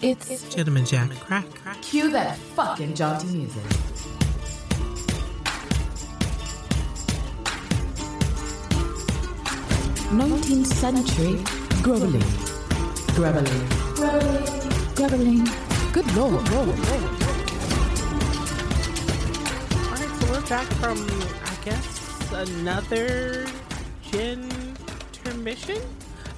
It's Gentleman Jack Crack. cue that fucking jaunty music. Nineteenth century groveling, groveling, grubbling, grubbling. Good lord. All right, so we're back from, I guess, another gin intermission.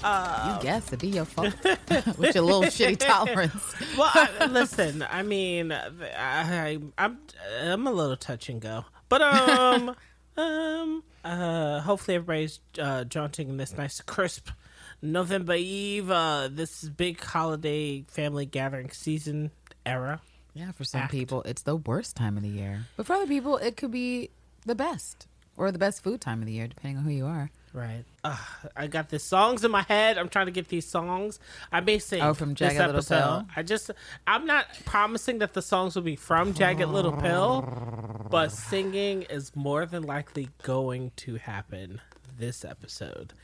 Uh, You guess it'd be your fault with your little shitty tolerance. well, I, listen, I mean, I, I, I'm I'm a little touch and go, but um, um, uh, hopefully everybody's uh, jaunting in this nice crisp November Eve. Uh, this big holiday family gathering season era. Yeah, for some Act. people, it's the worst time of the year. But for other people, it could be the best or the best food time of the year, depending on who you are. Right. Uh, I got the songs in my head. I'm trying to get these songs. I may sing. Oh, from Jagged Little. Pill? I just, I'm not promising that the songs will be from Jagged Little Pill, but singing is more than likely going to happen this episode.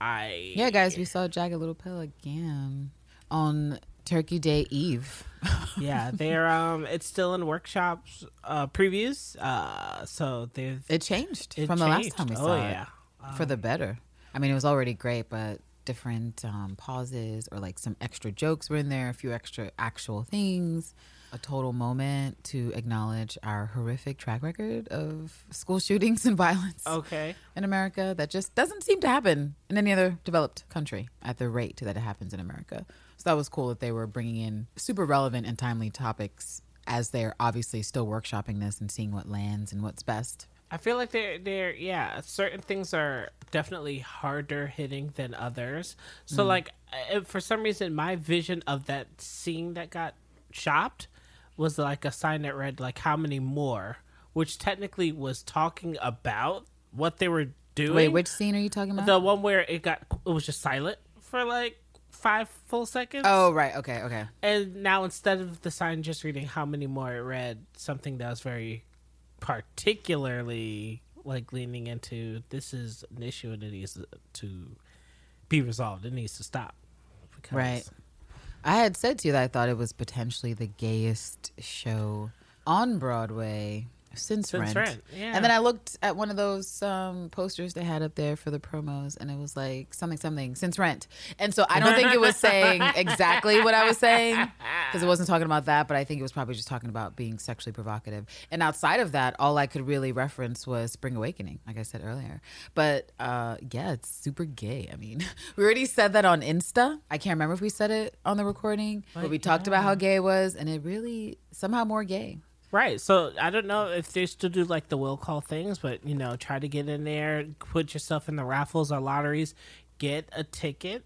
I Yeah, guys, we saw Jagged Little Pill again on Turkey Day Eve. yeah, they're um, it's still in workshops, uh, previews. Uh, so they've It changed It from the last time we saw it. Oh, saw yeah. It for the better. I mean, it was already great, but different um, pauses or like some extra jokes were in there, a few extra actual things, a total moment to acknowledge our horrific track record of school shootings and violence okay. in America that just doesn't seem to happen in any other developed country at the rate that it happens in America. So that was cool that they were bringing in super relevant and timely topics as they're obviously still workshopping this and seeing what lands and what's best. I feel like they're they're yeah, certain things are definitely harder hitting than others. So like uh, for some reason my vision of that scene that got chopped was like a sign that read like how many more, which technically was talking about what they were doing. Wait, which scene are you talking about? the one where it got it was just silent for like 5 full seconds. oh, right. Okay. Okay. And now instead of the sign just reading how many more, it read something that was very particularly like leaning into this is an issue and it needs to be resolved. It needs to stop. Right. I had said to you that I thought it was potentially the gayest show on Broadway since, Since Rent. Rent, yeah. And then I looked at one of those um, posters they had up there for the promos, and it was like something, something since Rent. And so I don't think it was saying exactly what I was saying because it wasn't talking about that, but I think it was probably just talking about being sexually provocative. And outside of that, all I could really reference was Spring Awakening, like I said earlier. But uh, yeah, it's super gay. I mean, we already said that on Insta. I can't remember if we said it on the recording, but we talked about how gay it was, and it really somehow more gay. Right. So I don't know if they still do like the will call things, but you know, try to get in there, put yourself in the raffles or lotteries, get a ticket.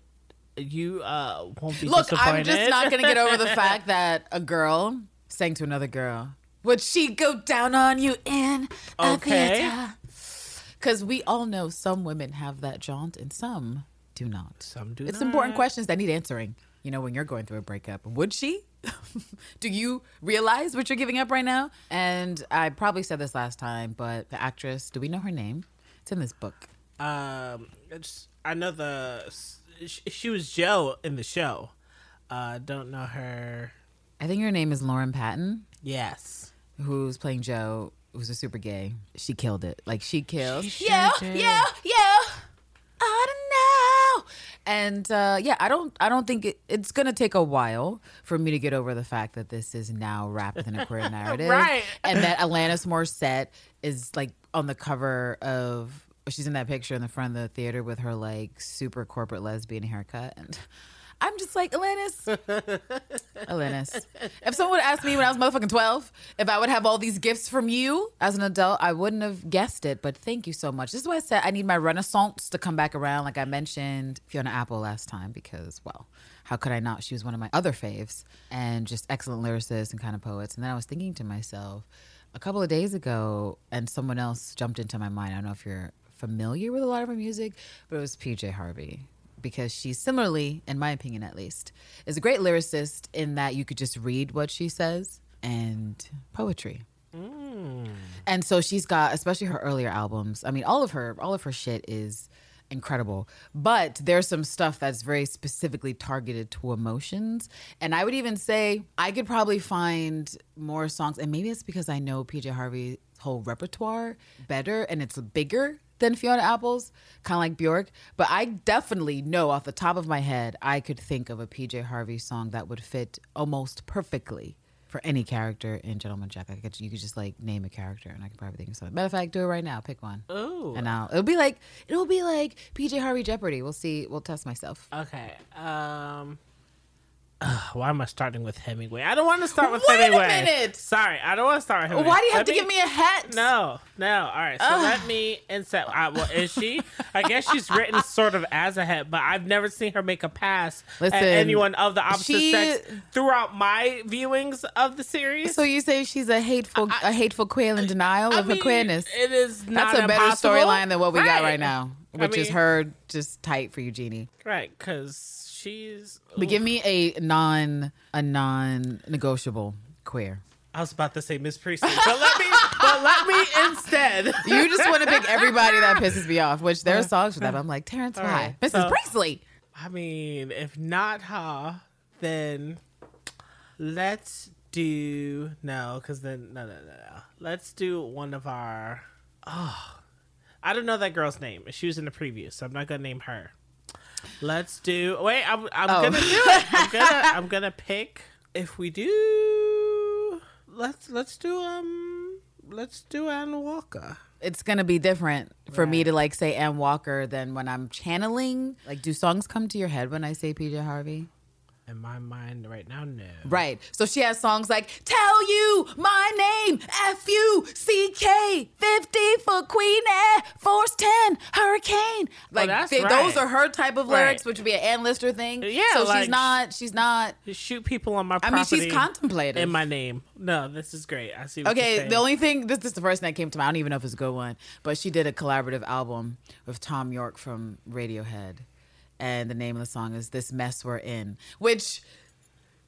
You uh won't be Look. I'm just not gonna get over the fact that a girl sang to another girl. Would she go down on you in a Okay. theater? Because we all know some women have that jaunt and some do not. Some do It's not. important questions that need answering. You know, when you're going through a breakup, would she? do you realize what you're giving up right now? And I probably said this last time, but the actress, do we know her name? It's in this book. Um, it's, I know the she was Jo in the show. Uh, don't know her. I think her name is Lauren Patten. Yes. who's playing Jo, who's a super gay. She killed it. Like she killed. She yeah, yeah, yeah. I don't know. And uh, yeah, I don't. I don't think it, it's gonna take a while for me to get over the fact that this is now wrapped in a queer narrative, Right. And that Alanis Morissette is like on the cover of. She's in that picture in the front of the theater with her like super corporate lesbian haircut, and I'm just like Alanis. Alanis. If someone would ask me when I was motherfucking 12 if I would have all these gifts from you as an adult, I wouldn't have guessed it. But thank you so much. This is why I said I need my renaissance to come back around, like I mentioned Fiona Apple last time, because, well, how could I not? She was one of my other faves and just excellent lyricists and kind of poets. And then I was thinking to myself a couple of days ago, and someone else jumped into my mind. I don't know if you're familiar with a lot of her music, but it was PJ Harvey because she similarly, in my opinion at least, is a great lyricist in that you could just read what she says and poetry. Mm. And so she's got, especially her earlier albums. I mean, all of her, all of her shit is incredible. But there's some stuff that's very specifically targeted to emotions. And I would even say I could probably find more songs, and maybe it's because I know PJ Harvey's whole repertoire better and it's bigger than Fiona Apple's, kind of like Bjork. But I definitely know off the top of my head, I could think of a PJ Harvey song that would fit almost perfectly for any character in Gentleman Jack. I could, you could just like name a character, and I could probably think of something. Matter of fact, do it right now. Pick one. Ooh. And I'll, it'll be like it'll be like PJ Harvey Jeopardy. We'll see. We'll test myself. Okay. Um. Ugh, why am I starting with Hemingway? I don't want to start with Wait a Hemingway. minute! Sorry, I don't want to start with Hemingway. Why do you have Let to give me a hat? No, no. All right, so let me inset. Uh, well, is she? I guess she's written sort of as a het, but I've never seen her make a pass Listen, at anyone of the opposite she- sex throughout my viewings of the series. So you say she's a hateful, a hateful quail in denial I of her mean, queerness. It is not That's a better storyline than what we got right now, I which is her just tight for Eugenie. Right, because she's. But give me a non, a non-negotiable queer. I was about to say Miss Priestley, but let me, but let me instead. You just want to pick everybody that pisses me off, which there are uh, songs for that. I'm like Terrence, All why? right, Mrs. so- Priestley. I mean, if not her, then let's do no, because then no, no, no, no. Let's do one of our. Oh, I don't know that girl's name. She was in the preview, so I'm not gonna name her. Let's do. Wait, I'm, I'm Oh. gonna do it. I'm gonna I'm gonna pick. If we do, let's let's do um let's do Ann Walker. It's gonna be different for me to like say Ann Walker than when I'm channeling. Like, do songs come to your head when I say PJ Harvey? In my mind right now, no. Right. So she has songs like Tell You My Name, F U C K, 50 for Queen Air, Force 10, Hurricane. Like they- right. those are her type of lyrics, Right. which would be an Anne Lister thing. Yeah, So like- she's not, she's not. Shoot people on my I mean, she's contemplative. in my name. No, this is great. I see. What you're Okay, the only thing this, this is the first thing that came to mind. I don't even know if it's a good one, but she did a collaborative album with Thom Yorke from Radiohead, and the name of the song is "This Mess We're In," which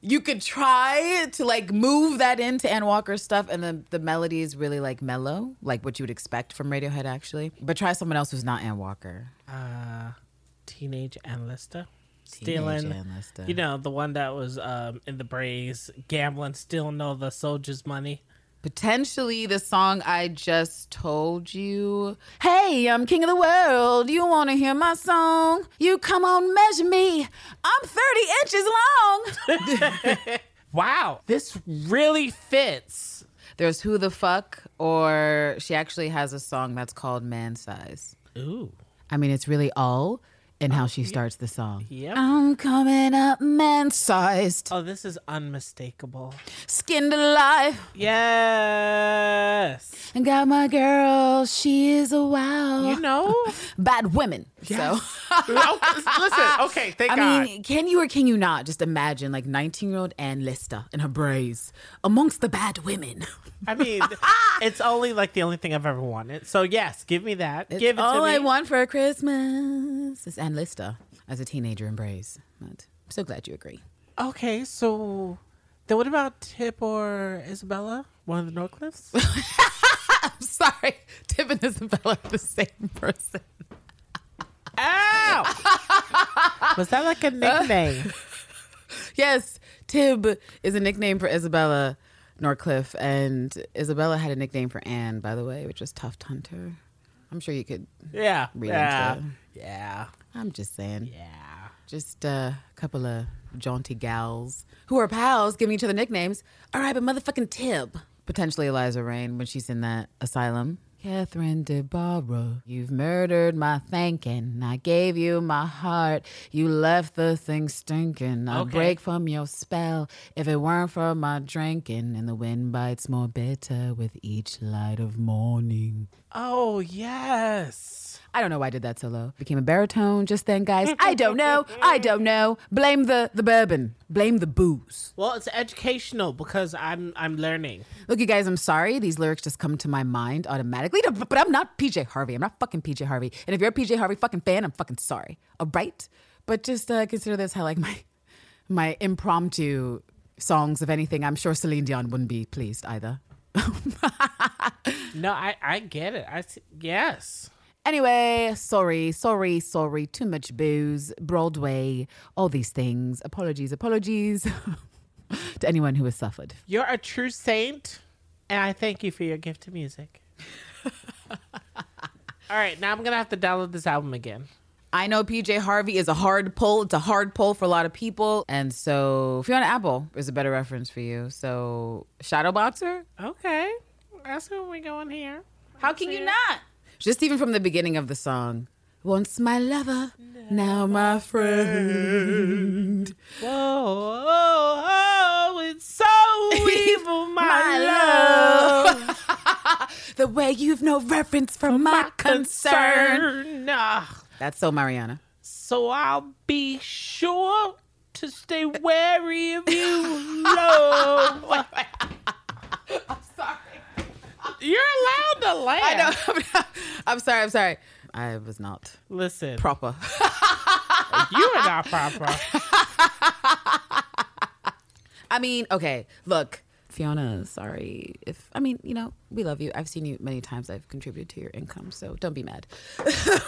you could try to like move that into Ann Walker's stuff, and the the melody is really like mellow, like what you would expect from Radiohead, actually. But try someone else who's not Ann Walker. uh, teenage Anne Lister. Stealing, Ann you know, the one that was um, in the Braves, gambling, stealing all the soldiers' money. Potentially the song I just told you. Hey, I'm king of the world. You want to hear my song? You come on, measure me. I'm 30 inches long. Wow, this really fits. There's Who the Fuck, or she actually has a song that's called Man Size. Ooh, I mean, it's really all in uh, how she starts the song. Yep. I'm coming up man sized, oh, this is unmistakable. skinned alive. Yes, And got my girl, she is a wow. you know. Bad women. So. Oh, Listen, okay, thank I God. mean, can you or can you not just imagine like 19 year old Anne Lister in her braids amongst the bad women? I mean, it's only like the only thing I've ever wanted. So yes, give me that. give it all to me. I want for Christmas is Anne Lister as a teenager in braids. But I'm so glad you agree. Okay, so then what about Tib or Isabella? One of the Norcliffes? I'm sorry, Tib and Isabella are the same person. Ow! Was that like a nickname? Yes, Tib is a nickname for Isabella Norcliffe, and Isabella had a nickname for Anne, by the way, which was Tuft Hunter. I'm sure you could. Yeah. Read yeah. Yeah. I'm just saying. Yeah. Just a couple of jaunty gals who are pals giving each other nicknames. All right, but motherfucking Tib. Potentially Eliza Raine when she's in that asylum. Catherine DeBarra, you've murdered my thinking. I gave you my heart. You left the thing stinking. I Okay. break from your spell. If it weren't for my drinking, and the wind bites more bitter with each light of morning. Oh, yes. I don't know why I did that so low. Became a baritone just then, guys. I don't know. I don't know. Blame the the bourbon. Blame the booze. Well, it's educational because I'm I'm learning. Look, you guys, I'm sorry. These lyrics just come to my mind automatically. But I'm not PJ Harvey. I'm not fucking PJ Harvey. And if you're a PJ Harvey fucking fan, I'm fucking sorry. All right? But just uh, consider this how like my my impromptu songs, of anything. I'm sure Celine Dion wouldn't be pleased either. No, I I get it. I see, yes. Anyway, sorry, sorry, sorry. Too much booze, Broadway, all these things. Apologies, apologies to anyone who has suffered. You're a true saint, and I thank you for your gift to music. All right, now I'm gonna have to download this album again. I know PJ Harvey is a hard pull. It's a hard pull for a lot of people. And so Fiona Apple is a better reference for you. So Shadowboxer? Okay, that's where we going here. How can you not? Just even from the beginning of the song. Once my lover, now my friend. Whoa, oh, oh, it's so evil, my, My love. The way you've no reverence for my concern. Ah, That's so Mariana. So I'll be sure to stay wary of you, love. I'm sorry. You're allowed to laugh. I know. I'm sorry. I'm sorry. I was not Listen, proper. you are not proper. I mean, okay, look, Fiona, sorry if I mean, you know, we love you. I've seen you many times. I've contributed to your income, so don't be mad.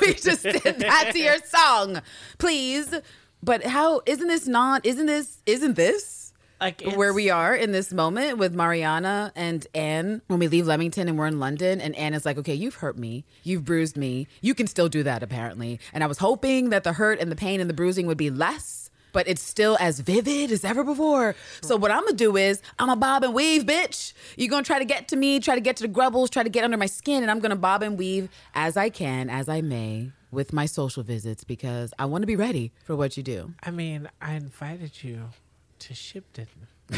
we just did that to your song, please. But how isn't this not? Isn't this? Isn't this? Like where we are in this moment with Mariana and Anne when we leave Leamington and we're in London and Anne is like, okay, you've hurt me, you've bruised me, you can still do that apparently. And I was hoping that the hurt and the pain and the bruising would be less, but it's still as vivid as ever before. So what I'm gonna do is I'm a bob and weave, bitch. You're gonna try to get to me, try to get to the grubbles, try to get under my skin, and I'm gonna bob and weave as I can, as I may. With my social visits because I want to be ready for what you do. I mean, I invited you to Shibden.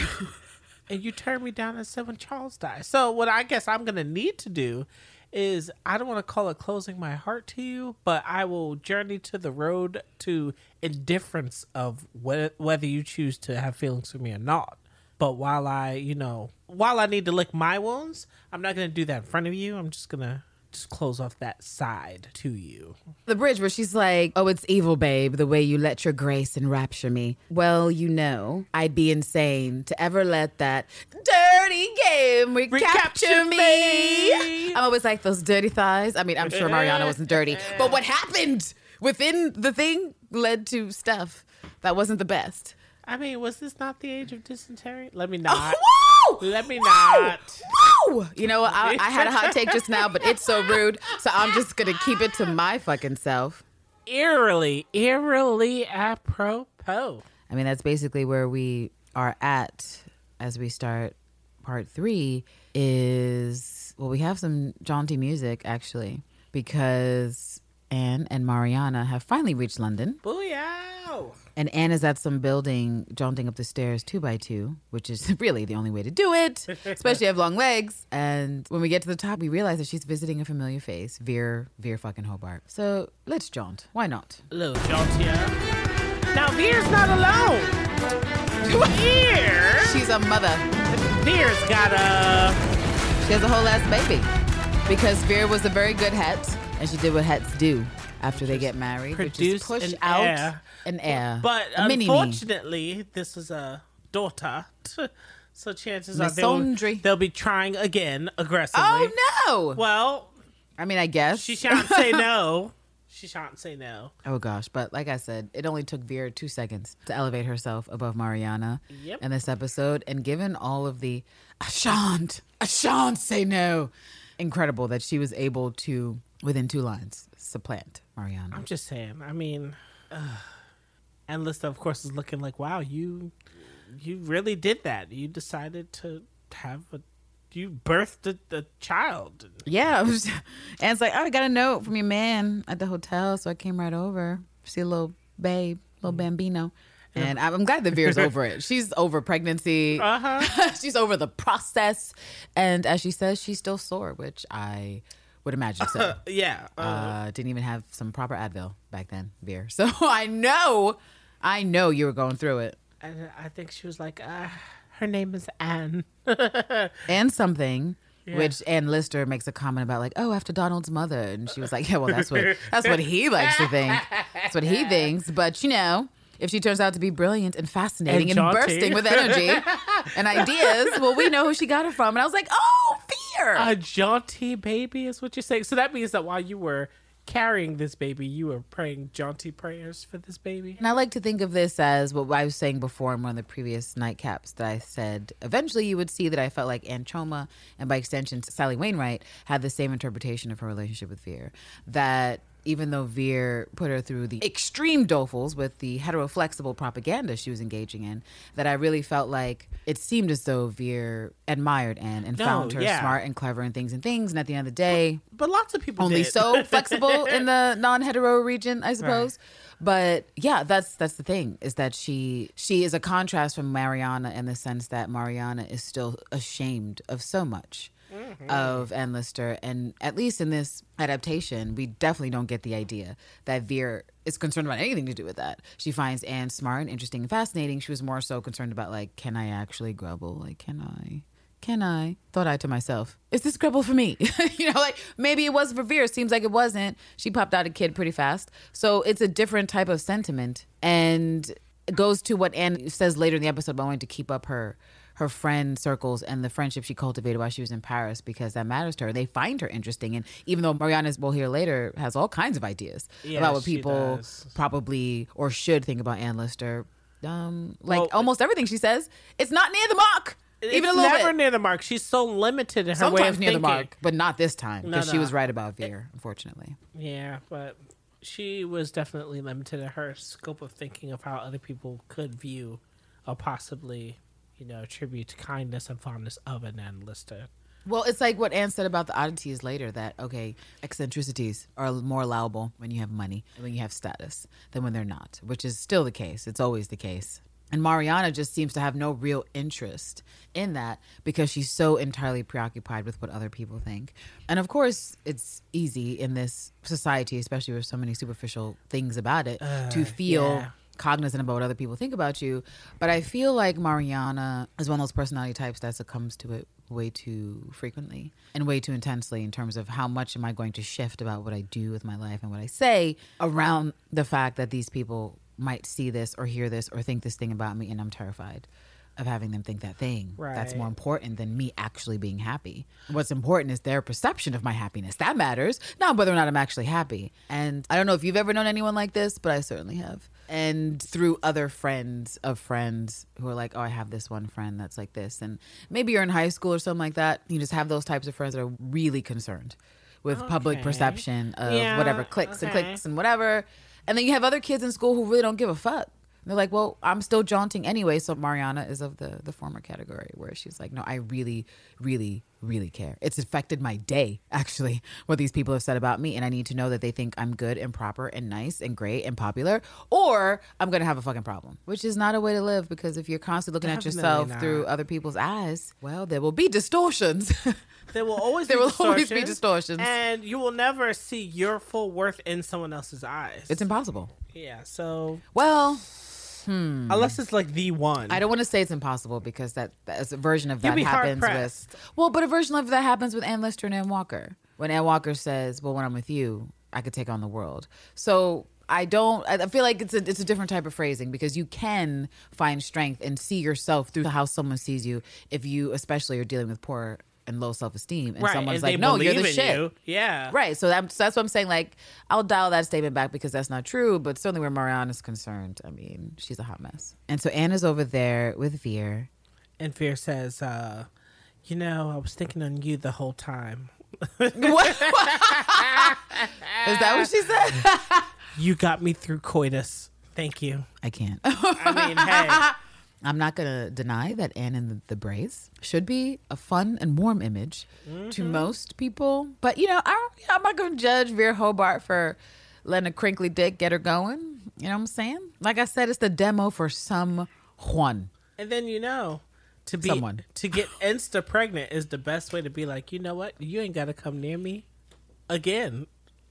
and you turned me down and said when Charles died. So what I guess I'm gonna need to do is I don't want to call it closing my heart to you, but I will journey to the road to indifference of whe- whether you choose to have feelings for me or not. But while I, you know, while I need to lick my wounds, I'm not gonna do that in front of you. I'm just gonna close off that side to you. the bridge where she's like, Oh, it's evil, babe, the way you let your grace enrapture me. Well, you know, I'd be insane to ever let that dirty game recapture, Recapture me. me. I'm always like, Those dirty thighs. I mean, I'm sure Mariana wasn't dirty, but what happened within the thing led to stuff that wasn't the best. I mean, was this not the age of dysentery? Let me not. Whoa! Let me Whoa! not. Whoa! You know? I, I had a hot take just now, but it's so rude. So I'm just going to keep it to my fucking self. Eerily, eerily apropos. I mean, that's basically where we are at as we start part three. Is well, we have some jaunty music actually because Anne and Mariana have finally reached London, Booyah! and Anne is at some building jaunting up the stairs two by two, which is really the only way to do it, especially if you have long legs. And when we get to the top, we realize that she's visiting a familiar face, Vere, Vere fucking Hobart. So let's jaunt. Why not? A little jaunt here. Now, Vere's not alone. Vere, She's a mother. Vere's got a. She has a whole ass baby because Vere was a very good het, and she did what hets do after they get married, which is produce push an out heir. an heir. But a mini me. unfortunately, this is a daughter. So chances are they'll, they'll be trying again aggressively. Oh no! Well, I mean, I guess she shan't say no. She shan't say no. Oh gosh, but like I said, it only took Vere two seconds to elevate herself above Mariana Yep. in this episode, and given all of the I shan't, I shan't say no, incredible that she was able to, within two lines, supplant Mariana. I'm just saying. I mean, uh, Anne Lister, of course, is looking like, wow, you, you really did that. You decided to have a, you birthed a, a child. Yeah, was, and it's like, oh, I got a note from your man at the hotel, so I came right over, see a little babe, little bambino. And I'm I'm glad that Vere's over it. She's over pregnancy. Uh huh. she's over the process. And as she says, she's still sore, which I would imagine so. Yeah. Uh, Uh, didn't even have some proper Advil back then, Vere. So I know, I know you were going through it. and I think she was like, uh, her name is Anne. and something. Yeah. Which Anne Lister makes a comment about, like, oh, after Donald's mother, and she was like, yeah, well, that's what that's what he likes to think. That's what he thinks. But you know, if she turns out to be brilliant and fascinating And and, bursting with energy and ideas, well, we know who she got it from. And I was like, oh, Vere. a jaunty baby is what you're saying. So that means that while you were carrying this baby, you were praying jaunty prayers for this baby. And I like to think of this as what I was saying before in one of the previous nightcaps that I said eventually you would see that I felt like Anne Choma and by extension Sally Wainwright had the same interpretation of her relationship with Vere. That even though Vere put her through the extreme dofuls with the heteroflexible propaganda she was engaging in, that I really felt like it seemed as though Vere admired Anne and No, found her yeah. smart and clever and things and things. And at the end of the day, But lots of people only did. so flexible in the non-hetero region, I suppose. But yeah, that's that's the thing is that she she is a contrast from Mariana in the sense that Mariana is still ashamed of so much Mm-hmm. of Anne Lister, and at least in this adaptation, we definitely don't get the idea that Vere is concerned about anything to do with that. She finds Anne smart and interesting and fascinating. She was more so concerned about like, can I actually grubble? Like, can I? Can I? Thought I to myself, is this grubble for me? you know, like maybe it was for Vere. Seems like it wasn't. She popped out a kid pretty fast. So it's a different type of sentiment. And it goes to what Anne says later in the episode about wanting to keep up her her friend circles and the friendship she cultivated while she was in Paris because that matters to her. They find her interesting. And even though Mariana's we'll hear later has all kinds of ideas Yeah, about what people does. probably or should think about Anne Lister. Um, like Well, almost everything she says, it's not near the mark. even a little never bit. near the mark. She's so limited in her way of near the mark, but not this time No, because she was right about Vere, unfortunately. Yeah, but she was definitely limited in her scope of thinking of how other people could view or possibly, you know, attribute kindness and fondness of an Anne Lister. Well, it's like what Anne said about the oddities later that, okay, eccentricities are more allowable when you have money and when you have status than when they're not, which is still the case. It's always the case. And Mariana just seems to have no real interest in that because she's so entirely preoccupied with what other people think. And of course, it's easy in this society, especially with so many superficial things about it, to uh, feel yeah. Cognizant about what other people think about you. But I feel like Mariana is one of those personality types that succumbs to it way too frequently and way too intensely in terms of how much am I going to shift about what I do with my life and what I say around the fact that these people might see this or hear this or think this thing about me and I'm terrified of having them think that thing. That's more important than me actually being happy. What's important is their perception of my happiness. That matters, not whether or not I'm actually happy. And I don't know if you've ever known anyone like this, but I certainly have. And through other friends of friends who are like, oh, I have this one friend that's like this. And maybe you're in high school or something like that. You just have those types of friends that are really concerned with public perception of Yeah, whatever clicks and okay. clicks and whatever. And then you have other kids in school who really don't give a fuck. They're like, well, I'm still jaunting anyway. So Mariana is of the the former category where she's like, no, I really, really, really care. It's affected my day actually what these people have said about me, and I need to know that they think I'm good and proper and nice and great and popular, or I'm gonna have a fucking problem. Which is not a way to live because if you're constantly looking at yourself not. through other people's eyes, well, there will be distortions. There will always There be will always be distortions. and you will never see your full worth in someone else's eyes. it's impossible. yeah. So Well, Hmm. unless it's like the one, I don't want to say it's impossible because that that's a version of that be happens with well, but a version of that happens with Anne Lister and Ann Walker. When Ann Walker says, "Well, when I'm with you, I could take on the world." So I don't. I I feel like it's a it's a different type of phrasing because you can find strength and see yourself through how someone sees you if you, especially, are dealing with poor and low self esteem, and right? someone's and like, "No, you're the shit." you. Yeah. Right. So, that, so that's what I'm saying. Like, I'll dial that statement back because that's not true. But certainly where Marianne is concerned, I mean, she's a hot mess. And so Anna's over there with Vere. And Vere says, uh, "You know, I was thinking on you the whole time. What? is that what she said? You got me through coitus. Thank you. I can't. I mean, hey, I'm not going to deny that Anne in the, the Brace should be a fun and warm image to mm-hmm. most people. But, you know, I, I'm not going to judge Vere Hobart for letting a crinkly dick get her going. You know what I'm saying? Like I said, it's the demo for some Juan. and then you know." To be Someone. to get insta pregnant is the best way to be like, you know what? You ain't gotta come near me again.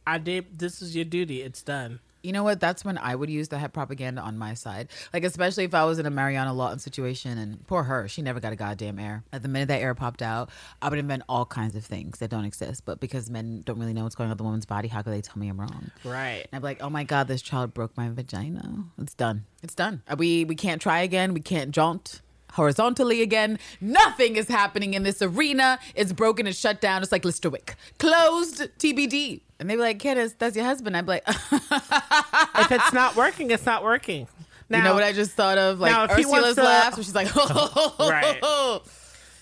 I did. This is your duty. It's done. You know what? That's when I would use the head propaganda on my side. Like, especially if I was in a Mariana Lawton situation and poor her, she never got a goddamn heir. At the minute that heir popped out, I would invent all kinds of things that don't exist. But because men don't really know what's going on with the woman's body, how could they tell me I'm wrong? Right. And I'd be like, oh my God, this child broke my vagina. It's done. It's done. Uh, We, we can't try again. We can't jaunt. Horizontally again. Nothing is happening in this arena. It's broken and shut down. It's like Listerwick. Closed TBD. And they'd be like, Candace, that's your husband. I'd be like, if it's not working, it's not working. Now, you know what I just thought of? Like now, Ursula's to- laughs, where she's like, Right.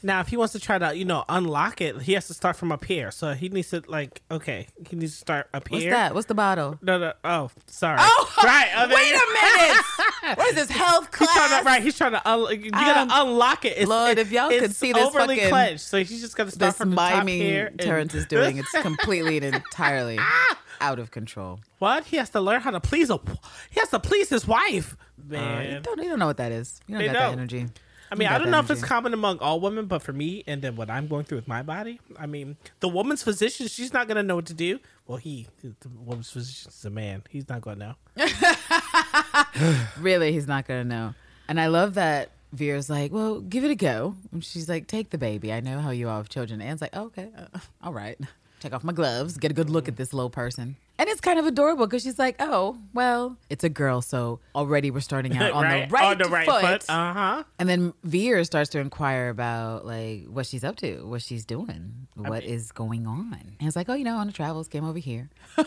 Now, if he wants to try to, you know, unlock it, he has to start from up here. So he needs to, like, okay, he needs to start up What's here. What's that? What's the bottle? No, no. Oh, sorry. Oh, right. Wait a minute. What is this health He's trying class? to, right, he's trying to, un- you gotta Um, unlock it. It's, Lord, if y'all could see this overly fucking- clenched, so he's just gonna start from the top here. and- Terrence is doing, it's completely and entirely out of control. what? He has to learn how to please a. He has to please his wife. Uh, you, Man, don't, you don't know what that is. You don't They got that energy. I mean, I don't that know if it's common among all women, but for me, and then what I'm going through with my body, I mean, the woman's physician, she's not gonna know what to do. Well, he, the woman's physician, is a man. He's not gonna know. Really, he's not gonna know. And I love that Vera's like, "Well, give it a go." And she's like, "Take the baby. I know how you are with children." Anne's like, oh, "Okay, uh, all right." Take off my gloves, get a good look at this little person. And it's kind of adorable because she's like, "Oh, well, it's a girl, so already we're starting out on the right, on the right foot." foot. Uh huh. And then Vere starts to inquire about like what she's up to, what she's doing, what is going on. And it's like, oh, you know, on the travels, came over here.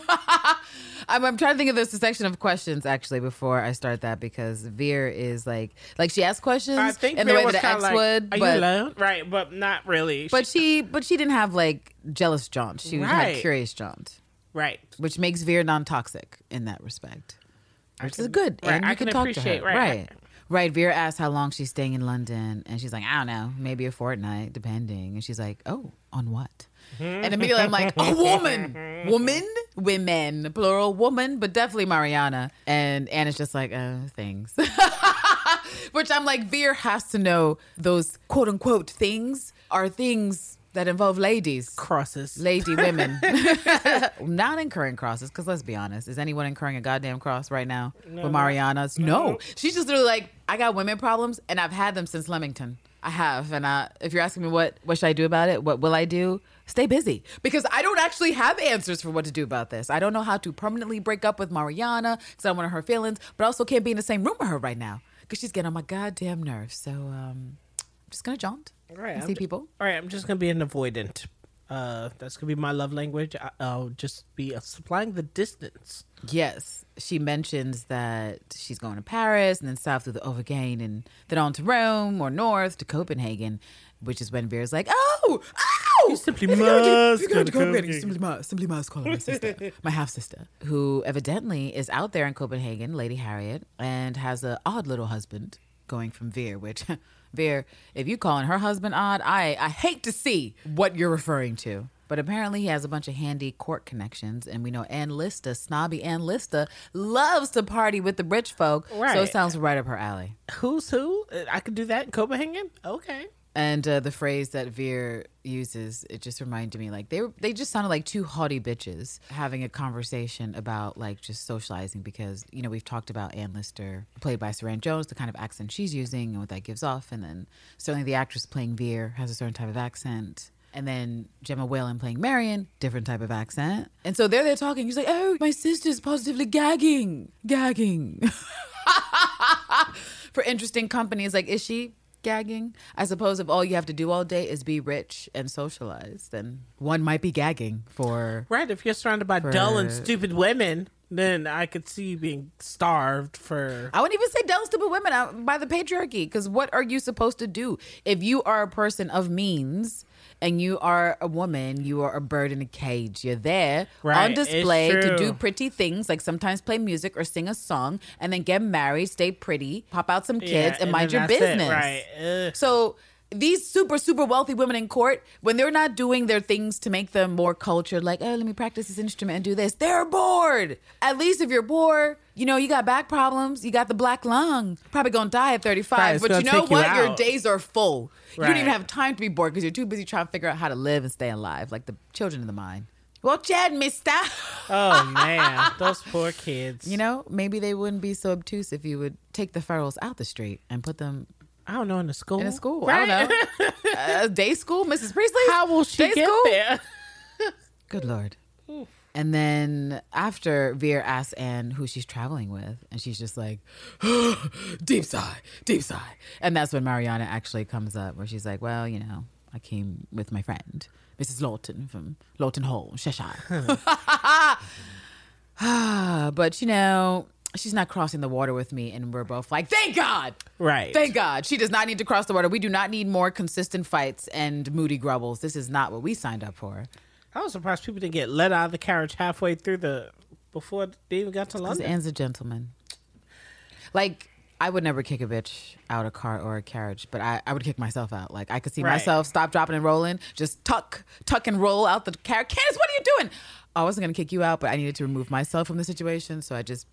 I'm, I'm trying to think of this section of questions actually before I start that because Vere is like, like she asks questions I think in the Vera way that kinda like, would, Are you alone? Right, but not really. but she but she didn't have like jealous jaunt. She had curious jaunt, right. which makes Vere non-toxic in that respect, which is good. right, and I can, can talk to appreciate- her, right, right. right. Right, Vera asks how long she's staying in London, and she's like, I don't know, maybe a fortnight, depending. And she's like, Oh, on what? And immediately I'm like, A woman, woman, women, plural, woman, but definitely Mariana. And Anna's just like, Oh, things. Which I'm like, Vere has to know those quote unquote things are things that involve ladies. Crosses. lady women. Not incurring crosses because let's be honest is anyone incurring a goddamn cross right now with mariana's no. She's just literally like i got women problems and i've had them since leamington. I have and I, if you're asking me what what should i do about it what will i do? Stay busy. Because i don't actually have answers for what to do about this. I don't know how to permanently break up with mariana because i don't want her feelings but I also can't be in the same room with her right now because she's getting on my goddamn nerves. So um i'm just gonna jaunt Right, and I'm see ju- people All right, I'm just gonna be an avoidant. Uh, that's gonna be my love language. I, I'll just be uh, supplying the distance. Yes, she mentions that she's going to Paris and then south through the Auvergne and then on to Rome or north to Copenhagen, which is when Vera's like, "Oh, oh, You simply if you're going to- must if you're go to to Copenhagen. You Copenhagen." Simply must, simply must call her my sister, my half sister, who evidently is out there in Copenhagen, Lady Harriet, and has a odd little husband going from Vere, which." Vere, if you calling her husband odd, I, I hate to see what you're referring to. But apparently he has a bunch of handy court connections, and we know Anne Lister, snobby Anne Lister, loves to party with the rich folk. Right. So it sounds right up her alley. Who's who? Uh, I could do that in Copenhagen. Okay. And uh, the phrase that Vere uses, it just reminded me like they they just sounded like two haughty bitches having a conversation about like just socializing because you know we've talked about Anne Lister, played by Suranne Jones, the kind of accent she's using and what that gives off, and then certainly the actress playing Vere has a certain type of accent. And then Gemma Whelan playing Marian, different type of accent. And so there they're talking. He's like, "Oh, my sister's positively gagging, gagging." for interesting company. It's like, is she gagging? I suppose if all you have to do all day is be rich and socialize, then one might be gagging for. Right. If you're surrounded by dull and stupid women, then I could see you being starved for. I wouldn't even say dumb, stupid women uh, by the patriarchy. Because what are you supposed to do if you are a person of means? And you are a woman, you are a bird in a cage. You're there on Right, it's display to do pretty things, like sometimes play music or sing a song, and then get married, stay pretty, pop out some kids, Yeah, and mind your that's it, business. Right. Ugh. So these super super wealthy women in court, when they're not doing their things to make them more cultured, like oh let me practice this instrument and do this, they're bored. At least if you're poor, you know you got back problems, you got the black lung, probably gonna die at 35. Right, but you know take you what? Your days are full. You don't even have time to be bored because you're too busy trying to figure out how to live and stay alive, like the children of the mine Well, Chad, Mister. Oh man, those poor kids. You know, maybe they wouldn't be so obtuse if you would take the ferals out the street and put them I don't know in the school. in a school. Right? I don't know. uh, day school, Mrs. Priestley? How will she Day get school? there? Good Lord. And then after Vere asks Anne who she's traveling with, and she's just like, deep sigh, deep sigh. And that's when Mariana actually comes up, where she's like, well, you know, I came with my friend, Mrs. Lawton from Lawton Hall, Cheshire. but, you know, she's not crossing the water with me. And we're both like, thank God. Right. Thank God. She does not need to cross the water. We do not need more consistent fights and moody grubbles. This is not what we signed up for. I was surprised people didn't get let out of the carriage halfway through the before they even got to London. Anne's a gentleman. Like, I would never kick a bitch out of a car or a carriage, but I, I would kick myself out. Like, I could see Right. myself stop, dropping, and rolling, just tuck, tuck, and roll out the carriage. Candace, what are you doing? Oh, I wasn't going to kick you out, but I needed to remove myself from the situation. So I just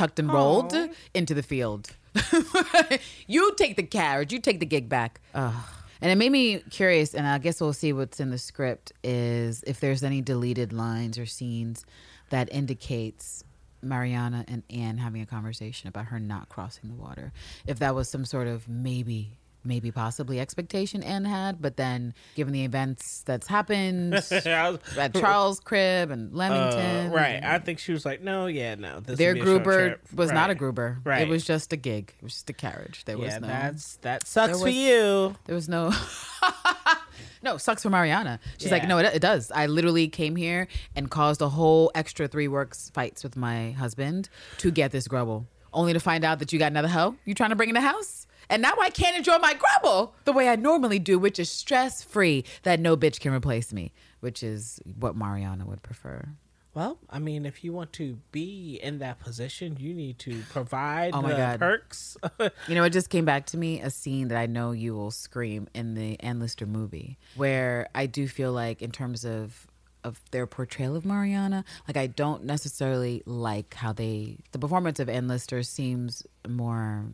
tucked and rolled Aw. into the field. you take the carriage, you take the gig back. Ugh. And it made me curious, and I guess we'll see what's in the script is if there's any deleted lines or scenes that indicates Mariana and Anne having a conversation about her not crossing the water. If that was some sort of maybe, maybe possibly expectation Anne had, but then given the events that's happened was- at Charles' crib and uh, Leamington, right. I think she was like, no, yeah, no. This their would be a short Gruber was not a Gruber. Right. It was just a gig. It was just a carriage. There was no. that's that sucks for you. There was no. no, sucks for Mariana. She's like, no, it, it does. I literally came here and caused a whole extra three works fights with my husband to get this grubble, only to find out that you got another hoe you trying to bring in the house. And now I can't enjoy my grubble the way I normally do, which is stress free, that no bitch can replace me, which is what Mariana would prefer. Well, I mean, if you want to be in that position, you need to provide Oh my God. perks. You know, it just came back to me a scene that I know you will scream in the Anne Lister movie, where I do feel like, in terms of of their portrayal of Mariana, like I don't necessarily like how they the performance of Anne Lister seems more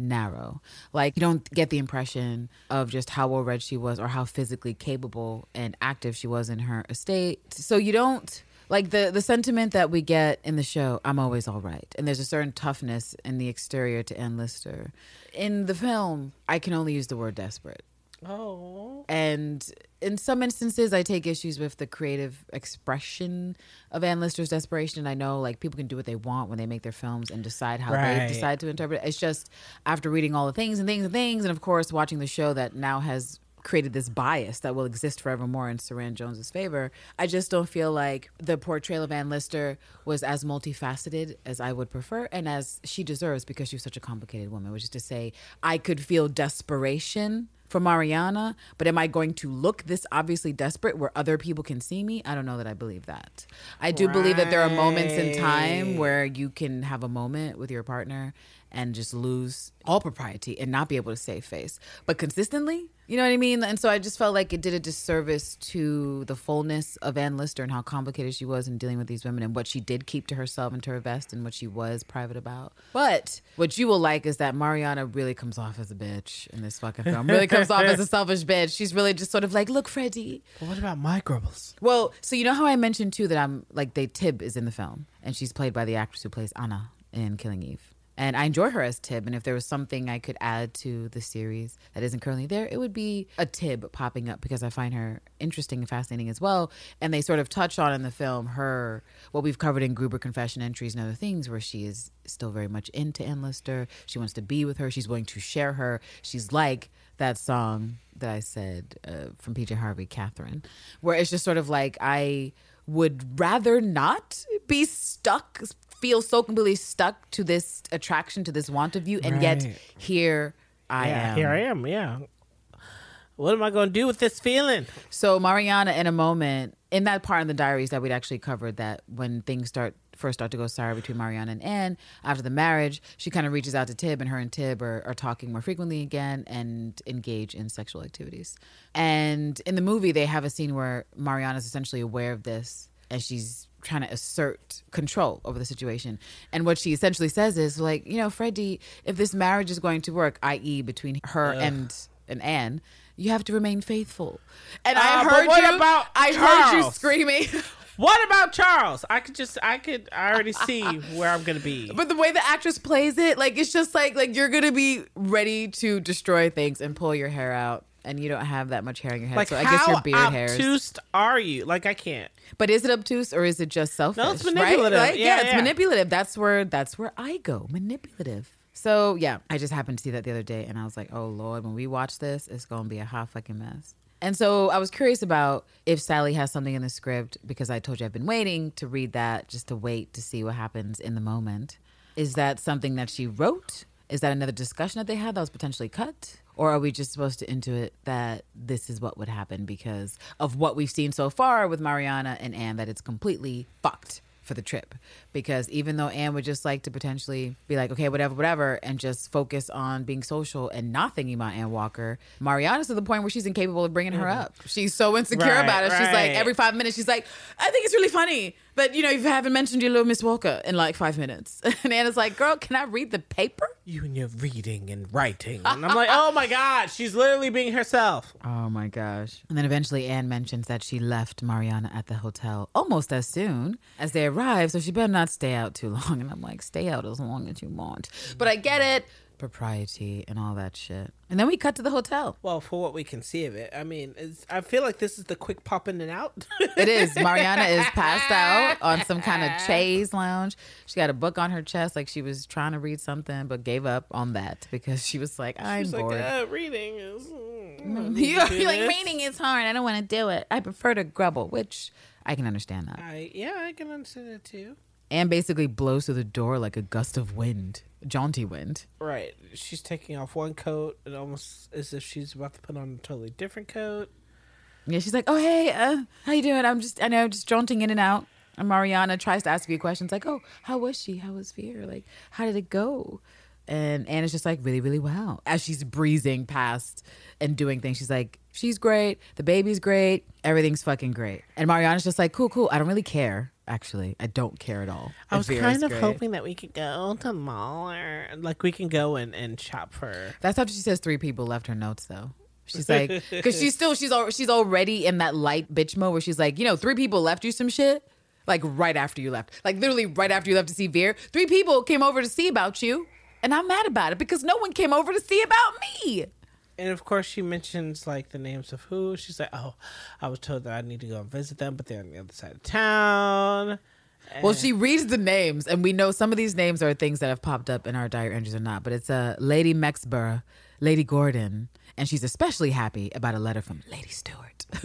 narrow. Like you don't get the impression of just how well read she was or how physically capable and active she was in her estate. So you don't like the the sentiment that we get in the show, I'm always all right. And there's a certain toughness in the exterior to Anne Lister. In the film, I can only use the word desperate. Oh, And in some instances, I take issues with the creative expression of Anne Lister's desperation. And I know like people can do what they want when they make their films and decide how Right. they decide to interpret it. It's just after reading all the things and things and things, and of course, watching the show that now has created this bias that will exist forevermore in Suranne Jones's favor. I just don't feel like the portrayal of Anne Lister was as multifaceted as I would prefer and as she deserves because she's such a complicated woman, which is to say, I could feel desperation for Mariana, but am I going to look this obviously desperate where other people can see me? I don't know that I believe that. I do believe that there are moments in time where you can have a moment with your partner and just lose all propriety and not be able to save face. But consistently, you know what I mean? And so I just felt like it did a disservice to the fullness of Anne Lister and how complicated she was in dealing with these women and what she did keep to herself and to her vest and what she was private about. But what you will like is that Mariana really comes off as a bitch in this fucking film. Really comes off as a selfish bitch. She's really just sort of like, look, Freddie, but what about my grubbles? well, so you know how I mentioned too that I'm like they Tib is in the film and she's played by the actress who plays Anna in Killing Eve. And I enjoy her as Tib. And if there was something I could add to the series that isn't currently there, it would be a Tib popping up because I find her interesting and fascinating as well. And they sort of touch on in the film her, what we've covered in Gruber confession entries and other things, where she is still very much into Anne Lister. She wants to be with her. She's willing to share her. She's like that song that I said uh, from PJ Harvey, Catherine, where it's just sort of like I would rather not be stuck, feel so completely stuck to this attraction, to this want of you, and yet here I yeah, am. here I am. Yeah. What am I going to do with this feeling? So Mariana, in a moment, in that part in the diaries that we'd actually covered, that when things start first start to go sour between Mariana and Anne after the marriage, she kind of reaches out to Tib, and her and Tib are, are talking more frequently again and engage in sexual activities. And in the movie, they have a scene where Mariana's essentially aware of this, and she's trying to assert control over the situation. And what she essentially says is like, you know, Freddie, if this marriage is going to work, i.e., between her and and Anne, you have to remain faithful. And I Uh, but heard what you. about I heard you screaming. What about Charles? I could just, I could, I already see where I'm to be. but the way the actress plays it, like it's just like like you're gonna be ready to destroy things and pull your hair out and you don't have that much hair in your head. Like so I guess your beard hairs. obtuse are you? Like I can't. But is it obtuse or is it just selfish? No, it's right? manipulative. Like, yeah, Yeah, it's yeah. manipulative. That's where that's where I go. Manipulative. So yeah, I just happened to see that the other day and I was like, oh Lord, when we watch this, it's gonna be a hot fucking mess. And so I was curious about if Sally has something in the script because I told you I've been waiting to read that just to wait to see what happens in the moment. Is that something that she wrote? Is that another discussion that they had that was potentially cut? Or are we just supposed to intuit that this is what would happen because of what we've seen so far with Mariana and Anne that it's completely fucked for the trip? Because even though Anne would just like to potentially be like, okay, whatever, whatever, and just focus on being social and not thinking about Ann Walker, Mariana's to the point where she's incapable of bringing her mm-hmm. up. She's so insecure Right, about it. She's like, every five minutes, she's like, I think it's really funny. But you know, you haven't mentioned your little Miss Walker in like five minutes. And Anna's like, girl, can I read the paper? You and your reading and writing. And I'm like, oh my God, she's literally being herself. Oh my gosh. And then eventually Anne mentions that she left Mariana at the hotel almost as soon as they arrived, so she better not stay out too long. And I'm like, stay out as long as you want. But I get it. Propriety and all that shit. And then we cut to the hotel. Well, for what we can see of it, I mean, I feel like this is the quick pop in and out. It is. Mariana is passed out on some kind of chaise lounge. She got a book on her chest, like she was trying to read something, but gave up on that because she was like, I'm She's like, bored. uh, reading is. mm, You're, like, reading is hard. I don't want to do it. I prefer to grumble, which I can understand that. I yeah, I can understand it too. Anne basically blows through the door like a gust of wind, jaunty wind. Right, she's taking off one coat and almost as if she's about to put on a totally different coat. Yeah, she's like, "Oh hey, uh, how you doing? I'm just, I know, just jaunting in and out." And Mariana tries to ask a few questions, like, "Oh, how was she? How was Vere? Like, how did it go?" And Anna's just like, "Really, really well." As she's breezing past and doing things, she's like, "She's great. The baby's great. Everything's fucking great." And Mariana's just like, "Cool, cool. I don't really care. Actually, I don't care at all." I was Vera's kind of great." hoping that we could go to the mall or like we can go and, and shop for. That's after she says three people left her notes though. She's like, because she's still she's al- she's already in that light bitch mode where she's like, you know, three people left you some shit, like right after you left, like literally right after you left to see Vere. Three people came over to see about you, and I'm mad about it because no one came over to see about me. And of course, she mentions like the names of who. She's like, "Oh, I was told that I need to go and visit them, but they're on the other side of town." Well, she reads the names, and we know some of these names are things that have popped up in our diary entries or not. But it's uh, Lady Mexborough, Lady Gordon, and she's especially happy about a letter from Lady Stewart.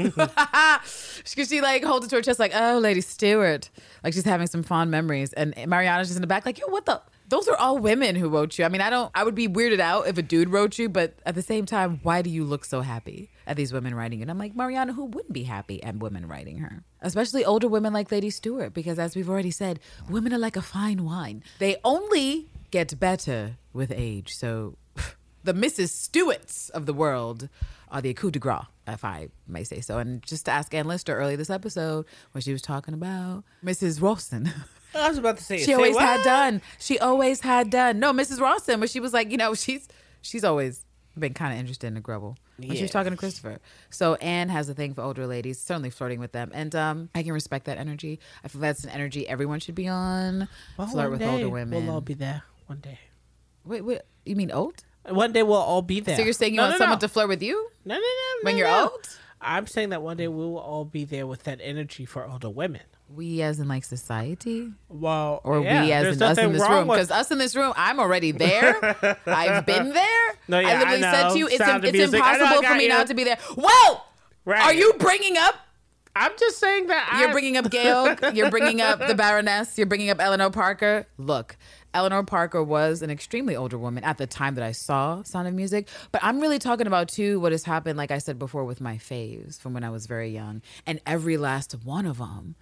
Because she like holds it to her chest, like, "Oh, Lady Stewart," like she's having some fond memories. And Mariana's just in the back, like, "Yo, what the." Those are all women who wrote you. I mean, I don't. I would be weirded out if a dude wrote you, but at the same time, why do you look so happy at these women writing you? And I'm like, Mariana, who wouldn't be happy at women writing her? Especially older women like Lady Stewart, because as we've already said, women are like a fine wine. They only get better with age. So, the Mrs. Stewarts of the world are the coup de grace, if I may say so. And just to ask Anne Lister earlier this episode, when she was talking about Mrs. Rawson. I was about to say, she say always what? had done. She always had done. No, Mrs. Rawson, but she was like, you know, she's she's always been kind of interested in the grubble when she was talking to Christopher. So Anne has a thing for older ladies, certainly flirting with them, and um, I can respect that energy. I feel that's an energy everyone should be on. Well, Flirt with day older women. We'll all be there one day. wait, wait, you mean old? One day we'll all be there. So you're saying you No, want no, someone no. to flirt with you No, no, no. when no, you're no. old? I'm saying that one day we will all be there with that energy for older women. We as in like society, Well, or yeah, we as in us in this room? with- Because us in this room, I'm already there. I've been there. No, yeah, I literally I said to you, it's, Sound it's Music. I know, I impossible for me you. not to be there. Whoa! Right. Are you bringing up? I'm just saying that You're I- bringing up Gail. You're bringing up the Baroness. You're bringing up Eleanor Parker. Look, Eleanor Parker was an extremely older woman at the time that I saw Sound of Music. But I'm really talking about too what has happened, like I said before, with my faves from when I was very young, and every last one of them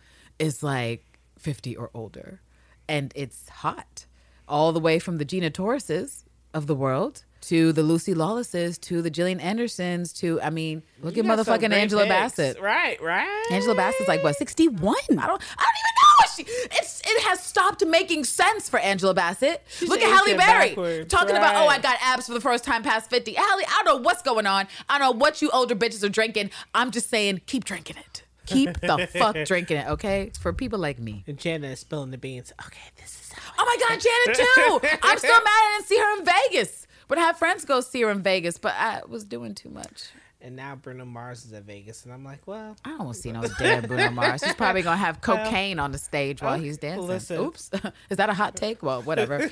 is like 50 or older, and it's hot, all the way from the Gina Torreses of the world. To the Lucy Lawlesses, to the Gillian Andersons, to I mean, look You at motherfucking Angela picks. Bassett. Right, right. Angela Bassett's like what, sixty one? I don't, I don't even know. What she, it's it has stopped making sense for Angela Bassett. Look at Halle Berry backwards, talking about, oh, I got abs for the first time past fifty. Halle, I don't know what's going on. I don't know what you older bitches are drinking. I'm just saying, keep drinking it. Keep the fuck drinking it, okay? It's for people like me. And Janet is spilling the beans. Okay, this is how. Oh my God, Janet too. I'm so mad I didn't see her in Vegas. But I had friends go see her in Vegas, but I was doing too much. and now Bruno Mars is at Vegas, and I'm like, well, I don't want to see no dead Bruno Mars. He's probably gonna have cocaine on the stage while he's dancing. listen. Oops, is that a hot take? Well, whatever.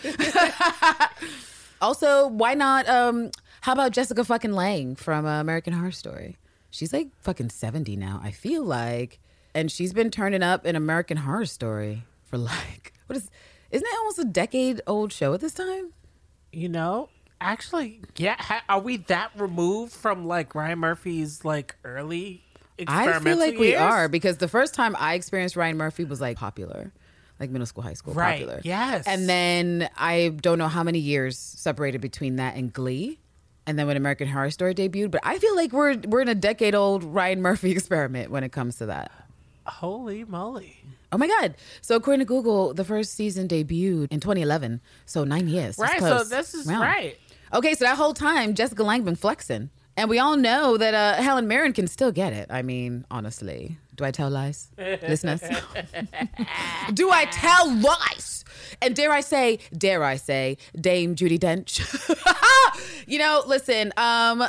also, why not? Um, how about Jessica fucking Lange from uh, American Horror Story? She's like fucking seventy now. I feel like, and she's been turning up in American Horror Story for like what is? Isn't it almost a decade old show at this time? you know, actually, yeah, ha- are we that removed from like Ryan Murphy's like early? I feel like we are because the first time I experienced Ryan Murphy was like popular, like middle school, high school, Right, popular. yes. And then I don't know how many years separated between that and Glee, and then when American Horror Story debuted. But I feel like we're we're in a decade old Ryan Murphy experiment when it comes to that. Holy moly! Oh my God! So according to Google, the first season debuted in 2011, so nine years. Right, so this is Wow. right. Okay, so that whole time, Jessica Lange been flexing. And we all know that uh, Helen Mirren can still get it. I mean, honestly. Do I tell lies? Listeners? Do I tell lies? And dare I say, dare I say, Dame Judi Dench. you know, listen, um,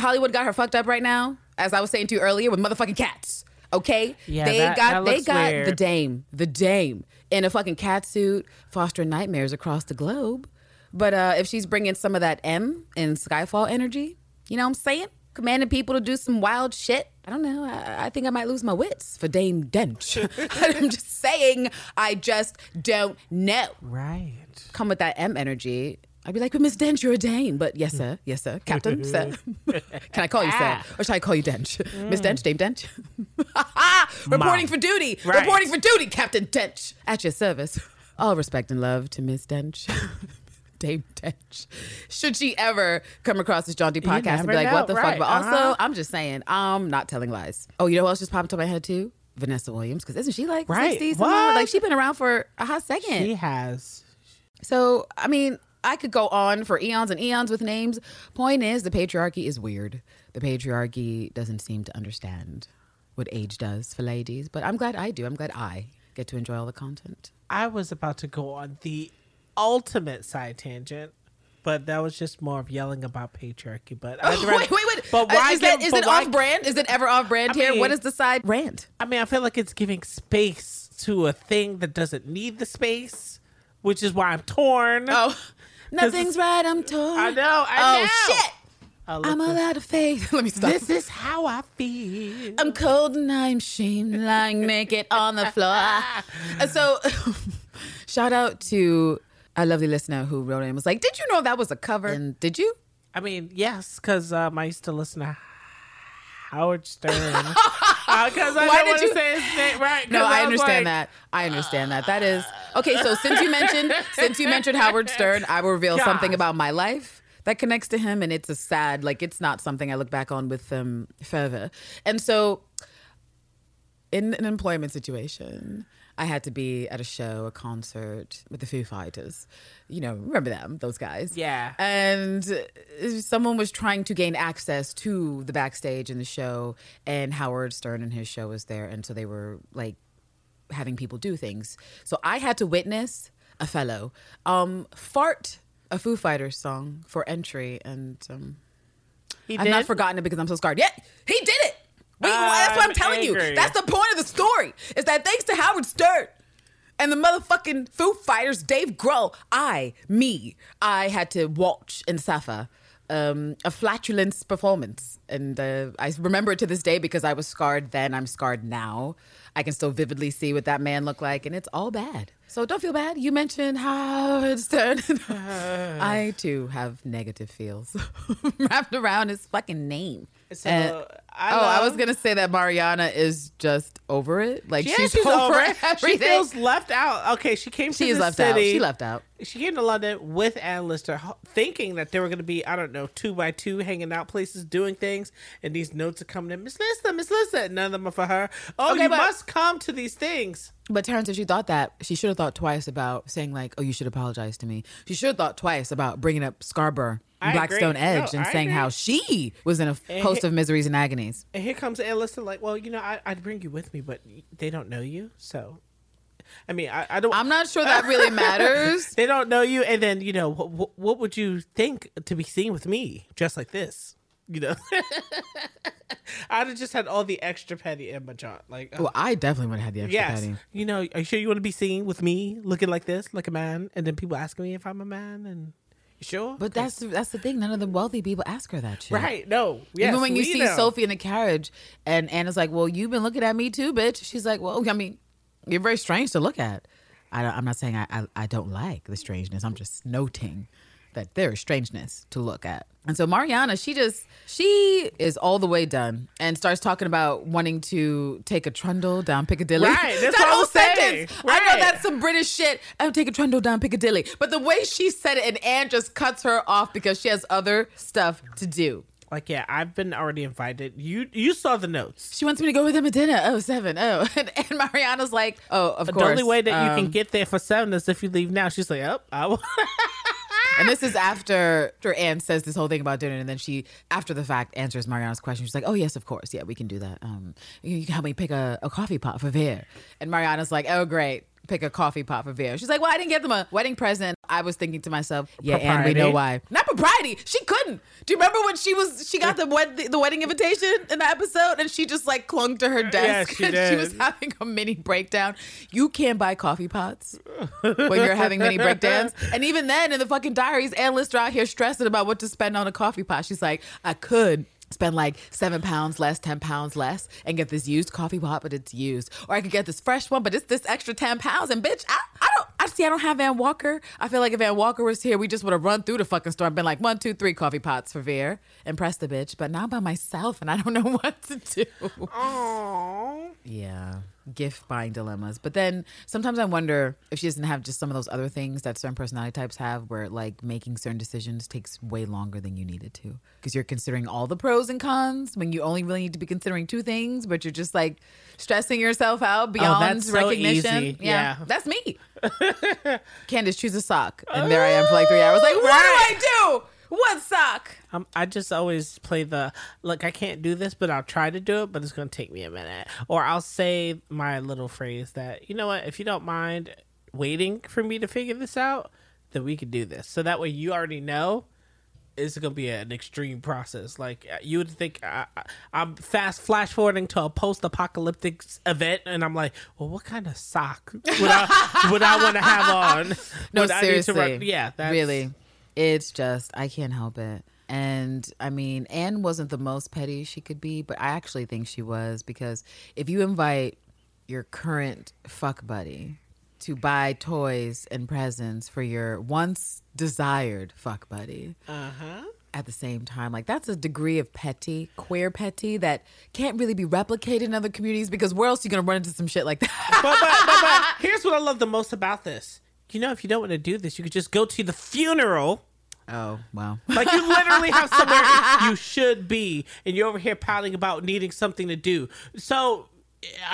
Hollywood got her fucked up right now, as I was saying to you earlier, with motherfucking cats. Okay? Yeah, they that- got that they got the dame, the dame, in a fucking cat suit, fostering nightmares across the globe. But uh, if she's bringing some of that M and Skyfall energy, you know what I'm saying? Commanding people to do some wild shit. I don't know. I, I think I might lose my wits for Dame Dench. I'm just saying, I just don't know. Right. Come with that M energy. I'd be like, but Miss Dench, you're a Dame. But yes, sir. Mm. Yes, sir. Captain, sir. Can I call you sir? Ah. Or should I call you Dench? Mm. Miss Dench, Dame Dench. Reporting Mom. for duty. Right. Reporting for duty, Captain Dench. At your service. All respect and love to Miss Dench. Dame Dench. Should she ever come across this jaunty podcast and be like, know. what the fuck? But also, Uh-huh. I'm just saying, I'm not telling lies. Oh, you know what else just popped into my head too? Vanessa Williams, because isn't she like Right. 60s? What? Like she's been around for a hot second. She has. So, I mean, I could go on for eons and eons with names. Point is, the patriarchy is weird. The patriarchy doesn't seem to understand what age does for ladies, but I'm glad I do. I'm glad I get to enjoy all the content. I was about to go on the ultimate side tangent, but that was just more of yelling about patriarchy. But I'd rather- wait, wait, wait. But Uh, why? is, give- that, is it off brand? Is it ever off brand I here? mean- what is the side rant? I mean, I feel like it's giving space to a thing that doesn't need the space, which is why I'm torn. Oh, nothing's right. I'm torn. I know. I oh, know. shit. Oh, I'm listen. allowed to faith. Let me stop. This is how I feel. I'm cold and I'm shamed, lying naked on the floor. So, shout out to a lovely listener who wrote in and was like, Did you know that was a cover? And did you? I mean, yes, because um, I used to listen to Howard Stern. Because I Why don't did want you- to say his name right. No, I was understand like, that. I understand that. That is okay. So since you mentioned since you mentioned Howard Stern, I will reveal something about my life that connects to him, and it's a sad, like it's not something I look back on with um, fervor. And so, in an employment situation, I had to be at a show, a concert with the Foo Fighters. You know, remember them, those guys. Yeah. And uh, someone was trying to gain access to the backstage in the show, and Howard Stern and his show was there. And so they were like having people do things. So I had to witness a fellow um, fart a Foo Fighters song for entry. And um, He I've not forgotten it because I'm so scarred. Yeah, he did it. Wait, that's what I'm I'm telling you. That's the point of the story. Is that thanks to Howard Stern and the motherfucking Foo Fighters, Dave Grohl, I, me, I had to watch and suffer um, a flatulence performance, and uh, I remember it to this day because I was scarred then. I'm scarred now. I can still vividly see what that man looked like, and it's all bad. So don't feel bad. You mentioned Howard Stern. I too have negative feels wrapped around his fucking name. So, And- I oh, I was gonna say that Mariana is just over it. Like Yeah, she's, she's, over, over. it. She feels left out. Okay, she came to is left city. out. She left out. She came to London with Anne Lister, thinking that there were going to be, I don't know, two by two hanging out places doing things, and these notes are coming in. Miss Lister, Miss Lister. None of them are for her. Oh, Okay, you but- must come to these things. But Terrence, if she thought that, she should have thought twice about saying like, "Oh, you should apologize to me." She should have thought twice about bringing up Scarborough, I Blackstone agree. Edge, No, and I saying how she was in a host of miseries and agonies. And here comes Lister, like, well, you know, I, I'd bring you with me, but they don't know you, so. I mean, I, I don't. I'm not sure that really matters. they don't know you, and then you know, what, what would you think to be seen with me, just like this? you know. I'd have just had all the extra petty in my jaw. Like, uh, Well, I definitely would have had the extra yes, petty. you know, are you sure you want to be seen with me looking like this, like a man? And then people asking me if I'm a man, and sure? But that's that's the thing. None of the wealthy people ask her that shit. right. No, yes, Even when you see know. Sophie in the carriage, and Anna's like, "Well, you've been looking at me too, bitch." She's like, "Well, I mean, you're very strange to look at." I, I'm not saying I, I I don't like the strangeness. I'm just noting that there is strangeness to look at. And so Mariana, she just she is all the way done and starts talking about wanting to take a trundle down Piccadilly. Right, that's that whole sentence. I know that's some British shit. I'll take a trundle down Piccadilly. But the way she said it, and Anne just cuts her off because she has other stuff to do. Like, yeah, I've been already invited. You you saw the notes. She wants me to go with them at dinner. Oh, seven. Oh, and, and Mariana's like, oh, of The course. The only way that you Um, can get there for seven is if you leave now. She's like, oh, I will. And this is after after Anne says this whole thing about dinner, and then she, after the fact, answers Mariana's question. She's like, "Oh yes, of course, yeah, we can do that. Um, you, can help me pick a, a coffee pot for Vere." And Mariana's like, "Oh great." Pick a coffee pot for Vere. She's like, Well, I didn't get them a wedding present. I was thinking to myself, Yeah, and we know why. Not propriety. She couldn't. Do you remember when she was she got the wed- the wedding invitation in the episode and she just like clung to her desk she and she was having a mini breakdown. You can't buy coffee pots when you're having mini breakdowns. And even then, in the fucking diaries, analysts are out here stressing about what to spend on a coffee pot. She's like, I could spend like seven pounds less, ten pounds less, and get this used coffee pot, but it's used. Or I could get this fresh one, but it's this extra ten pounds. And bitch, I, I don't. I see. I don't have Van Walker. I feel like if Van Walker was here, we just would have run through the fucking store and been like one, two, three coffee pots for Vere, impress the bitch. But now I'm by myself, and I don't know what to do. Aww. Yeah. Gift buying dilemmas. But then sometimes I wonder if she doesn't have just some of those other things that certain personality types have where like making certain decisions takes way longer than you needed to. Because you're considering all the pros and cons when you only really need to be considering two things, but you're just like stressing yourself out oh, beyond that's so recognition. easy. Yeah. That's me. Candace, choose a sock. And there I am for like three hours. Like, what Right. do I do? What sock? Um, I just always play the look. I can't do this, but I'll try to do it. But it's gonna take me a minute. Or I'll say my little phrase that you know what? If you don't mind waiting for me to figure this out, then we could do this. So that way you already know it's gonna be an extreme process. Like uh, you would think I, I'm fast flash forwarding to a post apocalyptic event, and I'm like, well, what kind of sock would I would I want to have on? No, Would I need to seriously. yeah, that's really. It's just I can't help it. And I mean, Anne wasn't the most petty she could be, but I actually think she was because if you invite your current fuck buddy to buy toys and presents for your once desired fuck buddy Uh huh. at the same time, like that's a degree of petty, queer petty that can't really be replicated in other communities because where else are you gonna run into some shit like that? but, but, but, but here's what I love the most about this. You know, if you don't want to do this, you could just go to the funeral. oh, wow. Like you literally have somewhere you should be, and you're over here pouting about needing something to do. So,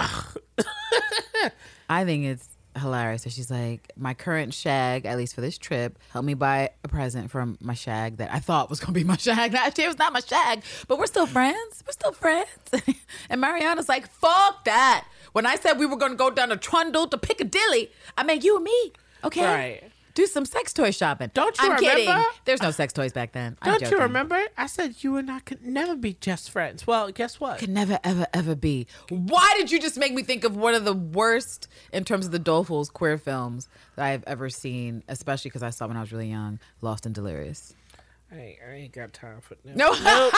I think it's hilarious. So she's like, my current shag, at least for this trip, helped me buy a present from my shag that I thought was gonna be my shag. Actually, it was not my shag, but we're still friends. We're still friends. and Mariana's like, fuck that. When I said we were gonna go down to Trundle to Piccadilly, I meant you and me. Okay. Right. Do some sex toy shopping. Don't you I'm kidding. remember? There's no sex toys back then. I'm don't you remember? I said you and I could never be just friends. Well, guess what? could never ever ever be. Why did you just make me think of one of the worst in terms of the Dolefuls queer films that I've ever seen, especially because I saw when I was really young, Lost and Delirious. I ain't, I ain't got time for no. No,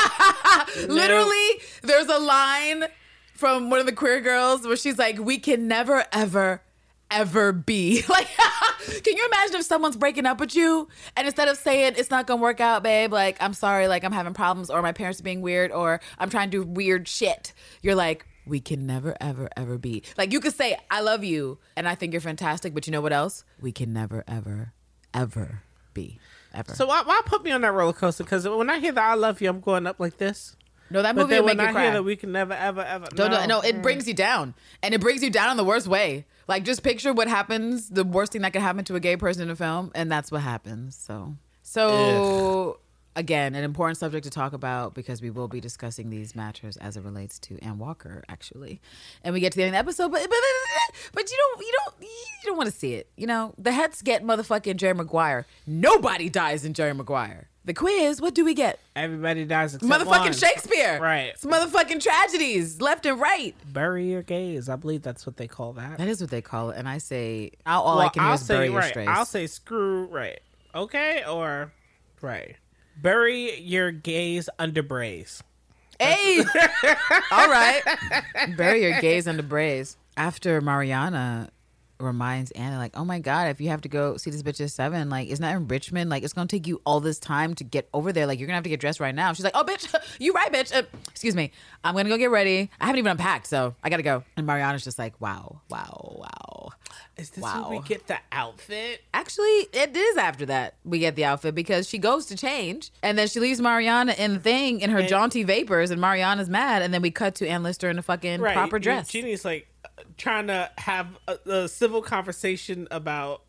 literally, there's a line from one of the queer girls where she's like, "We can never ever." Ever be like, can you imagine if someone's breaking up with you and instead of saying it's not gonna work out, babe, like I'm sorry, like I'm having problems, or my parents are being weird, or I'm trying to do weird shit, you're like, we can never, ever, ever be. Like you could say, I love you and I think you're fantastic, but you know what else? We can never, ever, ever be. Ever. So why, why put me on that roller coaster? Because when I hear that I love you, I'm going up like this. no, that movie will when make you I cry. hear that we can never, ever, ever. No, no, it brings you down. And it brings you down in the worst way. Like just picture what happens, the worst thing that could happen to a gay person in a film, and that's what happens. So so again, an important subject to talk about because we will be discussing these matters as it relates to Ann Walker, actually. And we get to the end of the episode, but but, but you don't you don't you don't want to see it. You know, the heads get motherfucking Jerry Maguire. Nobody dies in Jerry Maguire. The quiz, what do we get? Everybody dies except Motherfucking one. Shakespeare. Right. It's motherfucking tragedies left and right. Bury your gays. I believe that's what they call that. That is what they call it. And I say, all, all I can hear I'll is say bury your right. strays. I'll say screw right. Okay, or right. Bury your gays under brace. Hey, all right. Bury your gaze under brace. After Mariana reminds Anna, like, oh my God, if you have to go see this bitch at seven, like, it's not in Richmond? Like, it's going to take you all this time to get over there. Like, you're going to have to get dressed right now. She's like, oh, bitch, you right, bitch. Uh, excuse me. I'm going to go get ready. I haven't even unpacked, so I got to go. And Mariana's just like, wow, wow, wow. Is this Wow. we get the outfit? Actually, it is after that we get the outfit because she goes to change and then she leaves Mariana in the thing in her jaunty vapors and Mariana's mad and then we cut to Anne Lister in a fucking proper dress. Jeannie's like trying to have a, a civil conversation about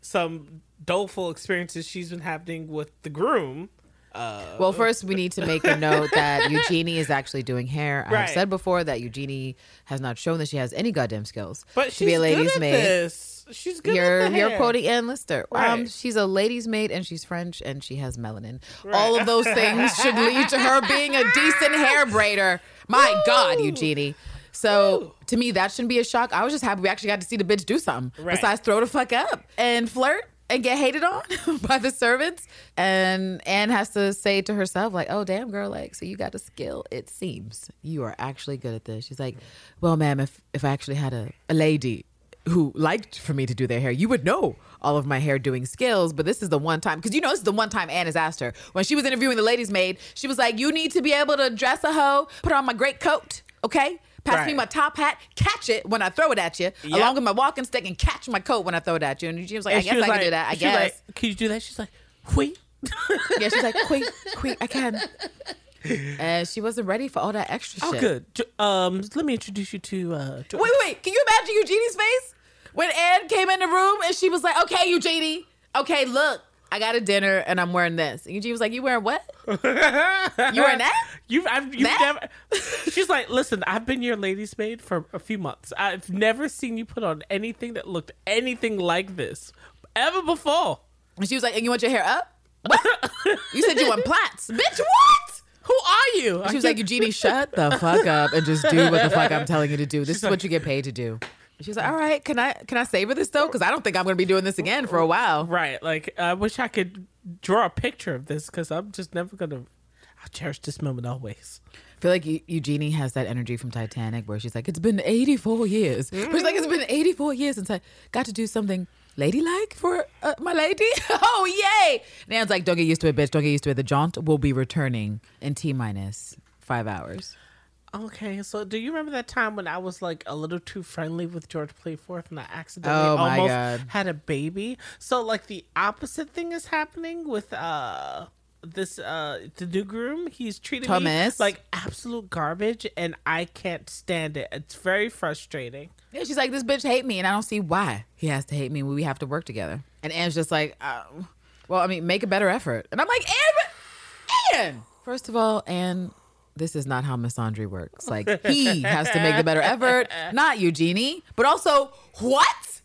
some doleful experiences she's been having with the groom. well, first we need to make a note that Eugenie is actually doing hair. I Right. have said before that Eugenie has not shown that she has any goddamn skills But she's be a at maid. this. She's good You're at the you're quoting Anne Lister. Um, she's a ladies' maid and she's French and she has melanin. All of those things should lead to her being a decent hair braider. My God, Eugenie. So to me, that shouldn't be a shock. I was just happy we actually got to see the bitch do something Right. besides throw the fuck up and flirt and get hated on by the servants. And Anne has to say to herself, like, "Oh damn, girl, like, so you got a skill. It seems you are actually good at this." She's like, "Well, ma'am, if if I actually had a, a lady." who liked for me to do their hair, you would know all of my hair doing skills. But this is the one time, because you know, this is the one time Anne has asked her. When she was interviewing the ladies' maid, she was like, You need to be able to dress a hoe, put on my great coat, okay? Pass me my top hat, catch it when I throw it at you, Yep. along with my walking stick, and catch my coat when I throw it at you. And she was like, I And she guess I was can do that. I guess. Like, can you do that? She's like, wait. yeah, she's like, Quick, quick, I can. And she wasn't ready for all that extra Oh, shit. Oh, good. Um, let me introduce you to. Uh, to Wait, wait, wait. Can you imagine Eugenie's face when Anne came in the room and she was like, "Okay, Eugenie. Okay, look, I got a dinner and I'm wearing this." And Eugenie was like, "You wearing what? You wearing that?" You've, I've, you've That? never. She's like, listen, I've been your lady's maid for a few months. I've never seen you put on anything that looked anything like this ever before. And she was like, "And you want your hair up? What? you said you want plaits, bitch. What?" Who are you? She was like, Eugenie, shut the fuck up and just do what the fuck I'm telling you to do. This is like- what you get paid to do. She was like, all right, can I can I savor this though? Because I don't think I'm gonna be doing this again for a while. right. Like, I wish I could draw a picture of this because I'm just never gonna. I'll cherish this moment always. I feel like Eu- Eugenie has that energy from Titanic where she's like, it's been 84 years. But She's like, it's been 84 years since I got to do something ladylike for uh, my lady. oh, yay. Nan's like, don't get used to it, bitch. Don't get used to it. The jaunt will be returning in T minus five hours. Okay, so do you remember that time when I was like a little too friendly with George Playforth and I accidentally Oh, almost God. had a baby? So like the opposite thing is happening with uh this uh the new groom. He's treating Thomas. me like absolute garbage and I can't stand it. It's very frustrating. Yeah, she's like, this bitch hate me, and I don't see why he has to hate me when we have to work together. And Anne's just like, um, well, I mean, make a better effort. And I'm like, Anne, Anne. First of all, Anne, this is not how misandry works. Like, he has to make the better effort, not Eugenie. But also, what?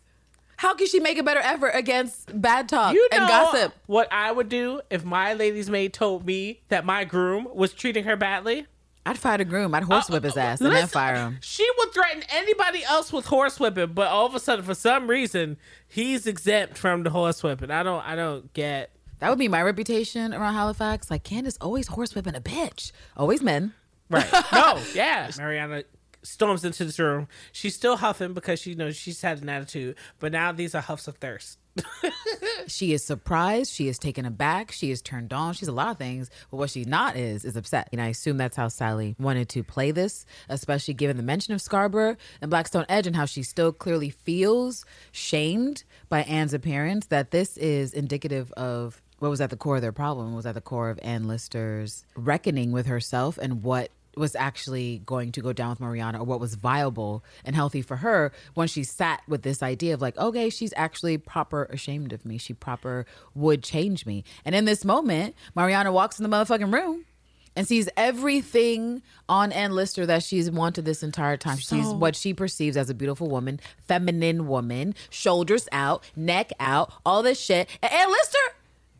How can she make a better effort against bad talk You know and gossip? what I would do if my lady's maid told me that my groom was treating her badly? I'd fire the groom. I'd horsewhip his uh, uh, ass and then fire him. She would threaten anybody else with horsewhipping, but all of a sudden, for some reason, he's exempt from the horsewhipping. I don't, I don't get. That would be my reputation around Halifax. Like, Candace always horsewhipping a bitch. Always men. Right? no, yeah. Mariana storms into this room. She's still huffing because she knows she's had an attitude, but now these are huffs of thirst. She is surprised. She is taken aback. She is turned on. She's a lot of things. But what she's not is is upset. And I assume that's how Sally wanted to play this, especially given the mention of Scarborough and Blackstone Edge and how she still clearly feels shamed by Anne's appearance. That this is indicative of what was at the core of their problem, was at the core of Anne Lister's reckoning with herself and what was actually going to go down with Mariana or what was viable and healthy for her when she sat with this idea of like, okay, she's actually proper ashamed of me. She proper would change me. And in this moment, Mariana walks in the motherfucking room and sees everything on Anne Lister that she's wanted this entire time. She sees what she perceives as a beautiful woman, feminine woman, shoulders out, neck out, all this shit. And Anne Lister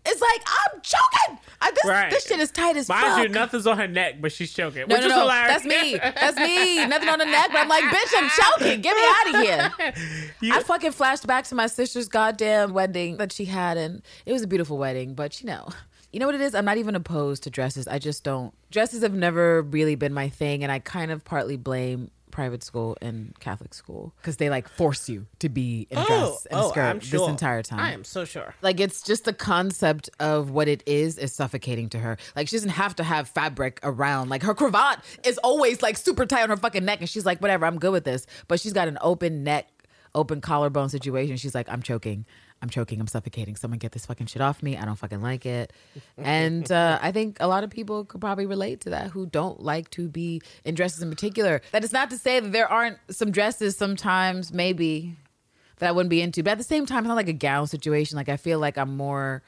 It's like I'm choking. I, this Right. this shit is tight as Mind fuck. Mind you, nothing's on her neck, but she's choking. no, which no, is no. hilarious. That's me. That's me. Nothing on the neck, but I'm like, bitch, I'm choking. Get me out of here. You- I fucking flashed back to my sister's goddamn wedding that she had, and it was a beautiful wedding. But you know, you know what it is? I'm not even opposed to dresses. I just don't. Dresses have never really been my thing, and I kind of partly blame private school and Catholic school because they like force you to be in dress and oh, oh, skirt Oh, I'm sure. this entire time. I am so sure. Like it's just the concept of what it is is suffocating to her. Like she doesn't have to have fabric around. Like her cravat is always like super tight on her fucking neck, and she's like, whatever, I'm good with this. But she's got an open neck, open collarbone situation. She's like, I'm choking. I'm choking. I'm suffocating. Someone get this fucking shit off me. I don't fucking like it. And uh, I think a lot of people could probably relate to that who don't like to be in dresses in particular. That is not to say that there aren't some dresses sometimes, maybe that I wouldn't be into. But at the same time, it's not like a gown situation. Like I feel like I'm more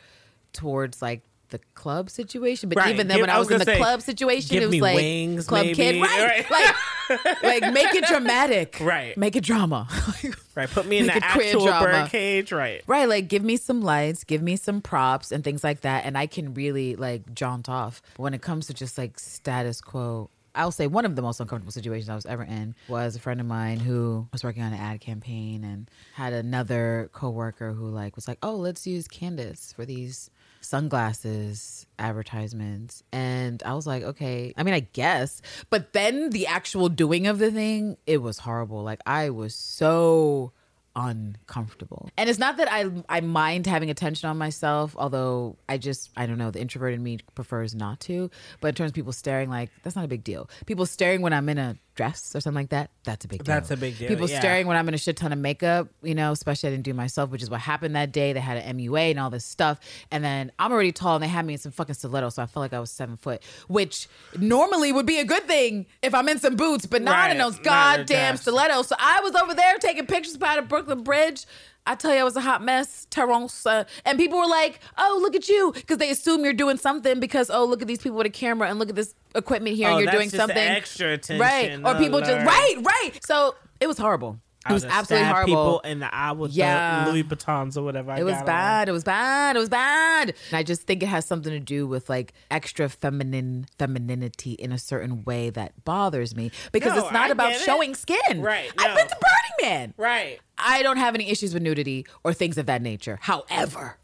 towards like the club situation. But Right. even then, Give- when I I was was in the say, club situation, it was like wings, club kid, maybe. right? Like, like make it dramatic, Right. Make it drama, Right. Put me in the actual drama. birdcage. Right. Right, like give me some lights, give me some props and things like that, and I can really like jaunt off. But when it comes to just like status quo, I'll say one of the most uncomfortable situations I was ever in was a friend of mine who was working on an ad campaign and had another coworker who like was like, "Oh, let's use Candace for these sunglasses advertisements." And I was like, "Okay, I mean, I guess." But then the actual doing of the thing, it was horrible. Like I was so uncomfortable. And it's not that I I mind having attention on myself, although I just I don't know, the introvert in me prefers not to. But in terms of people staring, like that's not a big deal. People staring when I'm in a dress or something like that, that's a big deal. That's a big deal, People yeah. staring when I'm in a shit ton of makeup, you know, especially I didn't do myself, which is what happened that day. They had an MUA and all this stuff. And then I'm already tall and they had me in some fucking stilettos, so I felt like I was seven foot, which normally would be a good thing if I'm in some boots, but not Right, in those not in a goddamn stilettos. So I was over there taking pictures by the Brooklyn Bridge. I tell you, I was a hot mess, Terrence. Uh, and people were like, oh, look at you. Because they assume you're doing something because, oh, look at these people with a camera and look at this equipment here Oh, and you're doing something. extra attention. Right. Or people just, right, right. So it was horrible. It I was absolutely horrible. People in the eye with Yeah. the Louis Vuittons or whatever. I It was got on. bad. It was bad. It was bad. And I just think it has something to do with like extra feminine femininity in a certain way that bothers me because No, it's not I about get it. showing skin. Right, I've been to Burning Man. Right. I don't have any issues with nudity or things of that nature. However,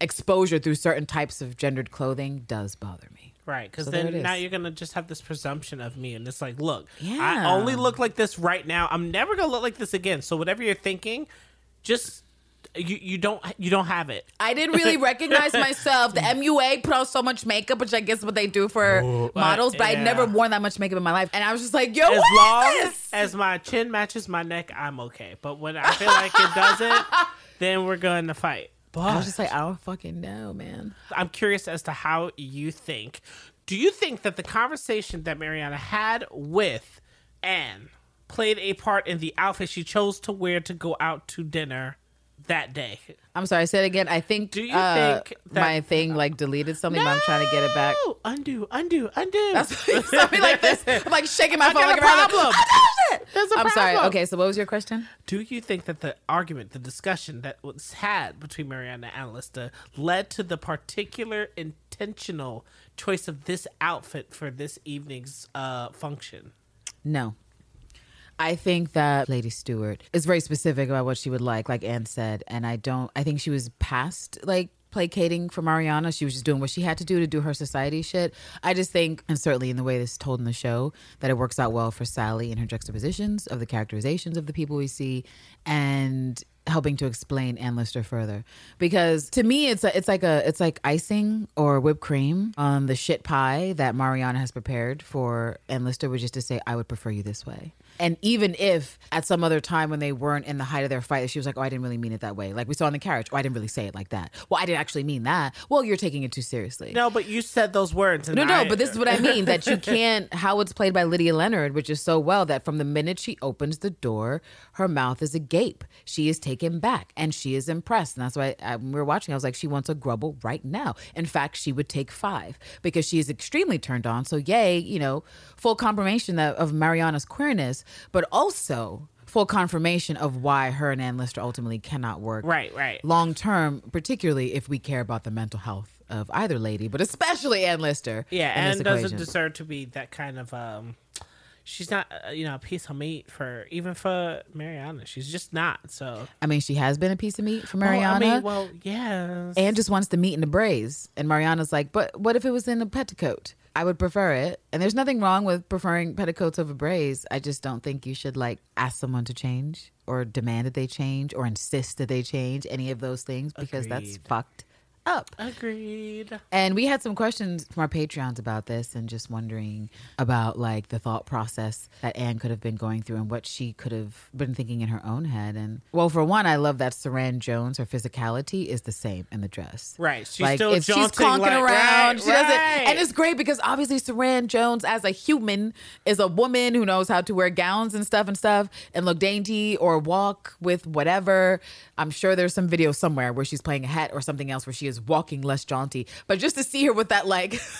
exposure through certain types of gendered clothing does bother me. Right, because So then now you're gonna just have this presumption of me, and it's like, look, I only look like this right now. I'm never gonna look like this again. So whatever you're thinking, just you you don't you don't have it. I didn't really recognize myself. The MUA put on so much makeup, which I guess is what they do for Ooh, models, but uh, I'd never worn that much makeup in my life. And I was just like, yo, As what is long this? as my chin matches my neck, I'm okay. But when I feel like it doesn't, then we're going to fight. But I was just like, I don't fucking know, man. I'm curious as to how you think. Do you think that the conversation that Mariana had with Anne played a part in the outfit she chose to wear to go out to dinner that day? I'm sorry, I said it again. I think Do you uh, think that- my thing like deleted something, but I'm trying to get it back. No! Undo, undo, undo. That's something like this. I'm like shaking my I phone got like a around, like, problem. "I it!" There's a I'm sorry. problem. Okay, so what was your question? Do you think that the argument, the discussion that was had between Mariana and Alista led to the particular intentional choice of this outfit for this evening's uh, function? No. I think that Lady Stewart is very specific about what she would like, like Anne said. And I don't, I think she was past like placating for Mariana. She was just doing what she had to do to do her society shit. I just think, and certainly in the way this is told in the show, that it works out well for Sally and her juxtapositions of the characterizations of the people we see and helping to explain Anne Lister further because to me it's a, it's like a it's like icing or whipped cream on the shit pie that Mariana has prepared for Anne Lister which is to say I would prefer you this way and even if at some other time when they weren't in the height of their fight she was like oh I didn't really mean it that way like we saw in the carriage oh I didn't really say it like that well I didn't actually mean that well you're taking it too seriously No, but you said those words. No, no, I- but this is what I mean that you can't, how it's played by Lydia Leonard, which is so well that from the minute she opens the door, her mouth is agape. She is taken back and she is impressed. And that's why I, when we were watching, I was like, she wants a grubble right now. In fact, she would take five because she is extremely turned on. So, yay, you know, full confirmation that, of Mariana's queerness, but also full confirmation of why her and Anne Lister ultimately cannot work Right, right. long term, particularly if we care about the mental health of either lady, but especially Anne Lister. Yeah, and doesn't equation. deserve to be that kind of um she's not uh, you know a piece of meat for even for Mariana. She's just not. So I mean, she has been a piece of meat for Well, Mariana. I mean, well, yes. Anne just wants the meat in the braise. And Mariana's like, but what if it was in a petticoat? I would prefer it. And there's nothing wrong with preferring petticoats over braise. I just don't think you should like ask someone to change or demand that they change or insist that they change any of those things because that's fucked up. Agreed. And we had some questions from our Patreons about this and just wondering about like the thought process that Anne could have been going through and what she could have been thinking in her own head. And well, for one, I love that Suranne Jones, her physicality is the same in the dress. Right. She's like still if she's conking like, around, right, she doesn't, and it's great because obviously Suranne Jones, as a human, is a woman who knows how to wear gowns and stuff and stuff and look dainty or walk with whatever. I'm sure there's some video somewhere where she's playing a hat or something else where she is walking less jaunty, but just to see her with that like.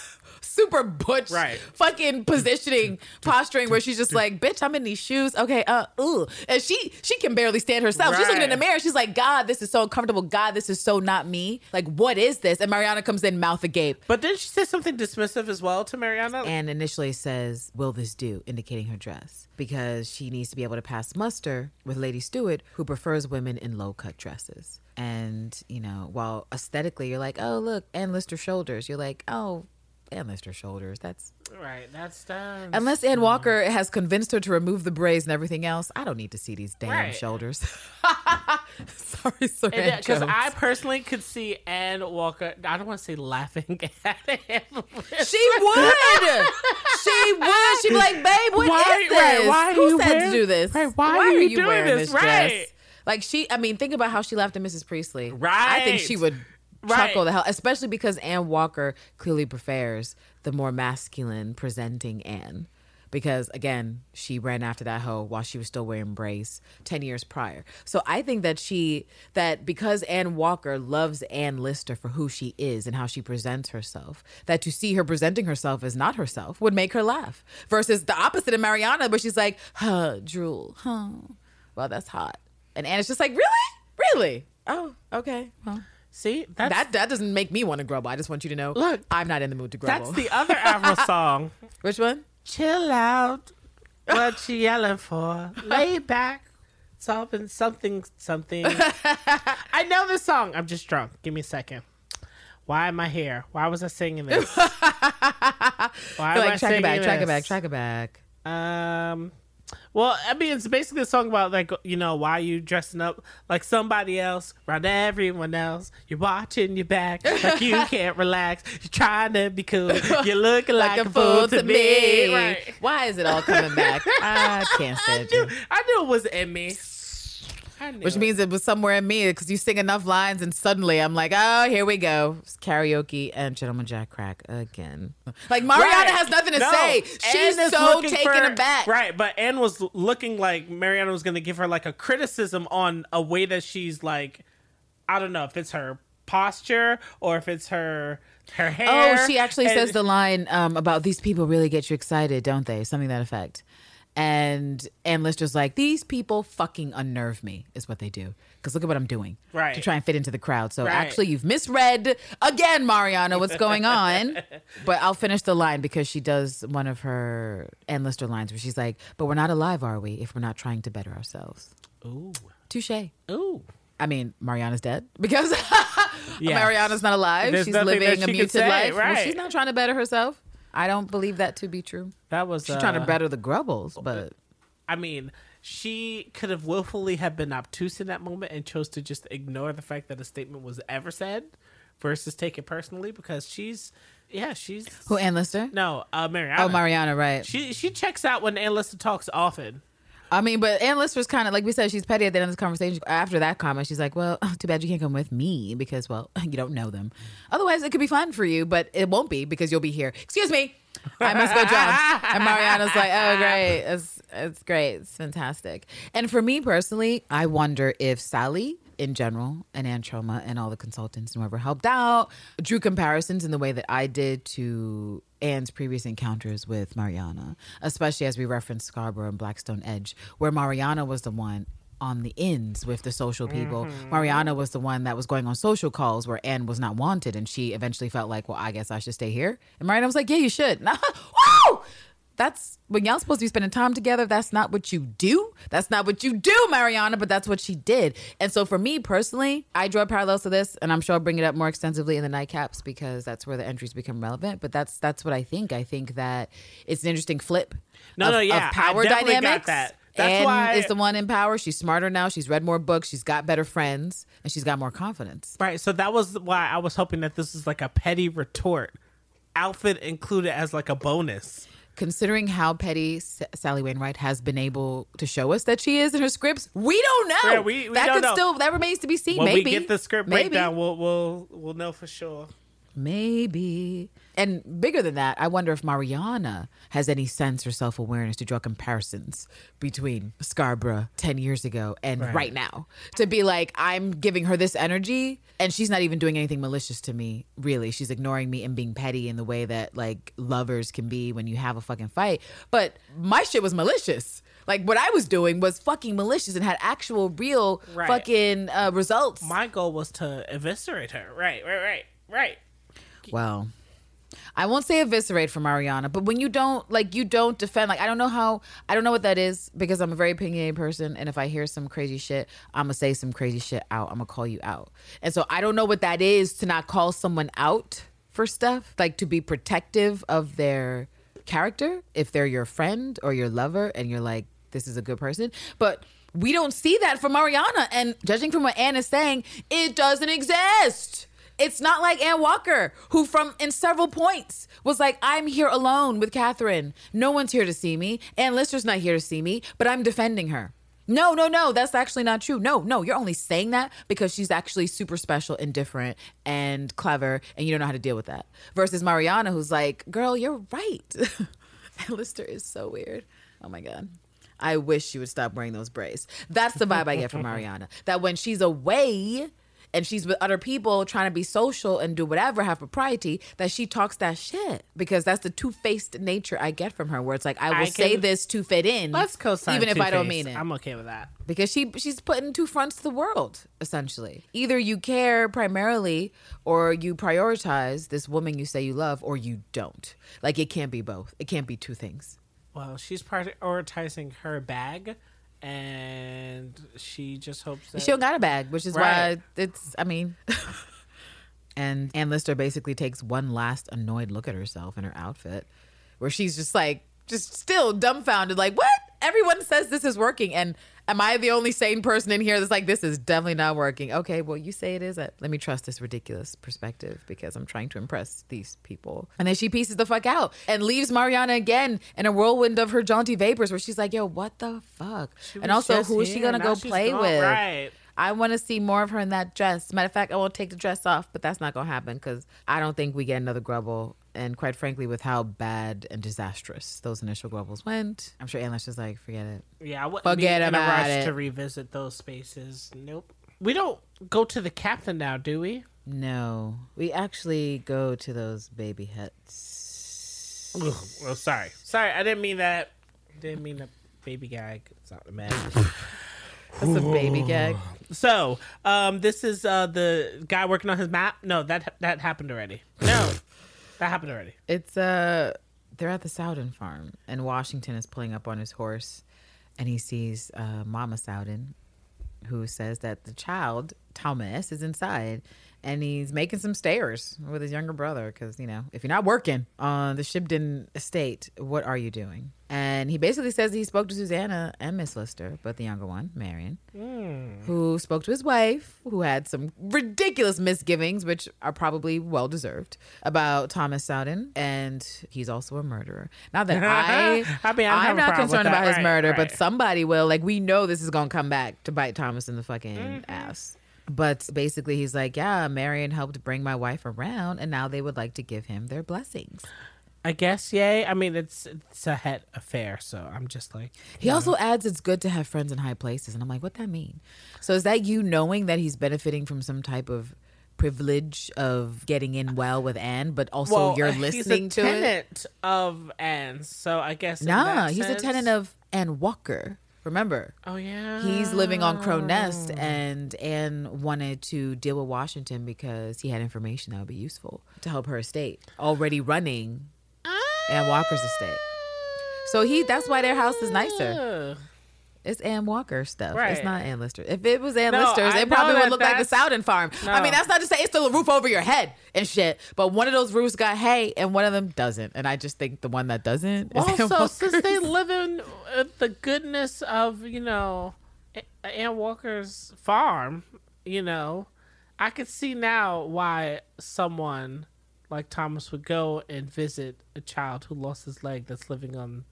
Super butch, Right. fucking positioning, posturing, where she's just like, "Bitch, I'm in these shoes." Okay, uh, ooh, and she she can barely stand herself. She's looking in the mirror. She's like, "God, this is so uncomfortable. God, this is so not me. Like, what is this?" And Mariana comes in, mouth agape, But then she says something dismissive as well to Mariana. and initially says, "Will this do?" indicating her dress because she needs to be able to pass muster with Lady Stewart, who prefers women in low cut dresses. And you know, while aesthetically you're like, "Oh, look, Anne Lister shoulders," you're like, "Oh." Anne Lister shoulders. That's right. That's done. unless Ann mm-hmm. Walker has convinced her to remove the braids and everything else. I don't need to see these damn Right. shoulders. Sorry, Suranne Because I personally could see Ann Walker. I don't want to say laughing at him. She would. she would. She'd be like, babe, what is Why- this? right, why are Who you said wearing- to do this? right, why are you doing wearing this? dress? Right. Like she, I mean, think about how she laughed at Mrs. Priestley. Right. I think she would Right. chuckle the hell, especially because Ann Walker clearly prefers the more masculine presenting Anne. Because again, she ran after that hoe while she was still wearing brace 10 years prior. So I think that she, that because Ann Walker loves Anne Lister for who she is and how she presents herself, that to see her presenting herself as not herself would make her laugh. Versus the opposite of Mariana, where she's like, huh, drool, huh. Well, that's hot. And Anna's just like, really? Really? Oh, okay. Well, See, that that doesn't make me want to grumble. I just want you to know, Look, I'm not in the mood to grumble. that's the other Avril song. Which one? Chill out. What you yelling for? Lay back. Something, something, something. I know this song. I'm just drunk. Give me a second. Why am I here? Why was I singing this? Why am I like track singing it back, track it this? back, track it back. Um, well, I mean, it's basically a song about like you know why you dressing up like somebody else around everyone else. You're watching your back like you can't relax. You're trying to be cool. You're looking like, a fool to me. Right. Why is it all coming back? I can't I stand knew, you. I knew it was in me. Which it. means it was somewhere in me because you sing enough lines and suddenly I'm like, oh, here we go. It's karaoke and Gentleman Jack Crack again. Like Mariana Right. has nothing to No, say. She's so taken for- aback. Right, but Anne was looking like Mariana was going to give her like a criticism on a way that she's like, I don't know if it's her posture or if it's her her hair. Oh, she actually And- says the line um, about these people really get you excited, don't they? Something that effect. And Anne Lister's like, these people fucking unnerve me, is what they do. Because look at what I'm doing. Right. To try and fit into the crowd. So Right. actually, you've misread again, Mariana, what's going on. but I'll finish the line because she does one of her Anne Lister lines where she's like, but we're not alive, are we, if we're not trying to better ourselves? Ooh, Touche. ooh. I mean, Mariana's dead because Yeah. Mariana's not alive. There's she's living a muted say, life. Well, right. she's not trying to better herself. I don't believe that to be true. That was She's uh, trying to better the Grubbles, but I mean, she could have willfully have been obtuse in that moment and chose to just ignore the fact that a statement was ever said versus take it personally because she's yeah she's who Anne Lister? no uh Mariana. Oh, Mariana, right? She she checks out when Anne Lister talks often. I mean, but Ann was kind of like we said. She's petty at the end of this conversation. After that comment, she's like, "Well, too bad you can't come with me because, well, you don't know them. Otherwise, it could be fun for you, but it won't be because you'll be here. Excuse me, I must go jump." and Mariana's like, "Oh, great, it's it's great, it's fantastic." And for me personally, I wonder if Sally in general and Anne Choma and all the consultants and whoever helped out drew comparisons in the way that I did to Anne's previous encounters with Mariana, especially as we referenced Scarborough and Blackstone Edge, where Mariana was the one on the ends with the social people. Mm-hmm. Mariana was the one that was going on social calls where Anne was not wanted, and she eventually felt like, well, I guess I should stay here. And Mariana was like, yeah, you should. Woo! That's when y'all supposed to be spending time together. That's not what you do. That's not what you do, Mariana, but that's what she did. And so for me personally, I draw parallels to this, and I'm sure I'll bring it up more extensively in the nightcaps because that's where the entries become relevant. But that's that's what I think. I think that it's an interesting flip No, of, no, yeah, of I power definitely got dynamics. that. That's why- is the one in power. She's smarter now. She's read more books. She's got better friends, and she's got more confidence. Right. So that was why I was hoping that this is like a petty retort. Outfit included as like a bonus. Considering how petty S- Sally Wainwright has been able to show us that she is in her scripts, we don't know. Yeah, we- we that don't could know. still that remains to be seen. When Maybe we get the script Maybe. breakdown, we'll we'll we'll know for sure. Maybe. And bigger than that, I wonder if Mariana has any sense or self awareness to draw comparisons between Scarborough 10 years ago and right. Right. now. To be like, I'm giving her this energy and she's not even doing anything malicious to me, really. She's ignoring me and being petty in the way that like lovers can be when you have a fucking fight. But my shit was malicious. Like what I was doing was fucking malicious and had actual, real Right. fucking uh, results. My goal was to eviscerate her. Right, right, right, right. Well, I won't say eviscerate for Mariana, but when you don't like you don't defend like I don't know how I don't know what that is because I'm a very opinionated person and if I hear some crazy shit, I'm gonna say some crazy shit out. I'm gonna call you out. And so I don't know what that is to not call someone out for stuff, like to be protective of their character if they're your friend or your lover and you're like this is a good person. But we don't see that from Mariana and judging from what Anne is saying, it doesn't exist. It's not like Ann Walker, who from in several points was like, I'm here alone with Catherine. No one's here to see me. Anne Lister's not here to see me, but I'm defending her. No, no, no, that's actually not true. No, no, you're only saying that because she's actually super special and different and clever and you don't know how to deal with that. Versus Mariana, who's like, girl, you're right. Lister is so weird. Oh my God. I wish she would stop wearing those braids. That's the vibe I get from Mariana. That when she's away and she's with other people trying to be social and do whatever, have propriety, that she talks that shit. Because that's the two faced nature I get from her, where it's like, I will I say this to fit in. Let's co-sign Even if I don't mean it. I'm okay with that. because she she's putting two fronts to the world essentially either you care primarily or you prioritize this woman you say you love or you don't like it can't be both it can't be two things Well, she's prioritizing her bag, and she just hopes that she don't got a bag which is Right. why it's i mean and Anne Lister basically takes one last annoyed look at herself in her outfit where she's just like just still dumbfounded like what everyone says this is working and am i the only sane person in here that's like this is definitely not working okay well you say it is let me trust this ridiculous perspective because i'm trying to impress these people and then she pieces the fuck out and leaves mariana again in a whirlwind of her jaunty vapors where she's like yo what the fuck and also who is she gonna go play gone. with Right. I want to see more of her in that dress. Matter of fact, I won't take the dress off, but that's not going to happen because I don't think we get another grubble. And quite frankly, with how bad and disastrous those initial grubbles went, I'm sure Anla's just like, forget it. Yeah, I wouldn't Forget be in a rush it. to revisit those spaces. Nope. We don't go to the captain now, do we? No, we actually go to those baby huts. Ugh, well, sorry. Sorry, I didn't mean that. Didn't mean the baby gag. It's not a man. That's a baby gag. so, um, this is uh the guy working on his map. No, that that happened already. No, that happened already. It's uh they're at the Sowden farm and Washington is pulling up on his horse and he sees uh Mama Sowden who says that the child Thomas is inside and he's making some stairs with his younger brother because you know if you're not working on the Shibden estate what are you doing and he basically says he spoke to Susanna and Miss Lister but the younger one Marian who spoke to his wife, who had some ridiculous misgivings, which are probably well deserved, about Thomas Sowden, and he's also a murderer. Not that I, I mean, I I'm not concerned about his Right, murder, but somebody will. Like we know this is gonna come back to bite Thomas in the fucking Mm-hmm. ass. But basically, he's like, yeah, Marian helped bring my wife around, and now they would like to give him their blessings. I guess yay. I mean, it's it's a het affair, so I'm just like He also adds it's good to have friends in high places, and I'm like, what that mean? So is that you knowing that he's benefiting from some type of privilege of getting in well with Anne, but also well, you're listening he's a to it? of Anne's, so I guess Nah, he's a tenant of Ann Walker. Remember, Oh yeah, he's living on Crow Nest, and Anne wanted to deal with Washington because he had information that would be useful to help her estate. Already running Ann Walker's estate. So he that's why their house is nicer. Ah. It's Ann Walker stuff. Right. It's not Anne Lister. If it was Ann No, Lister's, I it probably would look like the Sowden farm. I mean, that's not to say it's still a roof over your head and shit. But one of those roofs got hay and one of them doesn't. And I just think the one that doesn't is Ann Also, since they live in uh, the goodness of you know Ann Walker's farm, you know, I could see now why someone like Thomas would go and visit a child who lost his leg that's living on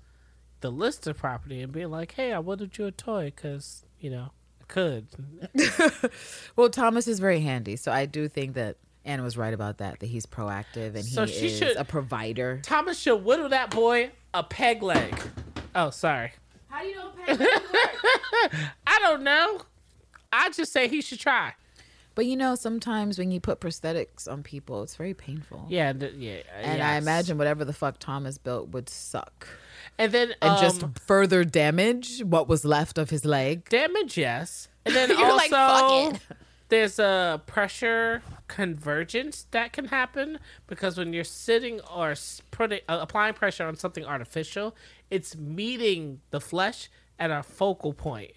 the list of property and be like, "Hey, I wanted you a toy because you know I could." well, Thomas is very handy. So I do think that Ann was right about that, that he's proactive and So he she is should- a provider. Thomas should whittle that boy a peg leg. Oh, sorry. How do you know peg leg I don't know. I just say he should try. But you know, sometimes when you put prosthetics on people, it's very painful. Yeah, th- uh, yeah. And I imagine whatever the fuck Thomas built would suck. And then And um, just further damage what was left of his leg. damage, yes. And then You're also like, there's a pressure convergence that can happen because when you're sitting or putting uh, applying pressure on something artificial, it's meeting the flesh at a focal point.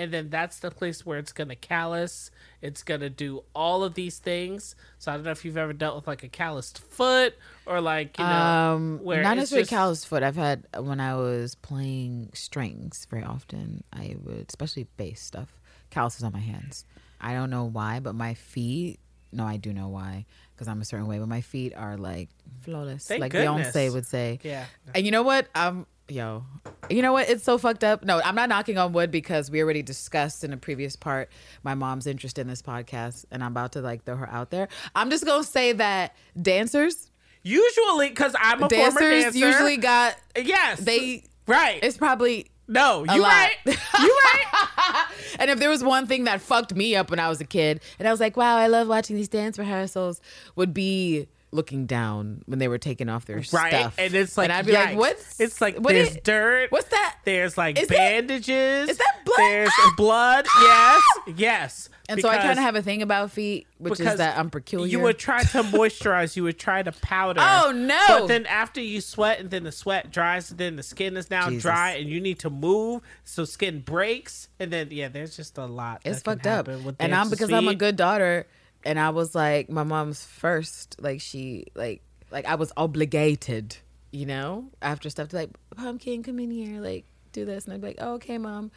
And then that's the place where it's gonna callus. It's gonna do all of these things. So I don't know if you've ever dealt with like a calloused foot or like you know Um, where not necessarily just- calloused foot. I've had when I was playing strings very often. I would, especially bass stuff, calluses on my hands. I don't know why, but my feet. No, I do know why because I'm a certain way. But my feet are like flawless, Thank like goodness. Beyonce would say. Yeah. And you know what? Um, yo, you know what? It's so fucked up. No, I'm not knocking on wood because we already discussed in a previous part my mom's interest in this podcast, and I'm about to like throw her out there. I'm just gonna say that dancers, Usually, because I'm a dancers former dancer. usually got yes, they. right. It's probably no, you right. You right. and if there was one thing that fucked me up when I was a kid, and I was like, wow, I love watching these dance rehearsals, would be looking down when they were taking off their right? stuff. And it's like, and I'd be yikes. like, what's It's like what there's is- dirt. What's that? There's like Is bandages. is that blood? There's ah! blood. Ah! Yes, yes. And so I kind of have a thing about feet, which is because that I'm peculiar. You would try to moisturize. You would try to powder. Oh, no. But then after you sweat, and then the sweat dries, and then the skin is now Jesus. dry, and you need to move, so skin breaks, and then yeah, there's just a lot. it's that fucked up. And I'm because I'm a good daughter, and I was like my mom's first. Like she like like I was obligated, you know, after stuff to like pumpkin, come in here, like do this, and I'd be like, oh, okay, mom.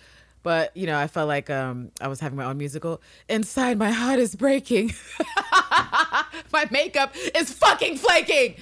But you know, I felt like um I was having my own musical. Inside, my heart is breaking. my makeup is fucking flaking,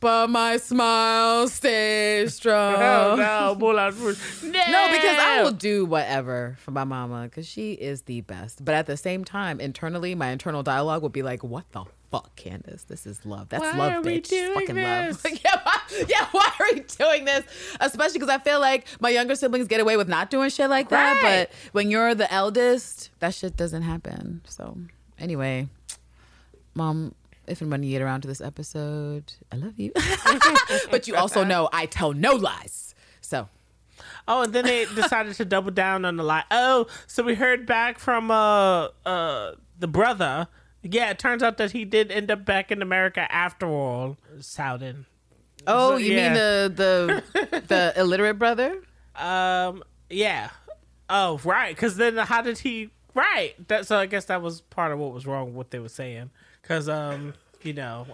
but my smile stays strong. Oh no, Moulin Rouge. No, No, because I will do whatever for my mama because she is the best. But at the same time, internally, my internal dialogue would be like, "What the fuck, Candace? This is love. That's Why love, bitch. Fucking this? love. yeah, why, yeah. Why are we doing this? Especially because I feel like my younger siblings get away with not doing shit like that. Right. But when you're the eldest, that shit doesn't happen. So anyway, mom. If and when you get around to this episode, I love you. but you also know I tell no lies. So Oh, and then they decided to double down on the lie. Oh, so we heard back from uh uh the brother. Yeah, it turns out that he did end up back in America after all. Sounding. Oh, So, you yeah. mean the the the illiterate brother? Um. Yeah. Oh, right. Because then how did he? Right. That. So I guess that was part of what was wrong with what they were saying. Because um, you know,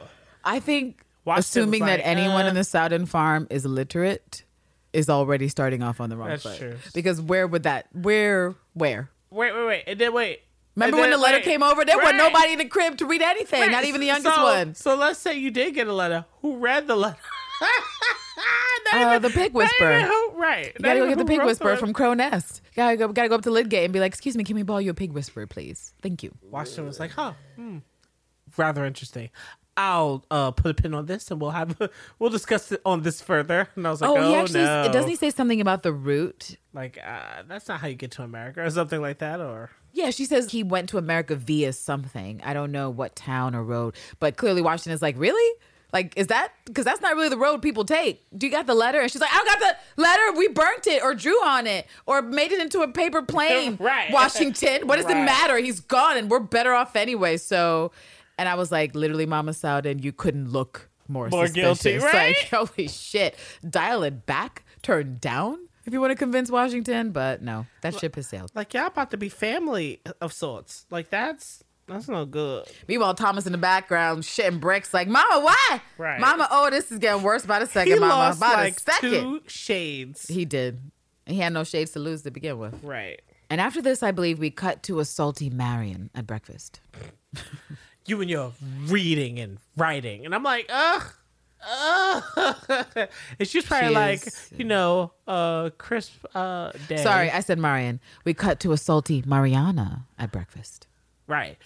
I think Washington assuming was that like, anyone uh, in the Sowden farm is literate is already starting off on the wrong That's foot. true. Because where would that where where? wait, wait, wait, and then wait. Remember And when the letter wait, came over? There was right. nobody in the crib to read anything, Right. not even the youngest so, one. So let's say you did get a letter. Who read the letter? Uh, the pig whisperer. who- right. You gotta go get the pig whisperer from Crow Nest. Gotta go, gotta go up to Lidgate and be like, "Excuse me, can we borrow you a pig whisperer, please? Thank you." Washington was like, huh, hmm. Rather interesting. I'll uh, put a pin on this, and we'll have we'll discuss it on this further. And I was like, oh, Oh, he actually no, doesn't he say something about the route? like uh, that's not how you get to America or something like that, or Yeah, she says he went to America via something. I don't know what town or road, but clearly Washington is like, really? Like, is that because that's not really the road people take? Do you got the letter? And she's like, I got the letter. We burnt it or drew on it or made it into a paper plane. Right. Washington. What does it matter? He's gone and we're better off anyway. So, and I was like, literally, Mama Sowden, you couldn't look more, More suspicious. guilty, right? Like, holy shit. Dial it back, turn down if you want to convince Washington. But no, that ship has sailed. like y'all about to be family of sorts. Like that's that's no good. Meanwhile, Thomas in the background shitting bricks like, Mama, why? Right. Mama, oh, this is getting worse by the second, He Mama. lost by like the second. two shades. He did. He had no shades to lose to begin with. Right. And after this, I believe we cut to a salty Marian at breakfast. You and your reading and writing, and I'm like, ugh. Ugh. and she's probably She like, is- you know, uh, crisp uh, day. Sorry, I said Marian. We cut to a salty Mariana at breakfast. Right.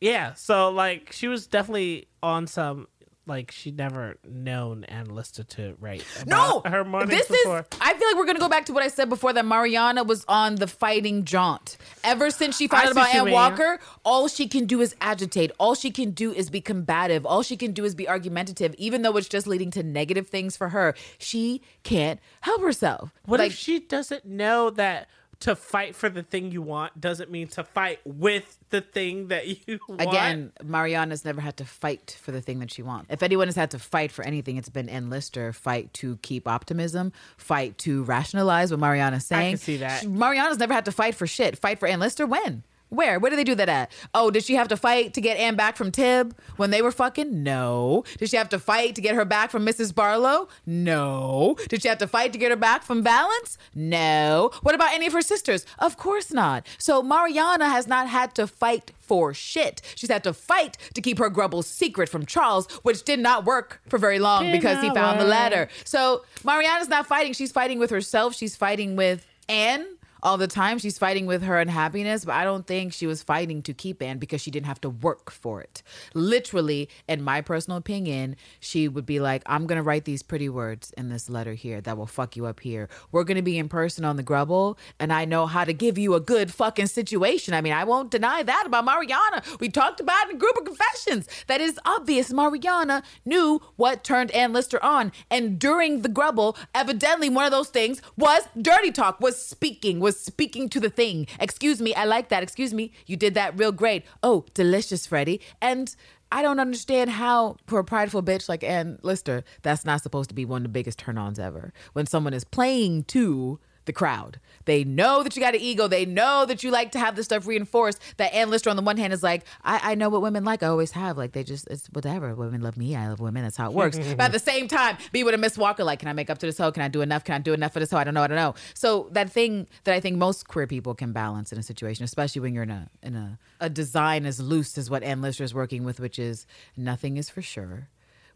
Yeah. So like she was definitely on some like she'd never known Anne Lister to write. No, about her mornings this before. is. I feel like we're gonna go back to what I said before that Mariana was on the fighting jaunt. Ever since she found out about Ann. Walker, all she can do is agitate. All she can do is be combative. All she can do is be argumentative, even though it's just leading to negative things for her. She can't help herself. What like, if she doesn't know that to fight for the thing you want doesn't mean to fight with the thing that you want? Again, Mariana's never had to fight for the thing that she wants. If anyone has had to fight for anything, it's been Anne Lister. Fight to keep optimism, fight to rationalize what Mariana's saying. I can see that. She- Mariana's never had to fight for shit. Fight for Anne Lister when? Where? Where did they do that at? Oh, did she have to fight to get Anne back from Tib when they were fucking? No. Did she have to fight to get her back from Mrs. Barlow? No. Did she have to fight to get her back from Valence? No. What about any of her sisters? Of course not. So Mariana has not had to fight for shit. She's had to fight to keep her grubble secret from Charles, which did not work for very long Did because he found the letter. So Mariana's not fighting. She's fighting with herself. She's fighting with Anne all the time. She's fighting with her unhappiness, but I don't think she was fighting to keep Anne because she didn't have to work for it. Literally, in my personal opinion, she would be like, I'm going to write these pretty words in this letter here that will fuck you up here. We're going to be in person on the grubble, and I know how to give you a good fucking situation. I mean, I won't deny that about Mariana. We talked about it in group of confessions. That is obvious. Mariana knew what turned Anne Lister on. And during the grubble, evidently one of those things was dirty talk, was speaking, was speaking to the thing. Excuse me, I like that. Excuse me, you did that real great. Oh, delicious, Freddie. And I don't understand how, for a prideful bitch like Anne Lister, that's not supposed to be one of the biggest turn ons ever. When someone is playing to the crowd. They know that you got an ego. They know that you like to have this stuff reinforced. That Anne Lister on the one hand is like, I, I know what women like. I always have. Like they just it's whatever. Women love me. I love women. That's how it works. but at the same time, be with a Miss Walker. Like, can I make up to this hoe? Can I do enough? Can I do enough for this hoe? I don't know. I don't know. So that thing that I think most queer people can balance in a situation, especially when you're in a in a a design as loose as what Anne Lister is working with, which is nothing is for sure.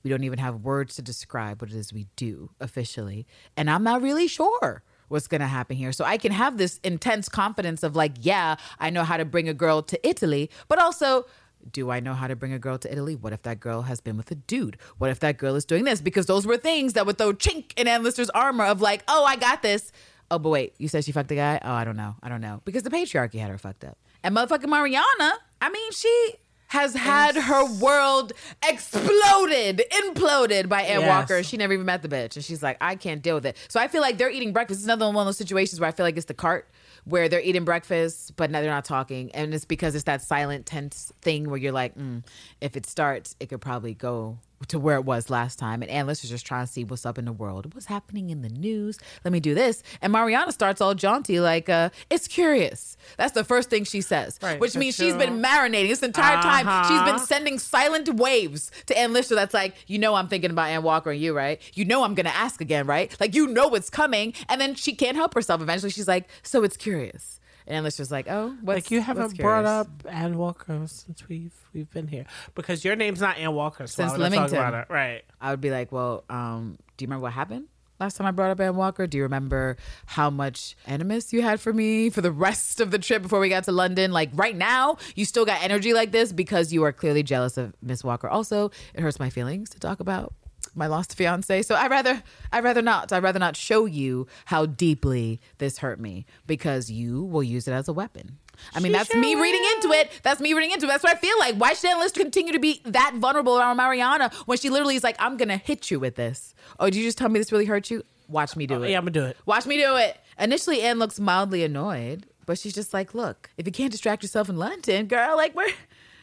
We don't even have words to describe what it is we do officially. And I'm not really sure what's going to happen here. So I can have this intense confidence of like, yeah, I know how to bring a girl to Italy, but also, do I know how to bring a girl to Italy? What if that girl has been with a dude? What if that girl is doing this? Because those were things that would throw chink in Anne Lister's armor of like, oh, I got this. Oh, but wait, you said she fucked a guy? Oh, I don't know. I don't know. Because the patriarchy had her fucked up. And motherfucking Mariana, I mean, she has had her world exploded, imploded by Ann Yes. Walker. She never even met the bitch. And she's like, I can't deal with it. So I feel like they're eating breakfast. It's another one of those situations where I feel like it's the cart where they're eating breakfast, but now they're not talking. And it's because it's that silent, tense thing where you're like, mm, if it starts, it could probably go to where it was last time. And Anne Lister's just trying to see what's up in the world. What's happening in the news? Let me do this. And Mariana starts all jaunty, like, uh, it's curious. That's the first thing she says, Right, which means she's been marinating this entire time. She's been Uh-huh. sending silent waves to Anne Lister that's like, you know, I'm thinking about Ann Walker and you, right? You know, I'm going to ask again, right? Like, you know what's coming. And then she can't help herself. Eventually, she's like, so it's curious. And Ann was like, oh, what's like you haven't brought up Ann Walker since we've we've been here because your name's not Ann Walker. So Since why talk Leamington. about it? right? I would be like, well, um, do you remember what happened? last time I brought up Ann Walker? Do you remember how much animus you had for me for the rest of the trip before we got to London? Like right now, you still got energy like this because you are clearly jealous of Miss Walker. Also, it hurts my feelings to talk about my lost fiance. So I rather I rather not. I rather not show you how deeply this hurt me because you will use it as a weapon. I mean, She that's sure me reading into it. That's me reading into it. That's what I feel like. Why should Anne Lister continue to be that vulnerable around Mariana when she literally is like, I'm gonna hit you with this? Oh, did you just tell me this really hurt you? Watch me do Oh, it. yeah, I'm gonna do it. Watch me do it. Initially, Anne looks mildly annoyed, but she's just like, "Look, if you can't distract yourself in London, girl, like where,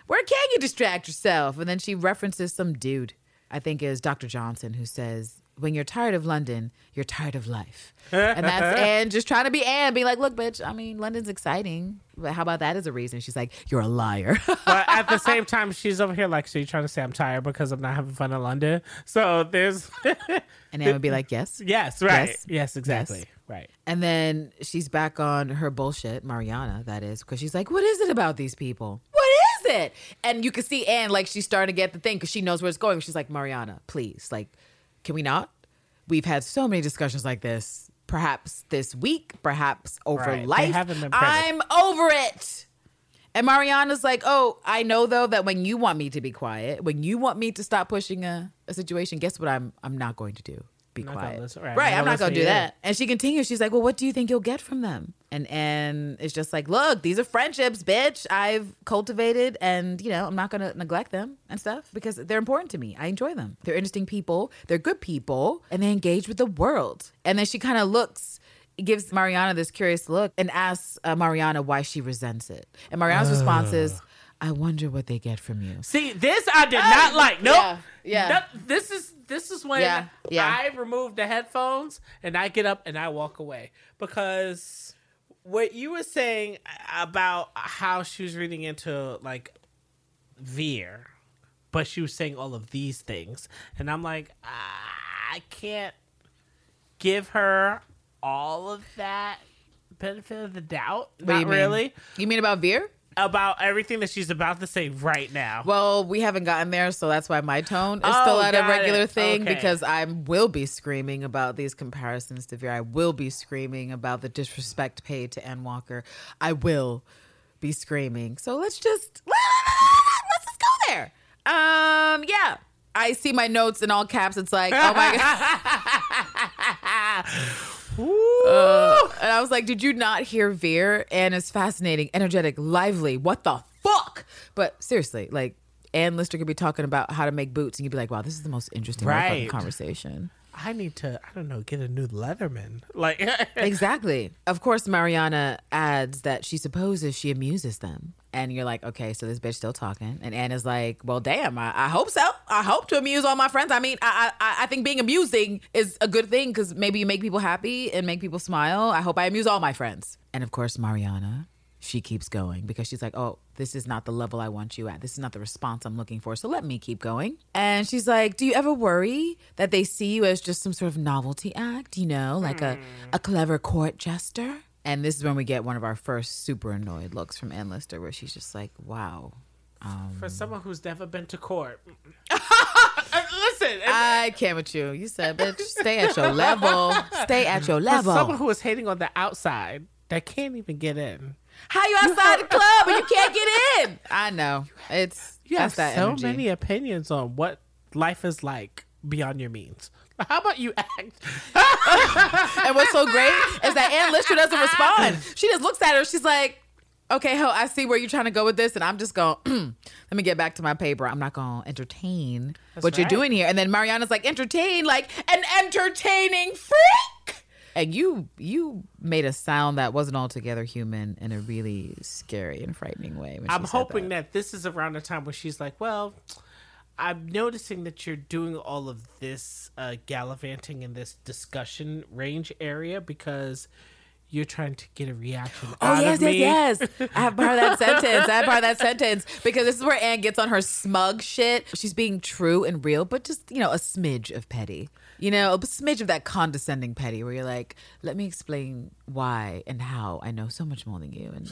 where can you distract yourself?" And then she references some dude, I think is Dr. Johnson, who says, "When you're tired of London, you're tired of life." and that's Anne just trying to be Anne, being like, "Look, bitch, I mean, London's exciting, but how about that as a reason?" She's like, "You're a liar." But at the same time, she's over here like, so you're trying to say I'm tired because I'm not having fun in London. So there's, and Anne would be like, "Yes." yes, right, Yes. yes, exactly, Yes. right. And then she's back on her bullshit, Mariana, that is, because she's like, What is it about these people? What it? And you can see Anne, like, she's starting to get the thing because she knows where it's going. She's like, Mariana, please, like, can we not? We've had so many discussions like this, perhaps this week, perhaps over Right. Life. I'm over it. And Mariana's like, Oh, I know though that when you want me to be quiet, when you want me to stop pushing a, a situation, guess what I'm I'm not going to do? Be Not gonna quiet. listen- right, right, I'm not gonna do that. And she continues. She's like, "Well, what do you think you'll get from them?" And and it's just like, "Look, these are friendships, bitch. I've cultivated, and you know, I'm not gonna neglect them and stuff because they're important to me. I enjoy them. They're interesting people. They're good people, and they engage with the world." And then she kind of looks. Gives Mariana this curious look and asks uh, Mariana why she resents it. And Mariana's response is, "I wonder what they get from you." See, this I did not um, like. Nope. yeah, yeah. Nope. This is this is when Yeah, yeah. I remove the headphones and I get up and I walk away because what you were saying about how she was reading into like Vere, but she was saying all of these things, and I'm like, ah, I can't give her all of that benefit of the doubt. What Not you really You mean about Vere? About everything that she's about to say right now. Well, we haven't gotten there, so that's why my tone is Oh, still at a regular it. thing Okay. because I will be screaming about these comparisons to Vere. I will be screaming about the disrespect paid to Ann Walker. I will be screaming. So let's just let's just go there. Um, yeah. I see my notes in all caps. It's like, oh my god. Uh, and I was like, did you not hear Vere? Anne is fascinating, energetic, lively. What the fuck? But seriously, like, Anne Lister could be talking about how to make boots, and you'd be like, wow, this is the most interesting Right. conversation. I need to, I don't know, get a new Leatherman. Like, Exactly. Of course, Mariana adds that she supposes she amuses them. And you're like, okay, so this bitch still talking. And Anna's like, well, damn, I, I hope so. I hope to amuse all my friends. I mean, I I, I think being amusing is a good thing because maybe you make people happy and make people smile. I hope I amuse all my friends. And of course, Mariana, she keeps going because she's like, oh, this is not the level I want you at. This is not the response I'm looking for. So let me keep going. And she's like, do you ever worry that they see you as just some sort of novelty act, you know, like a, hmm. a clever court jester? And this is when we get one of our first super annoyed looks from Anne Lister where she's just like, wow. Um, for someone who's never been to court. Uh, listen, I can't with you. You said, bitch, stay at your level. Stay at your for level. someone who is hating on the outside that can't even get in. How you outside the club and you can't get in? I know. It's You have that so energy. many opinions on what life is like beyond your means. How about you act? And what's so great is that Anne Lister doesn't respond. She just looks at her. She's like, okay, ho, I see where you're trying to go with this. And I'm just going, let me get back to my paper. I'm not going to entertain what you're doing here. And then Mariana's like, entertain, like an entertaining freak. And you you made a sound that wasn't altogether human in a really scary and frightening way. I'm hoping that. that. this is around the time where she's like, well, I'm noticing that you're doing all of this uh, gallivanting in this discussion range area because you're trying to get a reaction Oh out yes, of me. yes, yes. I have part of that sentence. I have part of that sentence because this is where Anne gets on her smug shit. She's being true and real, but just you know a smidge of petty. You know, a smidge of that condescending petty, where you're like, "Let me explain why and how I know so much more than you," and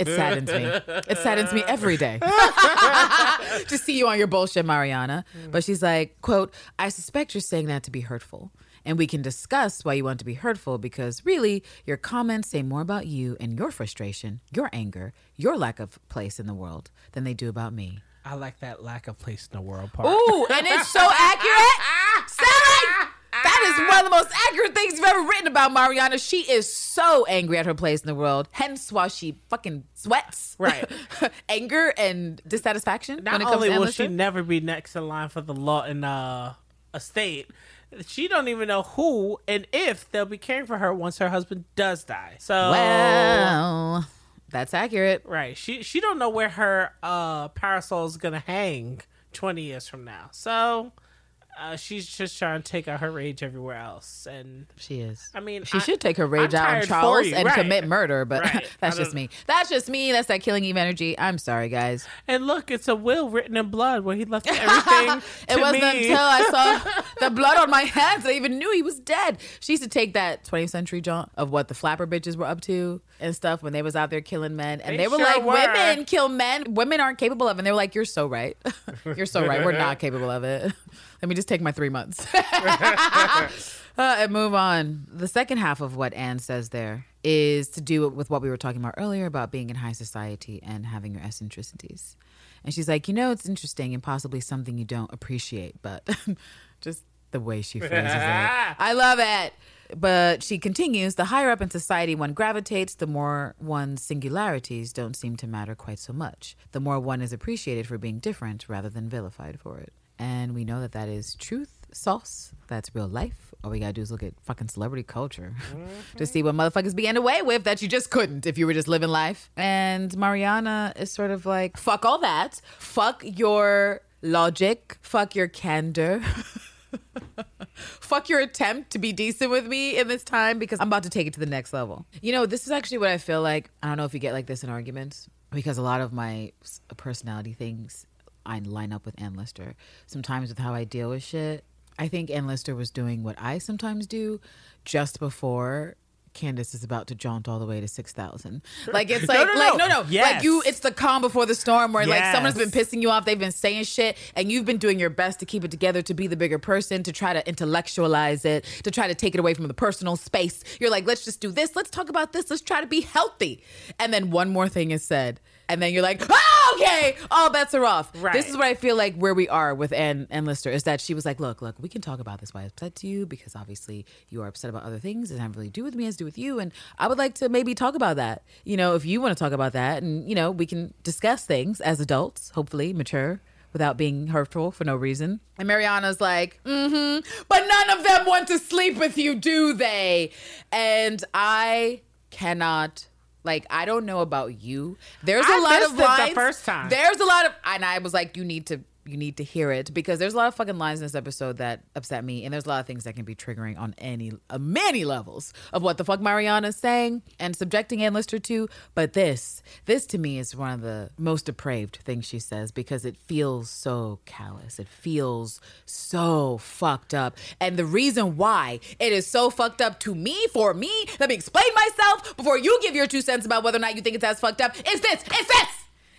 it saddens me. It saddens me every day to see you on your bullshit, Mariana. But she's like, "quote I suspect you're saying that to be hurtful." and we can discuss why you want to be hurtful because really your comments say more about you and your frustration, your anger, your lack of place in the world than they do about me. I like that lack of place in the world part. Ooh, and it's so accurate. Sally! That is one of the most accurate things you've ever written about Mariana. She is so angry at her place in the world, hence why she fucking sweats. Right. Anger and dissatisfaction Not when it comes only will she never be next in line for the Lawton uh, estate, she don't even know who and if they'll be caring for her once her husband does die. So Well, that's accurate. right, she she don't know where her uh, parasol is gonna hang twenty years from now. So uh, she's just trying to take out her rage everywhere else. And She is. I mean, She I- should take her rage I'm out on Charles and right. commit murder, but Right. that's just me. That's just me. That's that killing Eve energy. I'm sorry, guys. and look, it's a will written in blood where he left everything. it wasn't me. until I saw the blood on my hands that I even knew he was dead. She used to take that 20th century jaunt of what the flapper bitches were up to and stuff when they was out there killing men, and They they, were sure like, were. "Women kill men. Women aren't capable of." it. And they were like, "You're so right. You're so right. We're not capable of it. Let me just take my three months." Uh, and move on. The second half of what Anne says there is to do with what we were talking about earlier about being in high society and having your eccentricities. And she's like, you know, it's interesting and possibly something you don't appreciate, but just the way she phrases it. I love it. But she continues the higher up in society one gravitates, the more one's singularities don't seem to matter quite so much. The more one is appreciated for being different rather than vilified for it. And we know that that is truth, sauce, that's real life. All we gotta do is look at fucking celebrity culture to see what motherfuckers be getting away with that you just couldn't if you were just living life. And Mariana is sort of like, fuck all that. Fuck your logic. Fuck your candor. fuck your attempt to be decent with me in this time because I'm about to take it to the next level. You know, this is actually what I feel like. I don't know if you get like this in arguments because a lot of my personality things I line up with Anne Lister. Sometimes with how I deal with shit. I think Anne Lister was doing what I sometimes do just before Candace is about to jaunt all the way to six thousand. Like it's like no, like no. no no Yes. like you it's the calm before the storm where like someone's been pissing you off, they've been saying shit, and you've been doing your best to keep it together, to be the bigger person, to try to intellectualize it, to try to take it away from the personal space. You're like, let's just do this, let's talk about this, let's try to be healthy. And then one more thing is said, and then you're like, oh, okay, all bets are off. Right. This is what I feel like where we are with Ann and Lister is that she was like, look, look, we can talk about this why it's upset to you because obviously you are upset about other things. It doesn't really do with me, it's do with you. And I would like to maybe talk about that. You know, if you want to talk about that and, you know, we can discuss things as adults, hopefully mature without being hurtful for no reason. And Mariana's like, mm-hmm, but none of them want to sleep with you, do they? And I cannot like I don't know about you. There's a I lot of it the lines. first time. There's a lot of and I was like, you need to you need to hear it because there's a lot of fucking lines in this episode that upset me, and there's a lot of things that can be triggering on any uh, many levels of what the fuck Mariana's saying and subjecting Anne Lister to. But this, this to me is one of the most depraved things she says because it feels so callous. It feels so fucked up, and the reason why it is so fucked up to me for me. Let me explain myself before you give your two cents about whether or not you think it's as fucked up. Is this? It's this.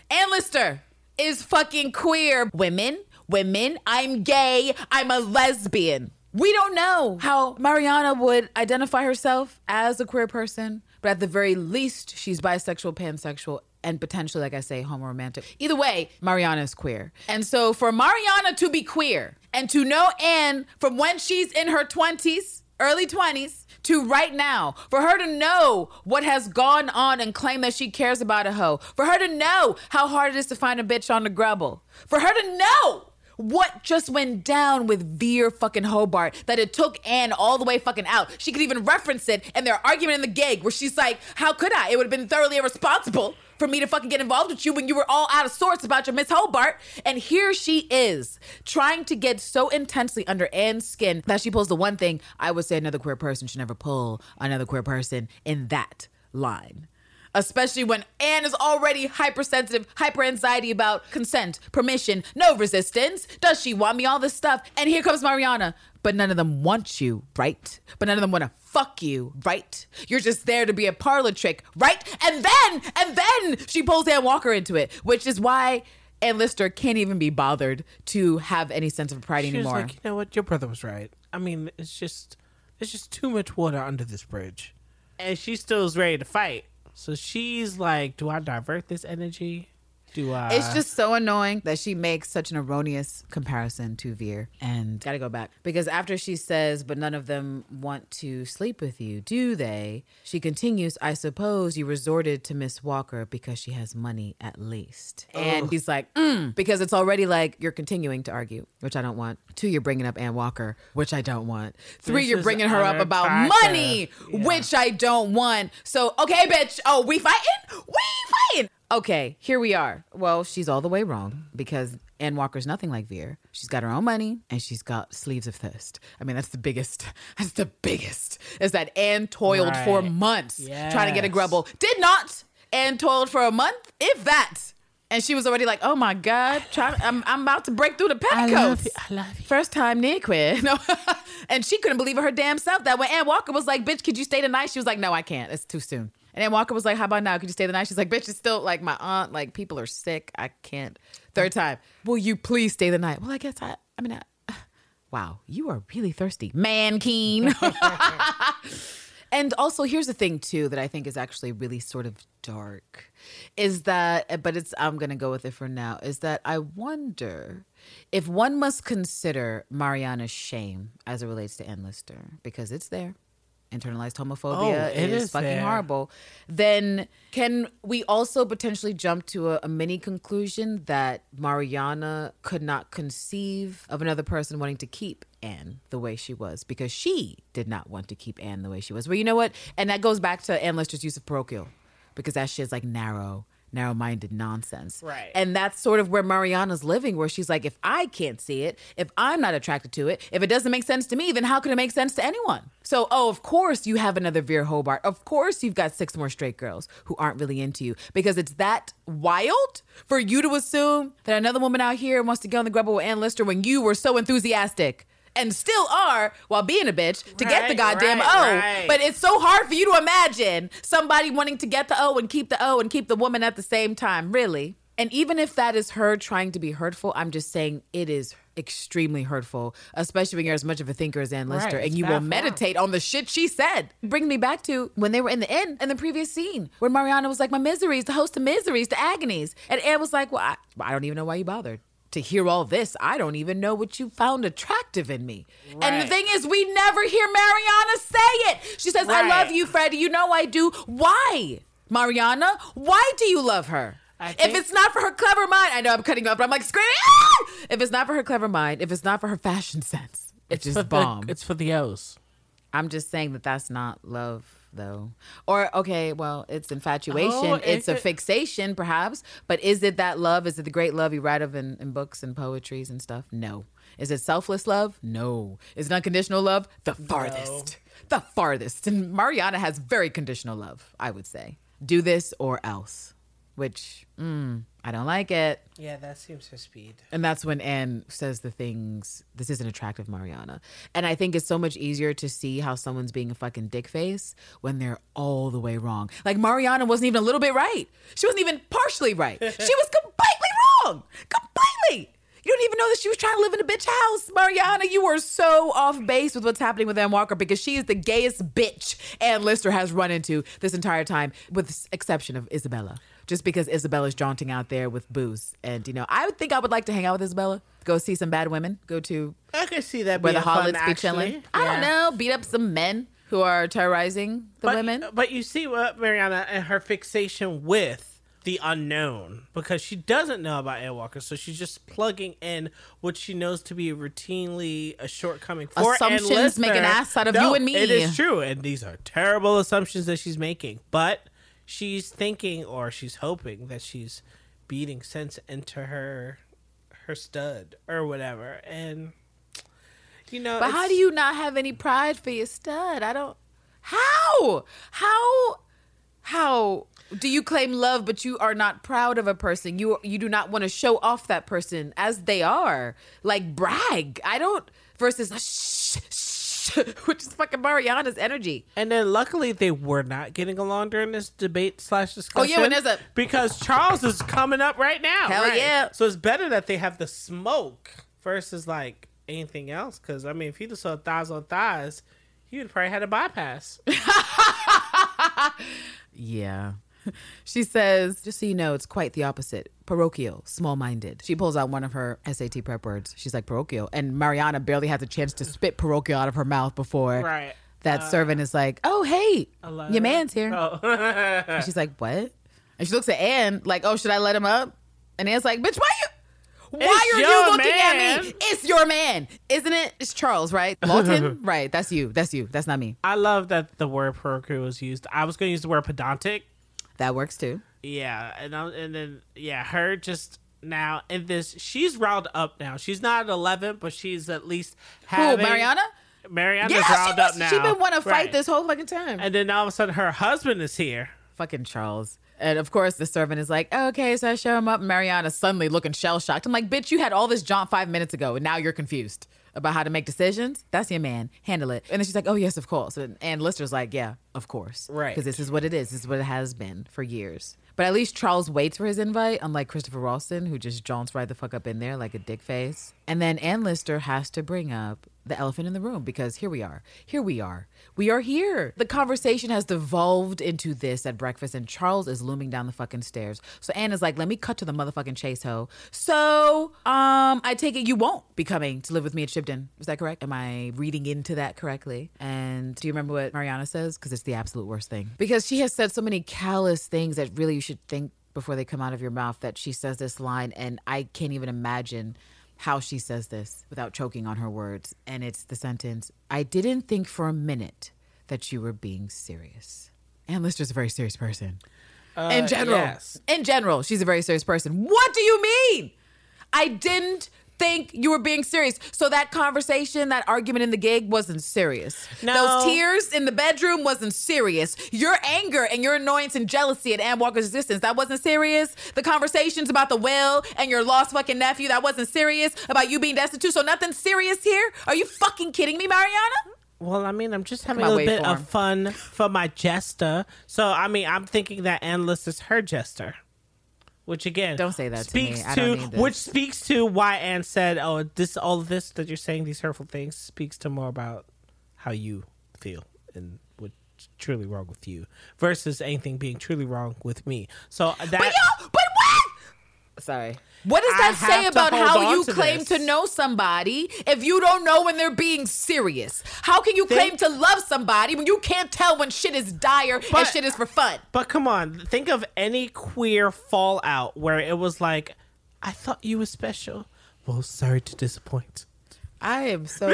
Anne Lister is fucking queer. Women, women, I'm gay, I'm a lesbian. We don't know how Mariana would identify herself as a queer person, but at the very least, she's bisexual, pansexual, and potentially, like I say, homoromantic. Either way, Mariana is queer. And so for Mariana to be queer and to know Anne from when she's in her 20s, early 20s, to right now, for her to know what has gone on and claim that she cares about a hoe, for her to know how hard it is to find a bitch on the grubble, for her to know what just went down with Vere fucking Hobart that it took Anne all the way fucking out. She could even reference it in their argument in the gig where she's like, How could I? It would have been thoroughly irresponsible for me to fucking get involved with you when you were all out of sorts about your Miss Hobart. And here she is trying to get so intensely under Anne's skin that she pulls the one thing I would say another queer person should never pull another queer person in that line especially when Anne is already hypersensitive, hyper anxiety about consent, permission, no resistance. Does she want me? All this stuff. And here comes Mariana. But none of them want you, right? But none of them want to fuck you, right? You're just there to be a parlor trick, right? And then, and then she pulls Ann Walker into it, which is why Anne Lister can't even be bothered to have any sense of pride She anymore. like, you know what? Your brother was right. I mean, it's just there's just too much water under this bridge. And she still is ready to fight. So she's like, do I divert this energy? Do I? It's just so annoying that she makes such an erroneous comparison to Vere. And gotta go back. Because after she says, but none of them want to sleep with you, do they? She continues, I suppose you resorted to Miss Walker because she has money at least. And he's like, mm, because it's already like you're continuing to argue, which I don't want. Two, you're bringing up Ann Walker, which I don't want. Three, This you're bringing her up about money, Yeah. which I don't want. So, okay, bitch. Oh, we fighting? We fighting. Okay, here we are. Well, she's all the way wrong because Ann Walker's nothing like Vere. She's got her own money and she's got sleeves of thirst. I mean, that's the biggest. That's the biggest. Is that Ann toiled for Right. months trying to get a Yes. grubble. Did not. Ann toiled for a month, if that. And she was already like, "Oh my God, try, I'm I'm about to break through the petticoats." I love you. First time near queer. No. and she couldn't believe it her damn self that when Ann Walker was like, bitch, could you stay tonight?" She was like, no, I can't. It's too soon. And Ann Walker was like, how about now? Could you stay the night? She's like, bitch, it's still like my aunt, like people are sick. I can't. Third mm. time, will you please stay the night? Well, I guess I, I mean, I, wow, you are really thirsty. Man keen. And also, here's the thing too that I think is actually really sort of dark, is that, but it's I'm gonna go with it for now. Is that I wonder if one must consider Mariana's shame as it relates to Anne Lister because it's there. Internalized homophobia Oh, it is, is fucking there. horrible. Then can we also potentially jump to a, a mini conclusion that Mariana could not conceive of another person wanting to keep Anne the way she was because she did not want to keep Anne the way she was. Well, you know what? And that goes back to Anne Lister's use of parochial because that shit's like narrow, narrow minded nonsense. Right. And that's sort of where Mariana's living, where she's like, if I can't see it, if I'm not attracted to it, if it doesn't make sense to me, then how can it make sense to anyone? So, oh, of course you have another Vere Hobart. Of course you've got six more straight girls who aren't really into you because it's that wild for you to assume that another woman out here wants to get on the grubble with Anne Lister when you were so enthusiastic. And still are while being a bitch to get the goddamn right, O. right. But it's so hard for you to imagine somebody wanting to get the O and keep the O and keep the woman at the same time, really. And even if that is her trying to be hurtful, I'm just saying it is extremely hurtful, especially when you're as much of a thinker as Anne Lister Right, and you will meditate on the shit she said. Bring me back to when they were in the inn in the previous scene where Mariana was like, My miseries, the host of miseries, the agonies. And Ann was like, Well, I, I don't even know why you bothered. To hear all this, I don't even know what you found attractive in me. And the thing is, we never hear Mariana say it. She says, I love you, Freddie. You know I do. Why? Mariana, why do you love her? If it's not for her clever mind, I know I'm cutting you up, but I'm like screaming. "Ah!" If it's not for her clever mind, if it's not for her fashion sense, it's for just the- bomb. it's for the O's. I'm just saying that that's not love, though. Or okay, well, it's infatuation, Oh, it it's a fixation, perhaps. But is it that love? Is it the great love you write of in, in books and poetries and stuff? No. Is it selfless love? No. Is it unconditional love? The farthest. The farthest. And Mariana has very conditional love, I would say. Do this or else, which mm, I don't like it. Yeah, that seems her speed. And that's when Anne says the things, this isn't attractive, Mariana. And I think it's so much easier to see how someone's being a fucking dick face when they're all the way wrong. Like Mariana wasn't even a little bit right. She wasn't even partially right. She was completely wrong. Completely. You don't even know that she was trying to live in a bitch house. Mariana, you are so off base with what's happening with Ann Walker because she is the gayest bitch Anne Lister has run into this entire time, with the exception of Isabella. Just because Isabella's jaunting out there with booze. And, you know, I would think I would like to hang out with Isabella, go see some bad women, go to I can see that where the Hollands be chilling. I don't know, beat up some men who are terrorizing the but, women. But you see what Mariana and her fixation with the unknown because she doesn't know about Ann Walker, so she's just plugging in what she knows to be routinely a shortcoming for Assumptions make an ass out of No, you and me. It is true, and these are terrible assumptions that she's making. But she's thinking, or she's hoping that she's beating sense into her her stud or whatever, and you know. But how do you not have any pride for your stud? I don't. How? How? How do you claim love, but you are not proud of a person? You you do not want to show off that person as they are, like brag. I don't. Versus shh, shh, which is fucking Mariana's energy. And then luckily they were not getting along during this debate slash discussion. Oh, yeah, when there's a- because Charles is coming up right now. Hell right? yeah. So it's better that they have the smoke versus like anything else. Because I mean, if he just saw thighs on thighs, He would probably had a bypass. Yeah. She says, just so you know, it's quite the opposite. Parochial, small minded. She pulls out one of her SAT prep words. She's like, parochial. And Mariana barely has a chance to spit parochial out of her mouth before Right. that uh, servant is like, oh, hey, letter? your man's here. Oh. And she's like, what? And she looks at Anne like, oh, should I let him up? And Anne's like, bitch, why you? Why It's are your you looking at man. me? It's your man, isn't it? It's Charles, right? Lawton, right? That's you. That's you. That's not me. I love that the word parochial was used. I was going to use the word pedantic. That works too. Yeah, and I, and then yeah, her just now in this, she's riled up now. She's not at eleven, but she's at least Who, having Mariana? Mariana's Yeah, riled up was, now. she been wanting to fight Right. this whole fucking time. and then all of a sudden her husband is here. fucking Charles. And of course, the servant is like, okay, so I show him up. Mariana suddenly looking shell shocked. I'm like, bitch, you had all this jaunt five minutes ago, and now you're confused about how to make decisions. That's your man. Handle it. And then she's like, oh, yes, of course. And, and Lister's like, yeah, of course. Right. Because this is what it is. This is what it has been for years. But at least Charles waits for his invite, unlike Christopher Rawson, who just jaunts right the fuck up in there like a dick face. And then Anne Lister has to bring up the elephant in the room because here we are. Here we are. We are here. The conversation has devolved into this at breakfast, and Charles is looming down the fucking stairs. So Anne is like, let me cut to the motherfucking chase, ho. So, um, I take it you won't be coming to live with me at Shibden. Is that correct? Am I reading into that correctly? And do you remember what Mariana says? Because it's the absolute worst thing. Because she has said so many callous things that really you should think before they come out of your mouth that she says this line, and I can't even imagine how she says this without choking on her words. And it's the sentence I didn't think for a minute that you were being serious. Ann Lister's a very serious person. Uh, in general. yes. In general, she's a very serious person. What do you mean? I didn't think you were being serious. So that conversation, that argument in the gig wasn't serious. No. Those tears in the bedroom wasn't serious. Your anger and your annoyance and jealousy at Ann Walker's existence, that wasn't serious. The conversations about the will and your lost fucking nephew, that wasn't serious. About you being destitute, so nothing serious here? Are you fucking kidding me, Mariana? Well, I mean, I'm just having a little bit waveform. of fun for my jester. So, I mean, I'm thinking that Ann Lister is her jester. Which again, Don't say that to me. speaks I don't to need this. which speaks to why Anne said, "Oh, this all of this that you're saying these hurtful things speaks to more about how you feel and what's truly wrong with you versus anything being truly wrong with me." So that But yo, but? Sorry. What does I that say about how you to claim this. to know somebody if you don't know when they're being serious? How can you claim to love somebody when you can't tell when shit is dire and shit is for fun? But come on, think of any queer fallout where it was like, "I thought you were special." Well, sorry to disappoint. I am so.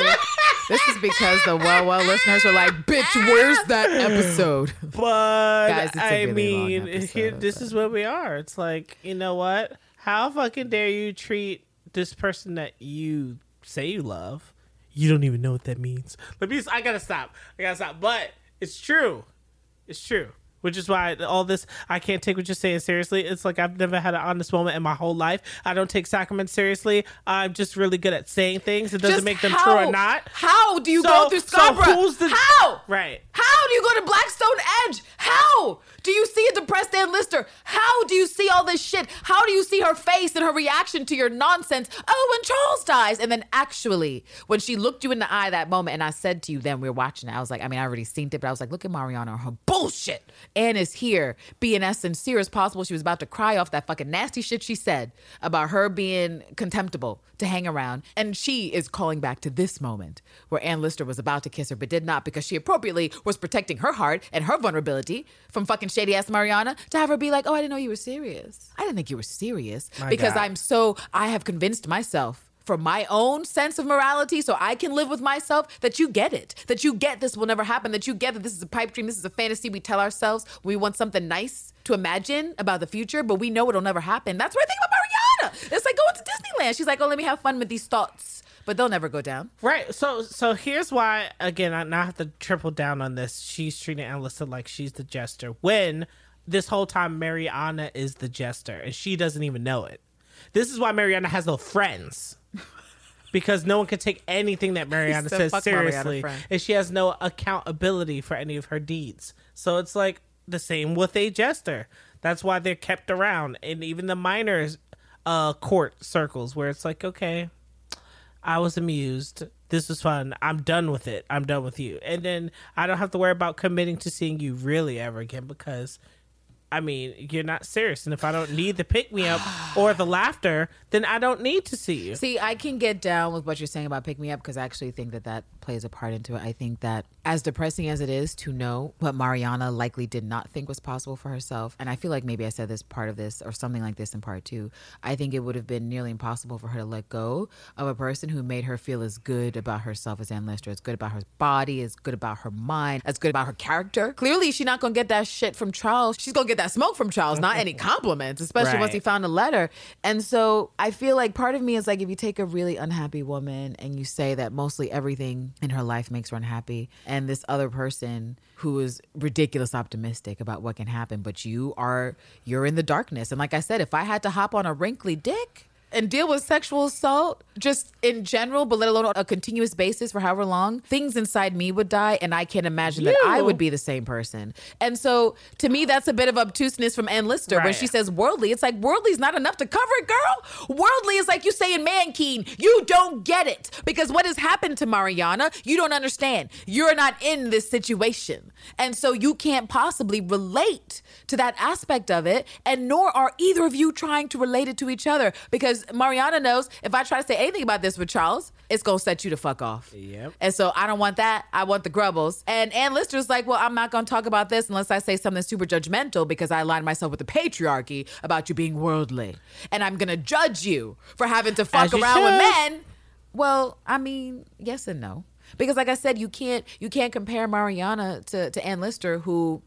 this is because the well, well listeners are like, bitch, where's that episode? But Guys, it's a I really long mean, here, episode, this is where we are. It's like, you know what? How fucking dare you treat this person that you say you love? You don't even know what that means. Let me. I gotta stop. I gotta stop. But it's true. It's true. Which is why all this I can't take what you're saying seriously. It's like I've never had an honest moment in my whole life. I don't take sacraments seriously. I'm just really good at saying things. It doesn't Just make them how- true or not. How do you So- go through so Scarborough? who's the- how? Right. How do you go to Blackstone Edge? How do you see a depressed Ann Lister? How do you see all this shit? How do you see her face and her reaction to your nonsense? Oh, when Charles dies. And then actually, when she looked you in the eye that moment, and I said to you then, we were watching it, I was like, I mean, I already seen it, but I was like, look at Mariana her bullshit. Ann is here, being as sincere as possible. She was about to cry off that fucking nasty shit she said about her being contemptible to hang around. And she is calling back to this moment where Ann Lister was about to kiss her, but did not because she appropriately was protecting her heart and her vulnerability from fucking shady ass Mariana to have her be like, oh, I didn't know you were serious. I didn't think you were serious My because God. I'm so, I have convinced myself. From my own sense of morality, so I can live with myself, that you get it. That you get this will never happen. That you get that this is a pipe dream. This is a fantasy we tell ourselves. We want something nice to imagine about the future, but we know it'll never happen. That's what I think about Mariana. It's like going to Disneyland. She's like, oh, let me have fun with these thoughts, but they'll never go down. Right. So so here's why again I now have to triple down on this. She's treating Alyssa like she's the jester when this whole time Mariana is the jester and she doesn't even know it. This is why Mariana has no friends. Because no one can take anything that Mariana says "Fuck Mariana, seriously, and she has no accountability for any of her deeds. So it's like the same with a jester. That's why they're kept around, and even the minors, uh, court circles where it's like, okay, I was amused. This was fun. I'm done with it. I'm done with you. And then I don't have to worry about committing to seeing you really ever again because I mean, you're not serious. And if I don't need the pick me up or the laughter, then I don't need to see you. See, I can get down with what you're saying about pick me up because I actually think that that plays a part into it. I think that as depressing as it is to know what Mariana likely did not think was possible for herself, and I feel like maybe I said this part of this or something like this in part two, I think it would have been nearly impossible for her to let go of a person who made her feel as good about herself as Ann Lister, as good about her body, as good about her mind, as good about her character. Clearly, she's not gonna get that shit from Charles. She's gonna get that smoke from Charles, not any compliments, especially once he found a letter. And so I feel like part of me is like if you take a really unhappy woman and you say that mostly everything in her life makes her unhappy, and this other person who is ridiculous optimistic about what can happen, but you are you're in the darkness. And like I said, if I had to hop on a wrinkly dick and deal with sexual assault just in general, but let alone on a continuous basis for however long, things inside me would die. And I can't imagine that I would be the same person. And so to me, that's a bit of obtuseness from Ann Lister when she says worldly. It's like worldly is not enough to cover it, girl. Worldly is like you saying Mankeen. You don't get it because what has happened to Mariana, you don't understand. You're not in this situation. And so you can't possibly relate to that aspect of it. And nor are either of you trying to relate it to each other because Mariana knows if I try to say anything about this with Charles, it's going to set you to fuck off. Yep. And so I don't want that. I want the grubbles. And Ann Lister's like, well, I'm not going to talk about this unless I say something super judgmental because I align myself with the patriarchy about you being worldly. And I'm going to judge you for having to fuck around with men. Well, I mean, yes and no. Because like I said, you can't you can't compare Mariana to, to Ann Lister, who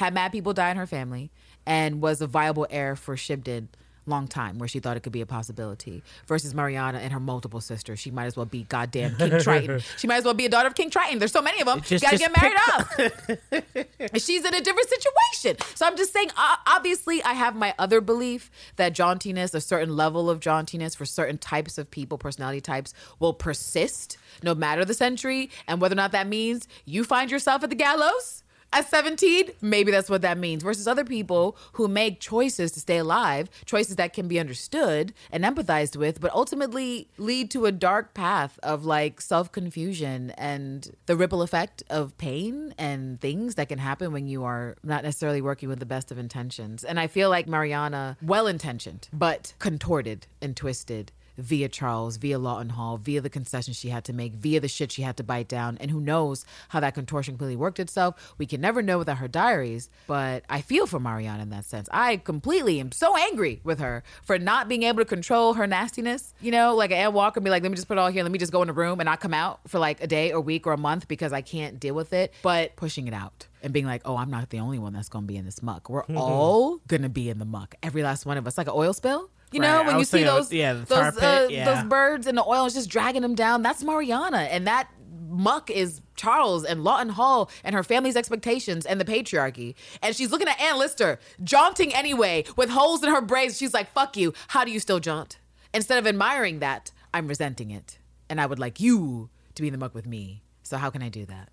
had mad people die in her family and was a viable heir for Shibden long time where she thought it could be a possibility versus Mariana and her multiple sisters. She might as well be goddamn King Triton. She might as well be a daughter of King Triton. There's so many of them. Just- Gotta just get married up. And she's in a different situation. So I'm just saying, obviously, I have my other belief that jauntiness, a certain level of jauntiness for certain types of people, personality types, will persist no matter the century. And whether or not that means you find yourself at the gallows at 17, maybe that's what that means. Versus other people who make choices to stay alive, choices that can be understood and empathized with, but ultimately lead to a dark path of like self confusion and the ripple effect of pain and things that can happen when you are not necessarily working with the best of intentions. And I feel like Mariana, well intentioned, but contorted and twisted via Charles, via Lawton Hall, via the concessions she had to make, via the shit she had to bite down. And who knows how that contortion completely worked itself. We can never know without her diaries, but I feel for Marianne in that sense. I completely am so angry with her for not being able to control her nastiness. You know, like Ann Walker be like, let me just put it all here, let me just go in the room and not come out for like a day or week or a month because I can't deal with it, but pushing it out. And being like, oh, I'm not the only one that's gonna be in this muck. We're mm-hmm. all gonna be in the muck. Every last one of us, like an oil spill. You know, Right, when you see those, yeah, those, uh, yeah. those birds in the oil is just dragging them down. That's Mariana, and that muck is Charles and Lawton Hall and her family's expectations and the patriarchy. And she's looking at Ann Lister, jaunting anyway, with holes in her braids. She's like, "Fuck you. How do you still jaunt?" Instead of admiring that, I'm resenting it, and I would like you to be in the muck with me. So how can I do that?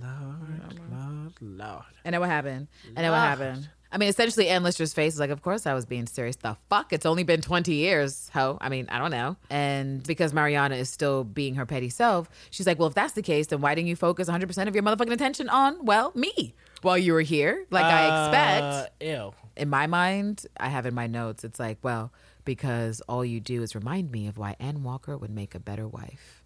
Lord, Lord, Lord. And then what happened? And then what happened? I mean, essentially, Ann Lister's face is like, of course I was being serious. The fuck? It's only been 20 years, ho. I mean, I don't know. And because Mariana is still being her petty self, she's like, well, if that's the case, then why didn't you focus 100% of your motherfucking attention on, well, me while you were here? Like I expect. Uh, ew. In my mind, I have in my notes, it's like, well, because all you do is remind me of why Ann Walker would make a better wife.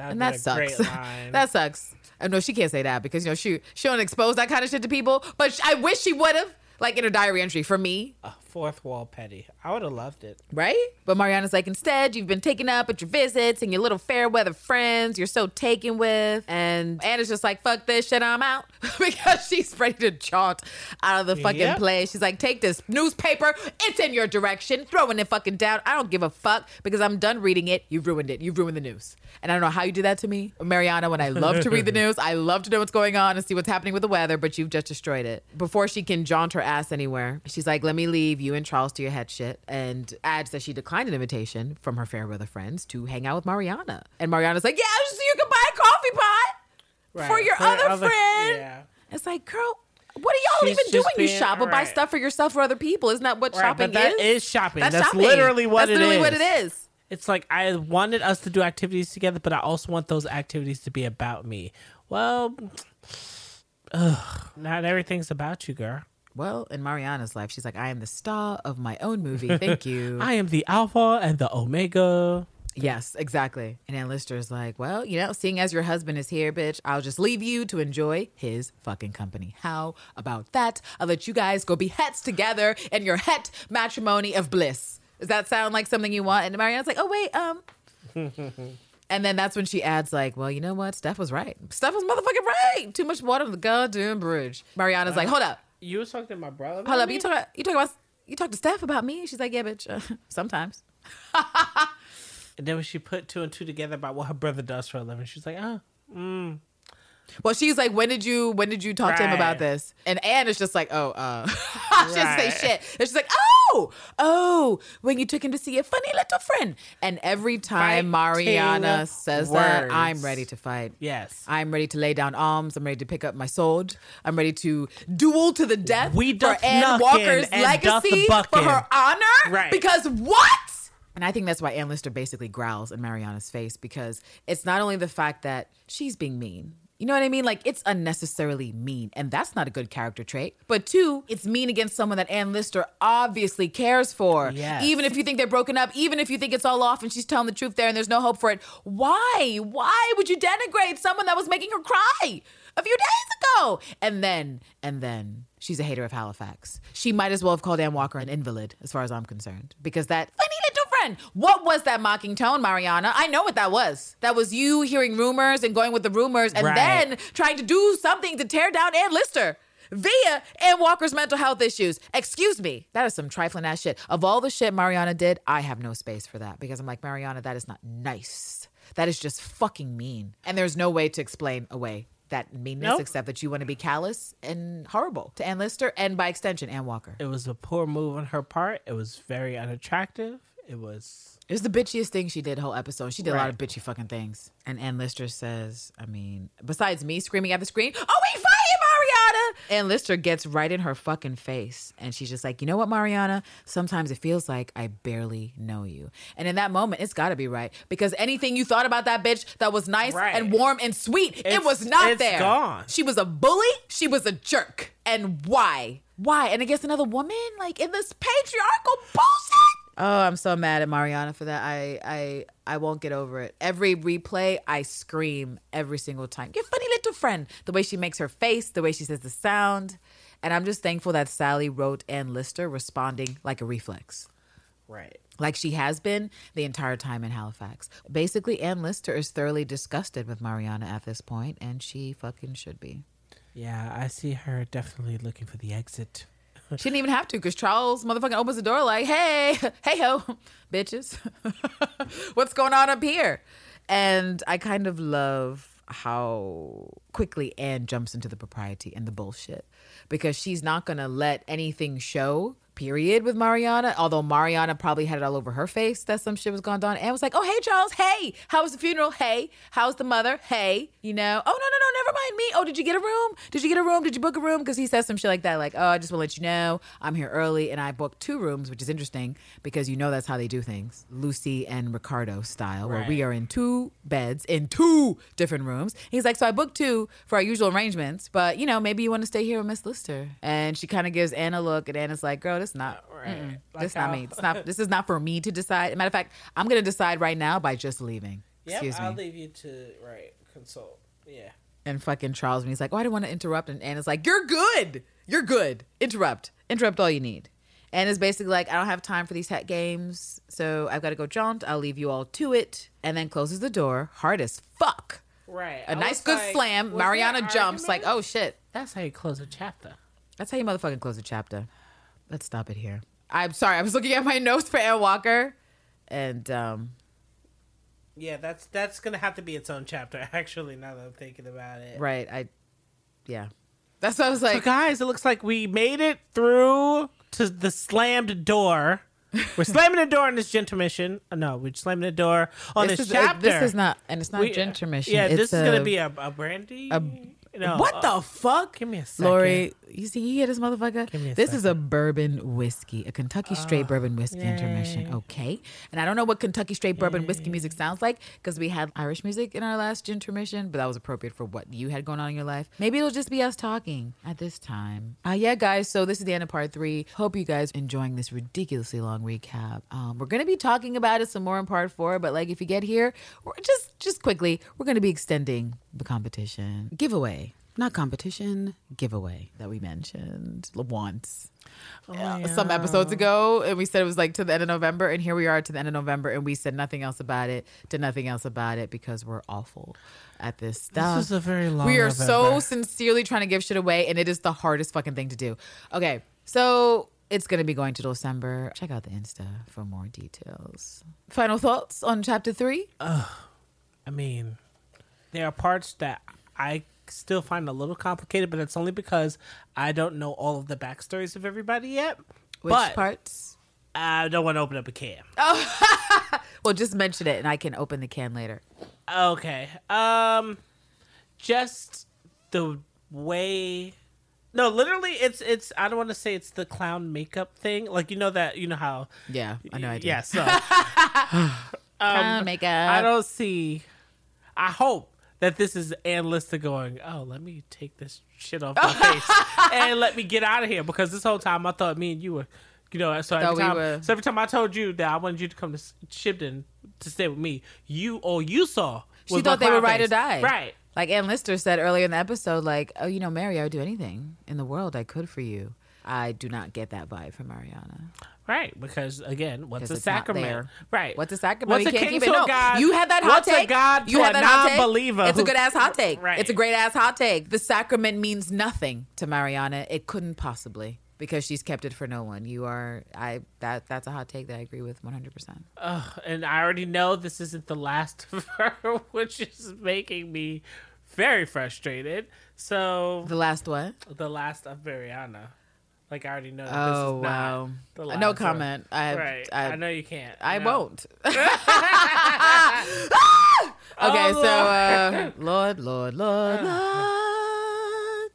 And that sucks. that sucks. Uh, I know she can't say that because you know she she don't expose that kind of shit to people. But I wish she would have, like in a diary entry for me, a fourth wall petty. I would have loved it. right? But Mariana's like, instead, you've been taken up at your visits and your little fair weather friends you're so taken with, and Anna's just like, fuck this shit, I'm out because she's ready to jaunt out of the fucking Yep. place. She's like, take this newspaper, it's in your direction, throwing it fucking down. I don't give a fuck because I'm done reading it. You've ruined it. You've ruined the news. And I don't know how you do that to me, Mariana. When I love to read the news, I love to know what's going on and see what's happening with the weather, but you've just destroyed it. Before she can jaunt her ass anywhere, she's like, let me leave you and Charles to your head shit, and adds that she declined an invitation from her fair weather friends to hang out with Mariana. And Mariana's like, yeah, so you can buy a coffee pot for your for other, other- friend. yeah. It's like, girl, what are y'all She's even doing? just You being- shop or buy stuff for yourself for other people. Isn't that what Right, shopping but that is? is shopping. That's literally what That's it literally what is. it is. It's like I wanted us to do activities together, but I also want those activities to be about me. Well, ugh, not everything's about you, girl. Well, in Mariana's life, she's like, I am the star of my own movie. Thank you. I am the alpha and the omega. yes, exactly. And Ann Lister's like, Well, you know, seeing as your husband is here, bitch, I'll just leave you to enjoy his fucking company. How about that? I'll let you guys go be hets together in your het matrimony of bliss. Does that sound like something you want? And Mariana's like, Oh, wait, um. And then that's when she adds, like, well, you know what? Steph was right. Steph was motherfucking right. Too much water on the goddamn bridge. Mariana's like, hold up. You was talking to my brother. Hold up. You talk, you talk about, you talk to Steph about me? She's like, yeah, bitch. Uh, sometimes. And then when she put two and two together about what her brother does for a living, she's like, oh, Well, she's like, when did you, when did you talk to him about this? And Anne is just like, oh, uh, she doesn't Right. say shit. And she's like, oh, oh, when you took him to see a funny little friend. And every time Fighting Mariana says that. I'm ready to fight. yes. I'm ready to lay down arms. I'm ready to pick up my sword. I'm ready to duel to the death We for Anne Walker's legacy for her honor. Right. Because what? And I think that's why Ann Lister basically growls in Mariana's face because it's not only the fact that she's being mean. You know what I mean? Like it's unnecessarily mean, and that's not a good character trait. But two, it's mean against someone that Ann Lister obviously cares for. Yes. Even if you think they're broken up, even if you think it's all off and she's telling the truth there and there's no hope for it, why? Why would you denigrate someone that was making her cry a few days ago? And then, and then she's a hater of Halifax. She might as well have called Ann Walker an invalid, as far as I'm concerned, because that friend. What was that mocking tone, Mariana? I know what that was. That was you hearing rumors and going with the rumors and Right. then trying to do something to tear down Ann Lister via Ann Walker's mental health issues. Excuse me. That is some trifling ass shit. Of all the shit Mariana did, I have no space for that because I'm like, Mariana, that is not nice. That is just fucking mean. And there's no way to explain away that meanness Nope. except that you want to be callous and horrible to Ann Lister and by extension, Ann Walker. It was a poor move on her part. It was very unattractive. It was It was the bitchiest thing she did whole episode. She did a lot of bitchy fucking things. And Ann Lister says, I mean, besides me screaming at the screen, oh, we fight Mariana! Ann Lister gets right in her fucking face. And she's just like, you know what, Mariana? Sometimes it feels like I barely know you. And in that moment, it's gotta be right. Because anything you thought about that bitch that was nice Right. and warm and sweet, it was not it's there. gone. She was a bully. She was a jerk. And why? Why? And against another woman? Like in this patriarchal bullshit? Oh, I'm so mad at Mariana for that. I I I won't get over it. Every replay, I scream every single time. Your funny little friend. The way she makes her face, the way she says the sound. And I'm just thankful that Sally wrote Ann Lister responding like a reflex. right. Like she has been the entire time in Halifax. Basically, Ann Lister is thoroughly disgusted with Mariana at this point, and she fucking should be. Yeah, I see her definitely looking for the exit. She didn't even have to because Charles motherfucking opens the door like, hey, hey ho, bitches. What's going on up here? And I kind of love how quickly Anne jumps into the propriety and the bullshit because she's not going to let anything show period with Mariana. Although Mariana probably had it all over her face that some shit was going on. And was like, oh, hey, Charles. Hey, how was the funeral? Hey, how's the mother? Hey, you know, oh, no, no, no, never mind me. Oh, did you get a room? Did you get a room? Did you book a room? Because he says some shit like that, like, oh, I just want to let you know I'm here early and I booked two rooms, which is interesting because you know that's how they do things. Lucy and Ricardo style, where we are in two beds in two different rooms. He's like, so I booked two for our usual arrangements, but you know, maybe you want to stay here with Miss Lister. And she kind of gives Anna a look, and Anna's like, girl, this not, Right. Like this not me. It's not. This is not for me to decide. Matter of fact, I'm gonna decide right now by just leaving. Yep, Excuse me. I'll leave you to right consult. Yeah. and fucking Charles when he's like, "Oh, I didn't want to interrupt," and Anna's like, "You're good. You're good. Interrupt. Interrupt all you need." And it's basically like, "I don't have time for these hat games, so I've got to go jaunt. I'll leave you all to it." And then closes the door, hard as fuck. Right. A I nice good like, slam. Mariana there jumps like, "Oh shit." That's how you close a chapter. That's how you motherfucking close a chapter. Let's stop it here. I'm sorry. I was looking at my notes for Ann Walker, and um, Yeah, that's that's gonna have to be its own chapter. Actually, now that I'm thinking about it. right, I, yeah, that's what I was So like. guys, it looks like we made it through to the slammed door. We're slamming the door on this intermission. Uh, No, we're slamming the door on this, is, uh, chapter. this is not, and it's not We- intermission. Yeah, it's this is a- gonna be a, a brandy a- No, what uh, the fuck? give me a second. Lori, you see, you hear this motherfucker? Give me a this is a bourbon whiskey, a Kentucky straight bourbon whiskey intermission. Okay. And I don't know what Kentucky straight bourbon whiskey music sounds like because we had Irish music in our last intermission, but that was appropriate for what you had going on in your life. Maybe it'll just be us talking at this time. Uh, yeah, guys. So this is the end of part three. Hope you guys enjoying this ridiculously long recap. Um, we're gonna be talking about it some more in part four, but like if you get here, we're just just quickly, we're gonna be extending the competition giveaway. Not competition, giveaway that we mentioned once uh, some episodes ago, and we said it was like to the end of November, and here we are to the end of November, and we said nothing else about it, did nothing else about it because we're awful at this stuff. This is a very long. we are so sincerely trying to give shit away, and it is the hardest fucking thing to do. Okay, so it's gonna be going to December. Check out the Insta for more details. Final thoughts on chapter three? I mean, there are parts that I still find a little complicated, but it's only because I don't know all of the backstories of everybody yet. Which but parts? I don't want to open up a can. Oh, Well, just mention it, and I can open the can later. Okay. Um just the way No, literally it's it's I don't want to say it's the clown makeup thing. Like you know that you know how Yeah, I know I do. Yeah, so Crown makeup. I don't see I hope that this is Ann Lister going, Oh, let me take this shit off my face and let me get out of here because this whole time I thought me and you were you know, so every Thought we time, so every time I told you that I wanted you to come to Shibden to stay with me, you all you saw She thought they were right ride or die. Right. Like Ann Lister said earlier in the episode, like, oh, you know, Mary, I would do anything in the world I could for you. I do not get that vibe from Mariana. Right, because again, what's a sacrament? Right. What's a sacrament? What's You a can't king keep to No, god? you had that hot take. What's take. a god you had that hot take. It's a good ass hot take. Right. It's a great ass hot take. The sacrament means nothing to Mariana. It couldn't possibly because she's kept it for no one. You are I that that's a hot take that I agree with 100. percent Ugh, and I already know this isn't the last of her, which is making me very frustrated. So The last what? the last of Mariana, like I already know. That Oh this is wow. not the Uh, last no comment. I right. I, I, know you can't. I No. won't. okay, Oh, so uh, Lord, Lord, Lord, Lord.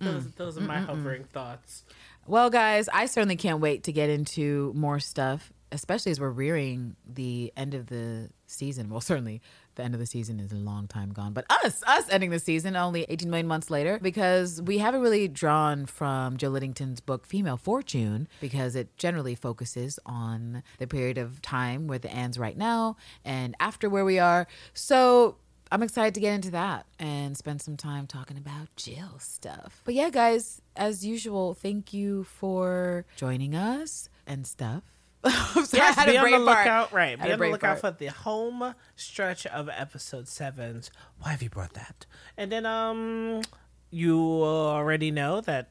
Those, those are my hovering thoughts. Well, guys, I certainly can't wait to get into more stuff, especially as we're rearing the end of the season. Well, certainly the end of the season is a long time gone, but us, us ending the season only 18 million months later because we haven't really drawn from Jill Liddington's book Female Fortune because it generally focuses on the period of time where the Anne's right now and after where we are. So I'm excited to get into that and spend some time talking about Jill stuff. But yeah, guys, as usual, thank you for joining us and stuff. I'm sorry, I Yes, had be a on the brain fart. lookout. Right, be on the lookout fart. for the home stretch of episode sevens. Why have you brought that? And then, um, you already know that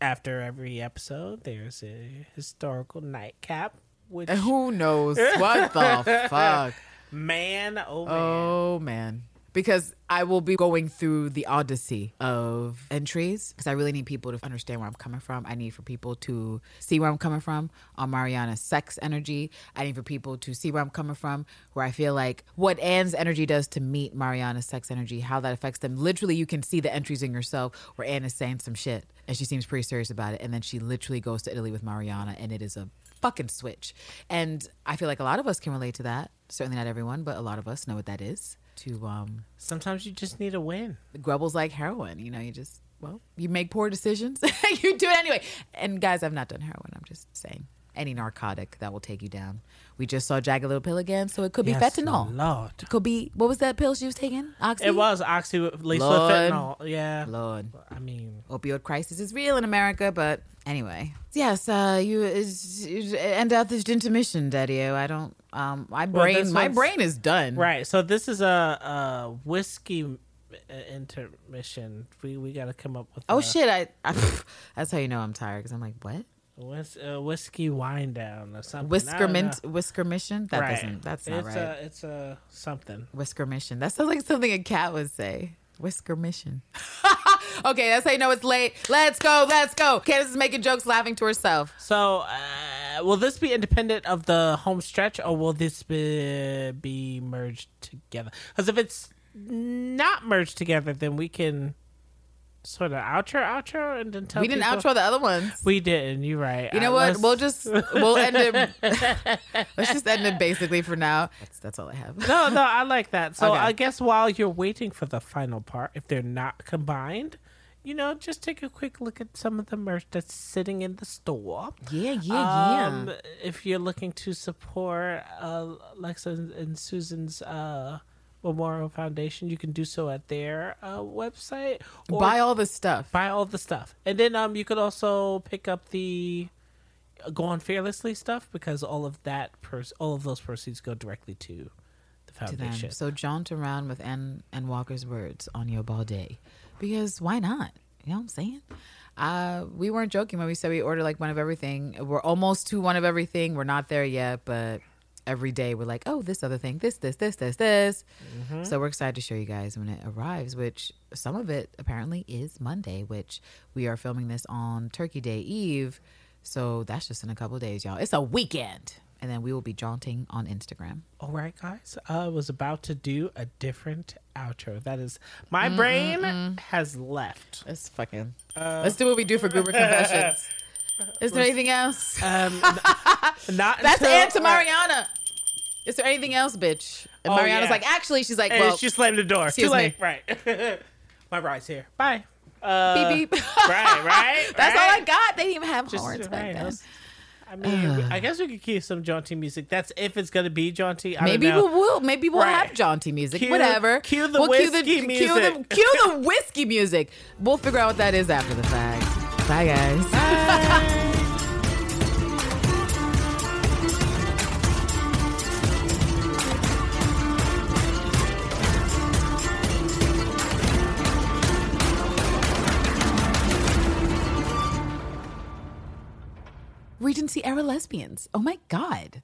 after every episode, there's a historical nightcap. Which And Who knows what the fuck? man, oh man, Oh man. Because I will be going through the odyssey of entries because I really need people to understand where I'm coming from. I need for people to see where I'm coming from on Mariana's sex energy. I need for people to see where I'm coming from, where I feel like what Anne's energy does to meet Mariana's sex energy, how that affects them. Literally, you can see the entries in yourself where Anne is saying some shit and she seems pretty serious about it. And then she literally goes to Italy with Mariana and it is a fucking switch. And I feel like a lot of us can relate to that. Certainly not everyone, but a lot of us know what that is. To um sometimes you just need a win. Grubble's like heroin, you know, you just well, you make poor decisions. you do it anyway. And guys, I've not done heroin, I'm just saying. Any narcotic that will take you down. We just saw Jagged Little Pill again, so it could be Yes, fentanyl. Lord. It could be what was that pill she was taking? Oxy? It was oxy with laced with Lord. fentanyl. Yeah, Lord. I mean, opioid crisis is real in America, but anyway. Yes, uh, you is, is- end out this intermission, Daddy. I don't. Um, my brain, this my brain is done. right. So this is a, a whiskey uh, intermission. We we got to come up with. Oh a, shit! I, I that's how you know I'm tired because I'm like, what? Whis- uh, whiskey wind down or something. I Whisker don't mint, know. whisker mission. That right. doesn't. That's not right. it's right. A, it's a something. whisker mission. That sounds like something a cat would say. Whisker mission. okay, that's how you know it's late. Let's go. Let's go. Candace is making jokes, laughing to herself. So, uh, will this be independent of the home stretch, or will this be, be merged together? Because if it's not merged together, then we can sort of outro, outro, and then tell we didn't people- outro the other ones. We didn't. You're right. You know Uh, what? let's- We'll just we'll end it. let's just end it basically for now. That's that's all I have. no, no, I like that. So Okay. I guess while you're waiting for the final part, if they're not combined, you know, just take a quick look at some of the merch that's sitting in the store. Yeah, yeah, Um, if you're looking to support uh, Lexa and, and Susan's uh, Memorial Foundation, you can do so at their uh, website. Or Buy all this stuff. buy all the stuff, and then um, you could also pick up the uh, Go On Fearlessly stuff because all of that pers- all of those proceeds go directly to the to foundation. So jaunt around with Ann and Walker's words on your ball day, because why not? You know what I'm saying? Uh, we weren't joking when we said we ordered like one of everything. We're almost to one of everything. We're not there yet, but every day we're like, oh, this other thing, this, this, this, this, this. Mm-hmm. So we're excited to show you guys when it arrives. Which some of it apparently is Monday, which we are filming this on Turkey Day Eve. So that's just in a couple of days, y'all. It's a weekend, and then we will be jaunting on Instagram. All right, guys. I was about to do a different outro. That is, my brain has left. Let's fucking. Uh, let's do what we do for Goober Confessions. Is there anything else? Um, not That's Aunt to Mariana. Is there anything else, bitch? And Oh, Mariana's yeah. like, actually, she's like, And well, she slammed the door. excuse Too late. me. Right. my bride's here. Bye. Uh, beep beep. Right. Right. That's all I right. got. They didn't even have Just horns back right. then. That's- I mean, I guess we could keep some jaunty music. That's if it's gonna be jaunty. I Maybe don't know. we will. Maybe we'll Right. have jaunty music. Cue- Whatever. cue the We'll whiskey Cue the, music. cue the whiskey music. We'll figure out what that is after the fact. Bye, guys. Regency era lesbians. Oh my God.